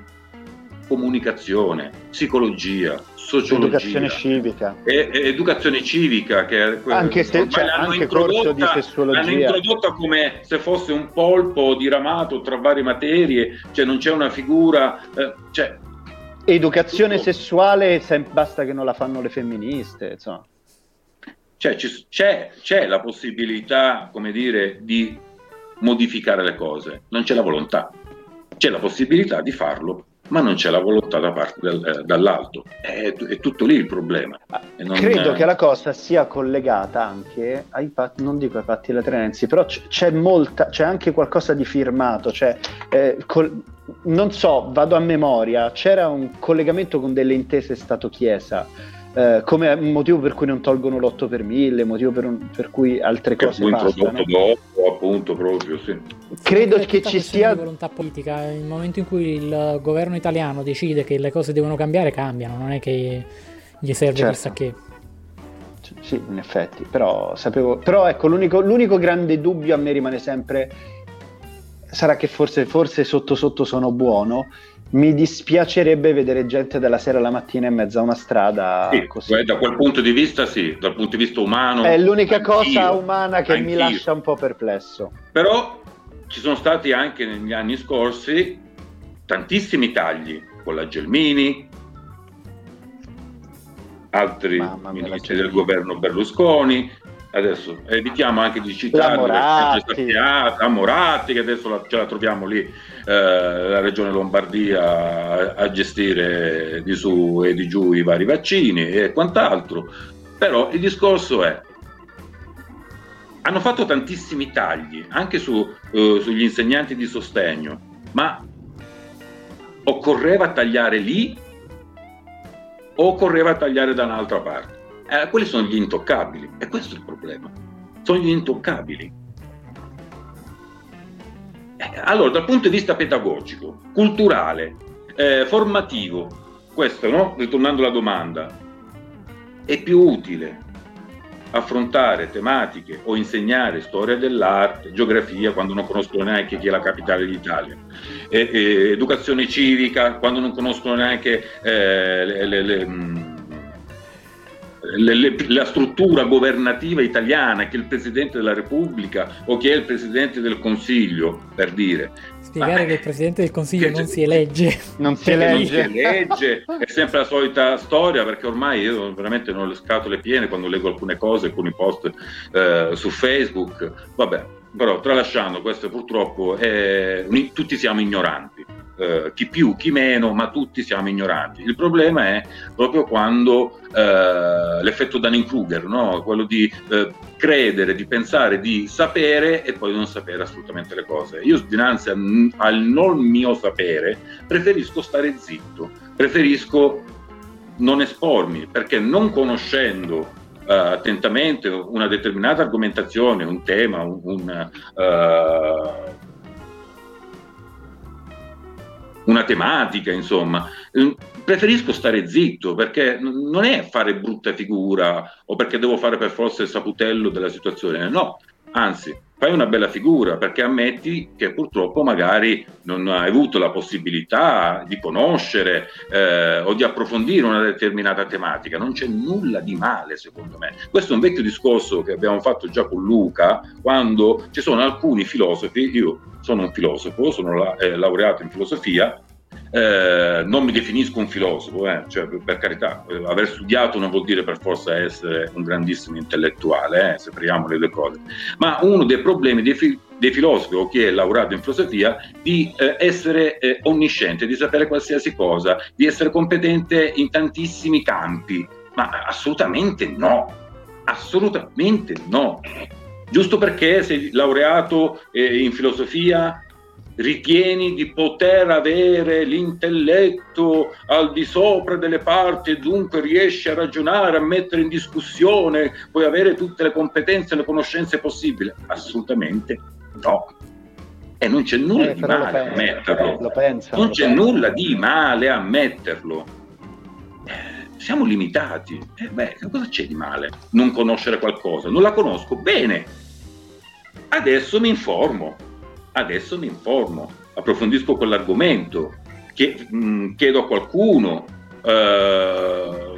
comunicazione, psicologia, sociologia, educazione civica, e, e educazione civica che anche, se, cioè, l'hanno, anche introdotta, l'hanno introdotta come se fosse un polpo diramato tra varie materie, cioè non c'è una figura, eh, cioè, educazione tutto. sessuale basta che non la fanno le femministe, insomma. Cioè, c'è, c'è la possibilità, come dire, di modificare le cose, non c'è la volontà. C'è la possibilità di farlo, ma non c'è la volontà da parte del, eh, dall'alto. È, è, tutto lì il problema. Non, Credo che la cosa sia collegata anche ai patti, non dico ai patti lateranensi, però c'è molta, c'è anche qualcosa di firmato, cioè, eh, col, non so, vado a memoria, c'era un collegamento con delle intese Stato-Chiesa eh, come motivo per cui non tolgono l'8 per 1000, motivo per, un, per cui altre che cose passano. dopo, appunto, proprio, sì. Credo che ci sia volontà politica, nel momento in cui il governo italiano decide che le cose devono cambiare, cambiano, non è che gli serve certo. chissà che. Sì, in effetti, però sapevo. Però ecco, l'unico, l'unico grande dubbio a me rimane sempre. Sarà che forse, forse sotto sotto sono buono, mi dispiacerebbe vedere gente dalla sera alla mattina in mezzo a una strada sì, così. Da quel punto di vista, sì, dal punto di vista umano. È l'unica cosa umana che anch'io. mi lascia un po' perplesso. Però ci sono stati anche negli anni scorsi tantissimi tagli con la Gelmini, altri ministri del governo Berlusconi, adesso evitiamo anche di citare la Moratti. la Moratti che adesso la, ce la troviamo lì eh, la regione Lombardia a, a, gestire di su e di giù i vari vaccini e quant'altro però il discorso è hanno fatto tantissimi tagli anche su, eh, sugli insegnanti di sostegno ma occorreva tagliare lì o occorreva tagliare da un'altra parte eh, quelli sono gli intoccabili e questo è il problema. Sono gli intoccabili. Eh, allora, dal punto di vista pedagogico, culturale, eh, formativo, questo, no? ritornando alla domanda, è più utile affrontare tematiche o insegnare storia dell'arte, geografia quando non conoscono neanche chi è la capitale d'Italia, e, e, educazione civica quando non conoscono neanche eh, le, le, le mm, le, le, la struttura governativa italiana, che è il Presidente della Repubblica o che è il Presidente del Consiglio, per dire. Spiegare Ma, che il Presidente del Consiglio non si elegge. Non si elegge. Non si elegge, è sempre la solita storia, perché ormai io veramente non ho le scatole piene quando leggo alcune cose, alcuni post eh, su Facebook. Vabbè, però tralasciando questo purtroppo, è, tutti siamo ignoranti eh, chi più, chi meno, ma tutti siamo ignoranti. Il problema è proprio quando eh, l'effetto Dunning-Kruger, no? quello di eh, credere, di pensare, di sapere e poi non sapere assolutamente le cose. Io dinanzi al, non mio sapere preferisco stare zitto, preferisco non espormi, perché non conoscendo Uh, attentamente una determinata argomentazione, un tema, un, un, una tematica, insomma. Ehm, preferisco stare zitto perché non è fare brutta figura o perché devo fare per forza il saputello della situazione, no, anzi, fai una bella figura perché ammetti che purtroppo magari non hai avuto la possibilità di conoscere eh, o di approfondire una determinata tematica. Non c'è nulla di male, secondo me. Questo è un vecchio discorso che abbiamo fatto già con Luca, quando ci sono alcuni filosofi, io sono un filosofo, sono la, eh, laureato in filosofia, eh, non mi definisco un filosofo, eh, cioè, per carità, eh, aver studiato non vuol dire per forza essere un grandissimo intellettuale, eh, separiamo le due cose, ma uno dei problemi dei, fi- dei filosofi o chi è laureato in filosofia di eh, essere eh, onnisciente, di sapere qualsiasi cosa, di essere competente in tantissimi campi, ma assolutamente no, assolutamente no. Giusto perché sei laureato in filosofia ritieni di poter avere l'intelletto al di sopra delle parti e dunque riesci a ragionare, a mettere in discussione, puoi avere tutte le competenze e le conoscenze possibili? Assolutamente no. E non c'è nulla eh, di male a metterlo. Pensano, non c'è pensano. nulla di male a metterlo. Eh, siamo limitati. Eh, beh, cosa c'è di male? Non conoscere qualcosa. Non la conosco bene. Adesso mi informo adesso mi informo, approfondisco quell'argomento, mm, chiedo a qualcuno, eh,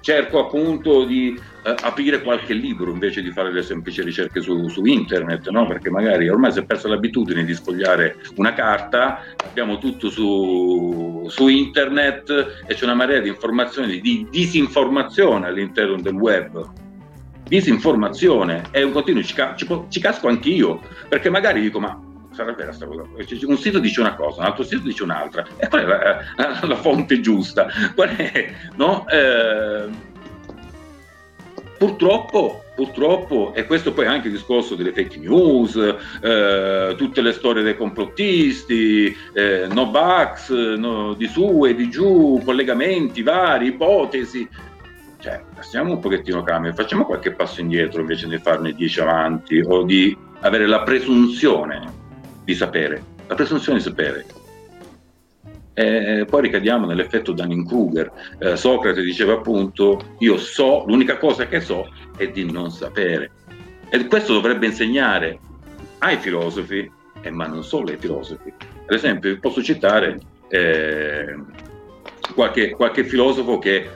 cerco appunto di eh, aprire qualche libro invece di fare le semplici ricerche su, su internet, no? perché magari ormai si è persa l'abitudine di sfogliare una carta, abbiamo tutto su, su internet e c'è una marea di informazioni, di disinformazione all'interno del web disinformazione è un continuo, ci, ci, ci casco anch'io, perché magari dico ma vera sta cosa. Un sito dice una cosa, un altro sito dice un'altra. E qual è la, la, la fonte giusta? Qual è, no? Eh, purtroppo, purtroppo, e questo poi anche il discorso delle fake news, eh, tutte le storie dei complottisti, eh, no bugs, no, di su e di giù, collegamenti vari, ipotesi. Cioè, passiamo un pochettino calmi, facciamo qualche passo indietro invece di farne dieci avanti o di avere la presunzione di sapere, la presunzione di sapere. E poi ricadiamo nell'effetto Dunning-Kruger. Eh, Socrate diceva appunto, io so, l'unica cosa che so è di non sapere. E questo dovrebbe insegnare ai filosofi, eh, ma non solo ai filosofi. Per esempio, posso citare eh, qualche, qualche filosofo che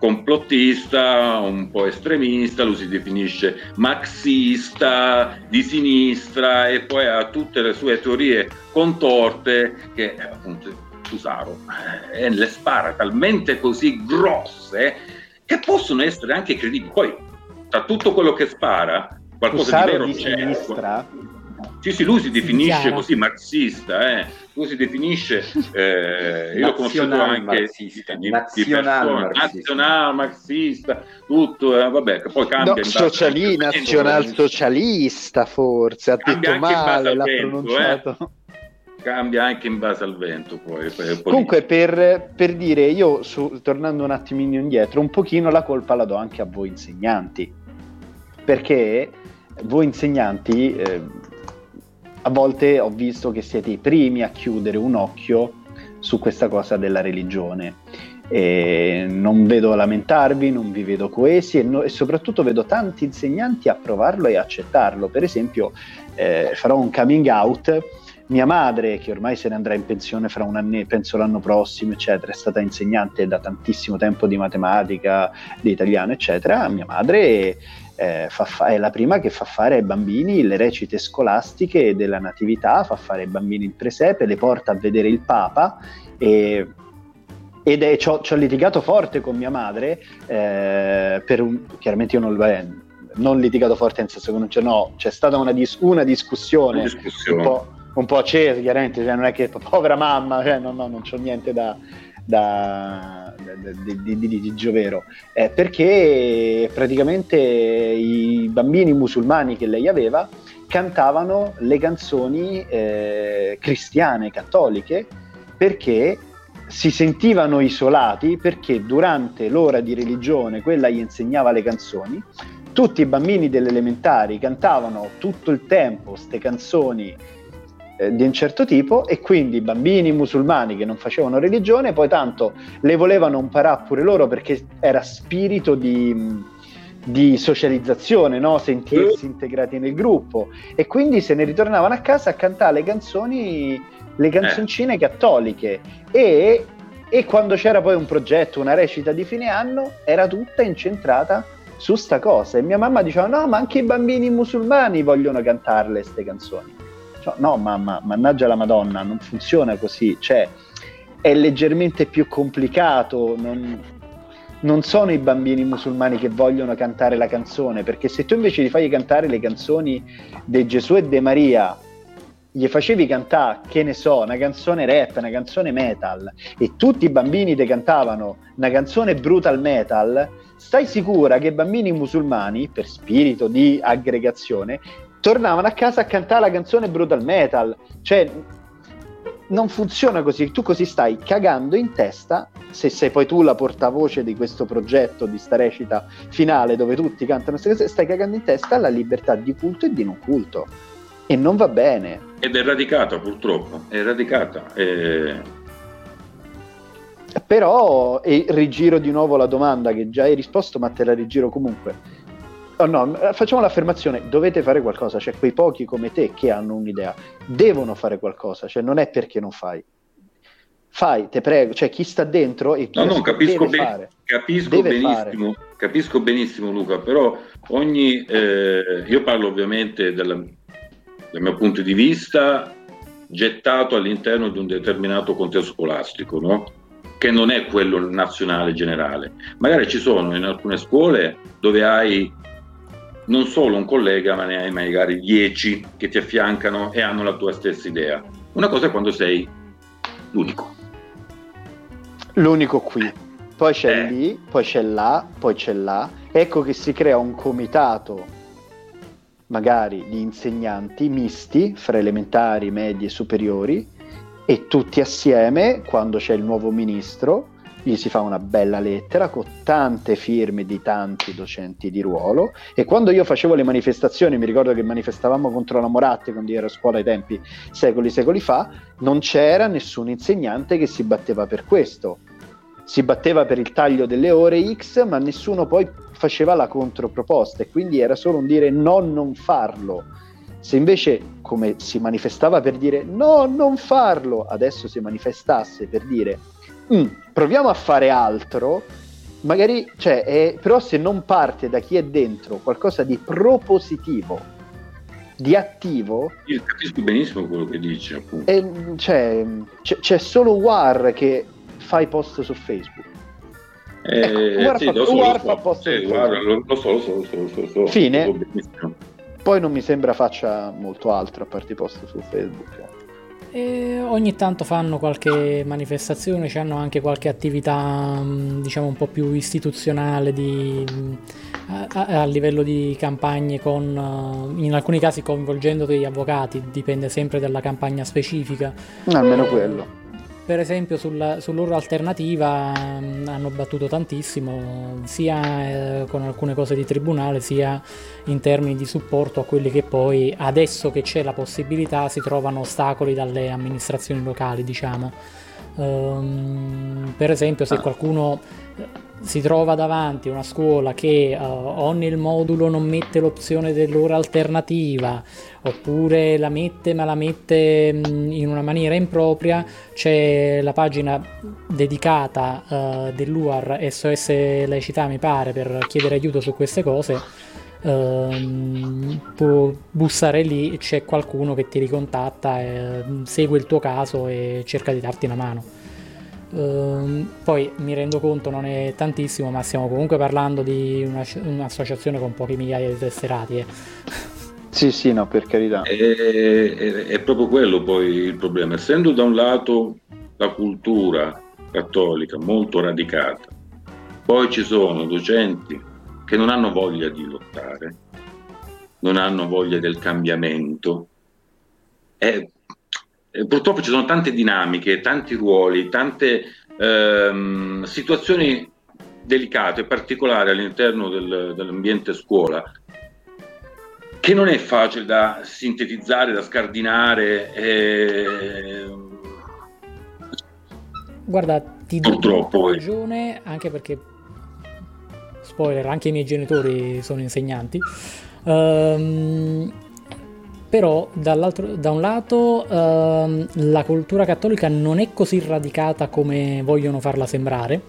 complottista, un po' estremista, lui si definisce marxista, di sinistra e poi ha tutte le sue teorie contorte che appunto Fusaro eh, le spara talmente così grosse che possono essere anche credibili. Poi tra tutto quello che spara qualcosa Fusaro di vero di c'è. sinistra? Sì, sì, lui si definisce Chiara. così marxista, eh. lui si definisce, eh, io l'ho conosciuto Nazional anche marxista, di, nazional nazional marxista, tutto, eh, vabbè, che poi cambia. No, sociali- nazionalsocialista forse, ha Cambia detto male, al l'ha vento, pronunciato. Cambia anche in base al vento poi- poi- Comunque, per, per dire, io su- tornando un attimino indietro, un pochino la colpa la do anche a voi insegnanti, perché voi insegnanti eh, a volte ho visto che siete i primi a chiudere un occhio su questa cosa della religione. E non vedo lamentarvi, non vi vedo coesi e, no- e soprattutto vedo tanti insegnanti a provarlo e accettarlo. Per esempio, eh, farò un coming out mia madre, che ormai se ne andrà in pensione fra un anno, penso l'anno prossimo, eccetera, è stata insegnante da tantissimo tempo di matematica, di italiano, eccetera. Mia madre eh, fa è la prima che fa fare ai bambini le recite scolastiche della natività, fa fare ai bambini il presepe, le porta a vedere il Papa e ed è, ci ho, ci ho litigato forte con mia madre eh, per un, chiaramente io non, beh, non litigato forte nel senso che non c'è no c'è stata una, dis- una discussione Una discussione. un po', un po' accesa chiaramente cioè non è che povera mamma cioè, no no non c'ho niente da da, da- di, di- di litigio vero. Eh, perché praticamente i bambini musulmani che lei aveva cantavano le canzoni eh, cristiane cattoliche perché si sentivano isolati perché durante l'ora di religione quella gli insegnava le canzoni. Tutti i bambini delle elementari cantavano tutto il tempo queste canzoni eh, di un certo tipo e quindi i bambini musulmani che non facevano religione poi tanto le volevano imparare pure loro perché era spirito di, di socializzazione, no? sentirsi integrati nel gruppo. E quindi se ne ritornavano a casa a cantare le canzoni, le canzoncine cattoliche. E, e quando c'era poi un progetto, una recita di fine anno, era tutta incentrata su sta cosa. E mia mamma diceva no ma anche i bambini musulmani vogliono cantarle queste canzoni Cioè, no mamma mannaggia la madonna non funziona così. Cioè è leggermente più complicato non, non sono i bambini musulmani che vogliono cantare la canzone perché se tu invece gli fai cantare le canzoni di Gesù e di Maria gli facevi cantare, che ne so, una canzone rap, una canzone metal e tutti i bambini ti cantavano una canzone brutal metal, stai sicura che i bambini musulmani, per spirito di aggregazione, tornavano a casa a cantare la canzone brutal metal. Cioè, non funziona così, tu così stai cagando in testa, se sei poi tu la portavoce di questo progetto, di sta recita finale dove tutti cantano queste cose, stai cagando in testa la libertà di culto e di non culto. E non va bene. Ed è radicata purtroppo, è radicata. eh, Però, e rigiro di nuovo la domanda che già hai risposto, ma te la rigiro comunque. Oh, no, facciamo l'affermazione, dovete fare qualcosa, cioè quei pochi come te che hanno un'idea, devono fare qualcosa, cioè non è perché non fai. Fai, te prego, cioè chi sta dentro e chi No, no, capisco, ben- fare. capisco benissimo, capisco benissimo Luca, però ogni, eh, io parlo ovviamente dalla- dal mio punto di vista gettato all'interno di un determinato contesto scolastico, no? che non è quello nazionale generale. Magari ci sono in alcune scuole dove hai non solo un collega, ma ne hai magari dieci che ti affiancano e hanno la tua stessa idea. Una cosa è quando sei l'unico. L'unico qui. Poi c'è Eh. lì, poi c'è là, poi c'è là. Ecco che si crea un comitato, magari di insegnanti misti, fra elementari, medie e superiori, e tutti assieme, quando c'è il nuovo ministro, gli si fa una bella lettera con tante firme di tanti docenti di ruolo e quando io facevo le manifestazioni, mi ricordo che manifestavamo contro la Moratti quando io ero a scuola ai tempi secoli secoli fa, non c'era nessun insegnante che si batteva per questo. Si batteva per il taglio delle ore X, ma nessuno poi faceva la controproposta e quindi era solo un dire no, non farlo. Se invece, come si manifestava per dire no, non farlo, adesso si manifestasse per dire mm, proviamo a fare altro, magari, cioè, è, però se non parte da chi è dentro qualcosa di propositivo, di attivo. Io capisco benissimo quello che dici, appunto. E, cioè, c'è, c'è, solo War che fa i post su Facebook. Eh, ecco, War, sì, fa, so, War fa post sì, su War, lo, lo, so, lo so, lo so, lo so. Fine. Poi non mi sembra faccia molto altro a parte i post su Facebook. E ogni tanto fanno qualche manifestazione, hanno anche qualche attività diciamo un po' più istituzionale di, a, a, livello di campagne con in alcuni casi coinvolgendo degli avvocati, dipende sempre dalla campagna specifica. Almeno quello per esempio sulla, sull'ora alternativa mh, hanno battuto tantissimo sia eh, con alcune cose di tribunale sia in termini di supporto a quelli che poi adesso che c'è la possibilità si trovano ostacoli dalle amministrazioni locali diciamo um, per esempio se ah. qualcuno si trova davanti una scuola che uh, o nel modulo non mette l'opzione dell'ora alternativa oppure la mette ma la mette mh, mm, in una maniera impropria c'è la pagina dedicata uh, dell'UAR SOS Laicità mi pare per chiedere aiuto su queste cose uh, può bussare lì c'è qualcuno che ti ricontatta e, mm, segue il tuo caso e cerca di darti una mano Uh, poi mi rendo conto non è tantissimo, ma stiamo comunque parlando di una, un'associazione con poche migliaia di tesserati. Eh. Sì, sì, no, per carità. È, è, è, proprio quello poi il problema. Essendo da un lato la cultura cattolica molto radicata, poi ci sono docenti che non hanno voglia di lottare, non hanno voglia del cambiamento. E eh, purtroppo ci sono tante dinamiche, tanti ruoli, tante ehm, situazioni delicate, particolari all'interno del, dell'ambiente scuola, che non è facile da sintetizzare, da scardinare. Eh... Guarda, ti do ragione anche perché, spoiler, anche i miei genitori sono insegnanti. Um, però da un lato ehm, la cultura cattolica non è così radicata come vogliono farla sembrare,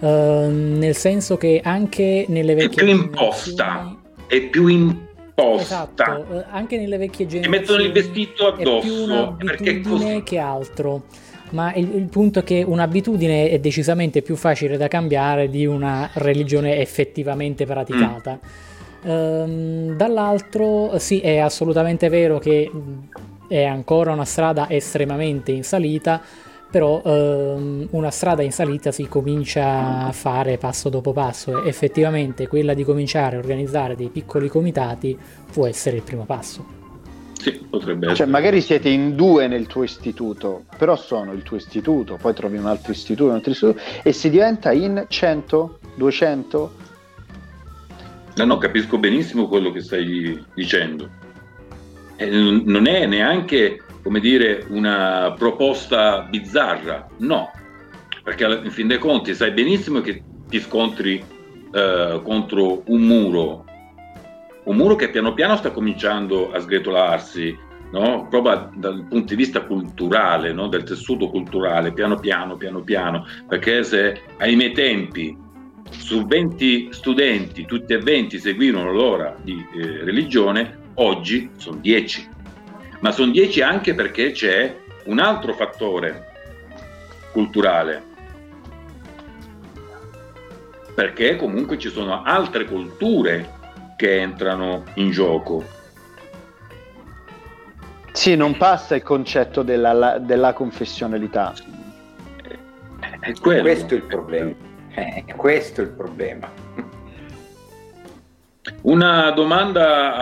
ehm, nel senso che anche nelle vecchie... È più imposta, è più imposta. Esatto, eh, anche nelle vecchie generazioni... Ti mettono il vestito addosso. È più un'abitudine che altro. Ma il, il, punto è che un'abitudine è decisamente più facile da cambiare di una religione effettivamente praticata. Mm. Ehm, dall'altro, sì, è assolutamente vero che è ancora una strada estremamente in salita, però ehm, una strada in salita si comincia a fare passo dopo passo e effettivamente quella di cominciare a organizzare dei piccoli comitati può essere il primo passo. Sì, potrebbe cioè, essere. Cioè, magari siete in due nel tuo istituto, però sono il tuo istituto, poi trovi un altro istituto, un altro istituto e si diventa in 100, 200, No, no, capisco benissimo quello che stai dicendo. Eh, non è neanche, come dire, una proposta bizzarra, no, perché in fin dei conti sai benissimo che ti scontri eh, contro un muro, un muro che piano piano sta cominciando a sgretolarsi, no? proprio dal punto di vista culturale, no? del tessuto culturale, piano piano, piano piano, perché se ai miei tempi su 20 studenti, tutti e 20 seguirono l'ora di eh, religione, oggi sono 10. Ma sono 10 anche perché c'è un altro fattore culturale. Perché comunque ci sono altre culture che entrano in gioco. Sì, non passa il concetto della, della confessionalità. È quello. Questo è il problema. Eh, questo è il problema. Una domanda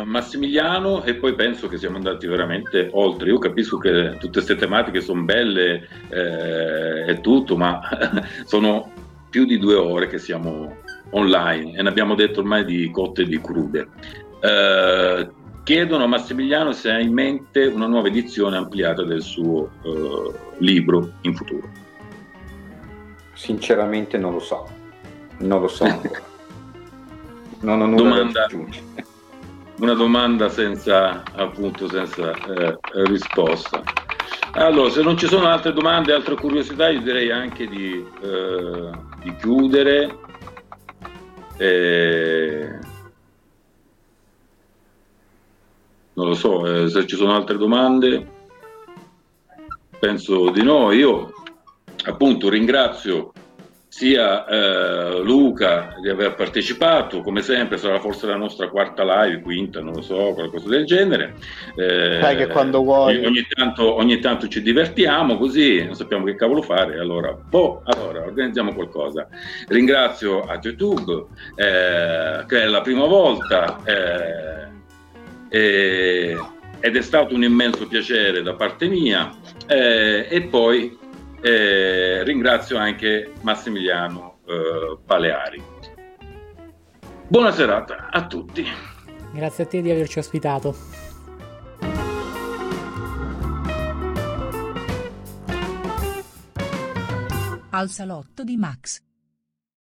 a Massimiliano e poi penso che siamo andati veramente oltre. Io capisco che tutte queste tematiche sono belle eh, tutto, ma sono più di due ore che siamo online e ne abbiamo detto ormai di cotte e di crude. Eh, chiedono a Massimiliano se ha in mente una nuova edizione ampliata del suo eh, libro in futuro. Sinceramente non lo so, non lo so ancora. Non ho nulla domanda, una domanda senza, appunto, senza eh, risposta. Allora, se non ci sono altre domande, altre curiosità, io direi anche di, eh, di chiudere. Eh, non lo so, eh, se ci sono altre domande, penso di no. Io appunto ringrazio sia eh, Luca di aver partecipato, come sempre sarà forse la nostra quarta live, quinta, non lo so, qualcosa del genere. Eh, Sai che quando vuoi. Ogni tanto, ogni tanto, ci divertiamo così, non sappiamo che cavolo fare, allora, boh, allora organizziamo qualcosa. Ringrazio a YouTube, eh, che è la prima volta, eh, ed è stato un immenso piacere da parte mia, eh, e poi e ringrazio anche Massimiliano eh, Paleari. Buona serata a tutti. Grazie a te di averci ospitato. Al salotto di Max.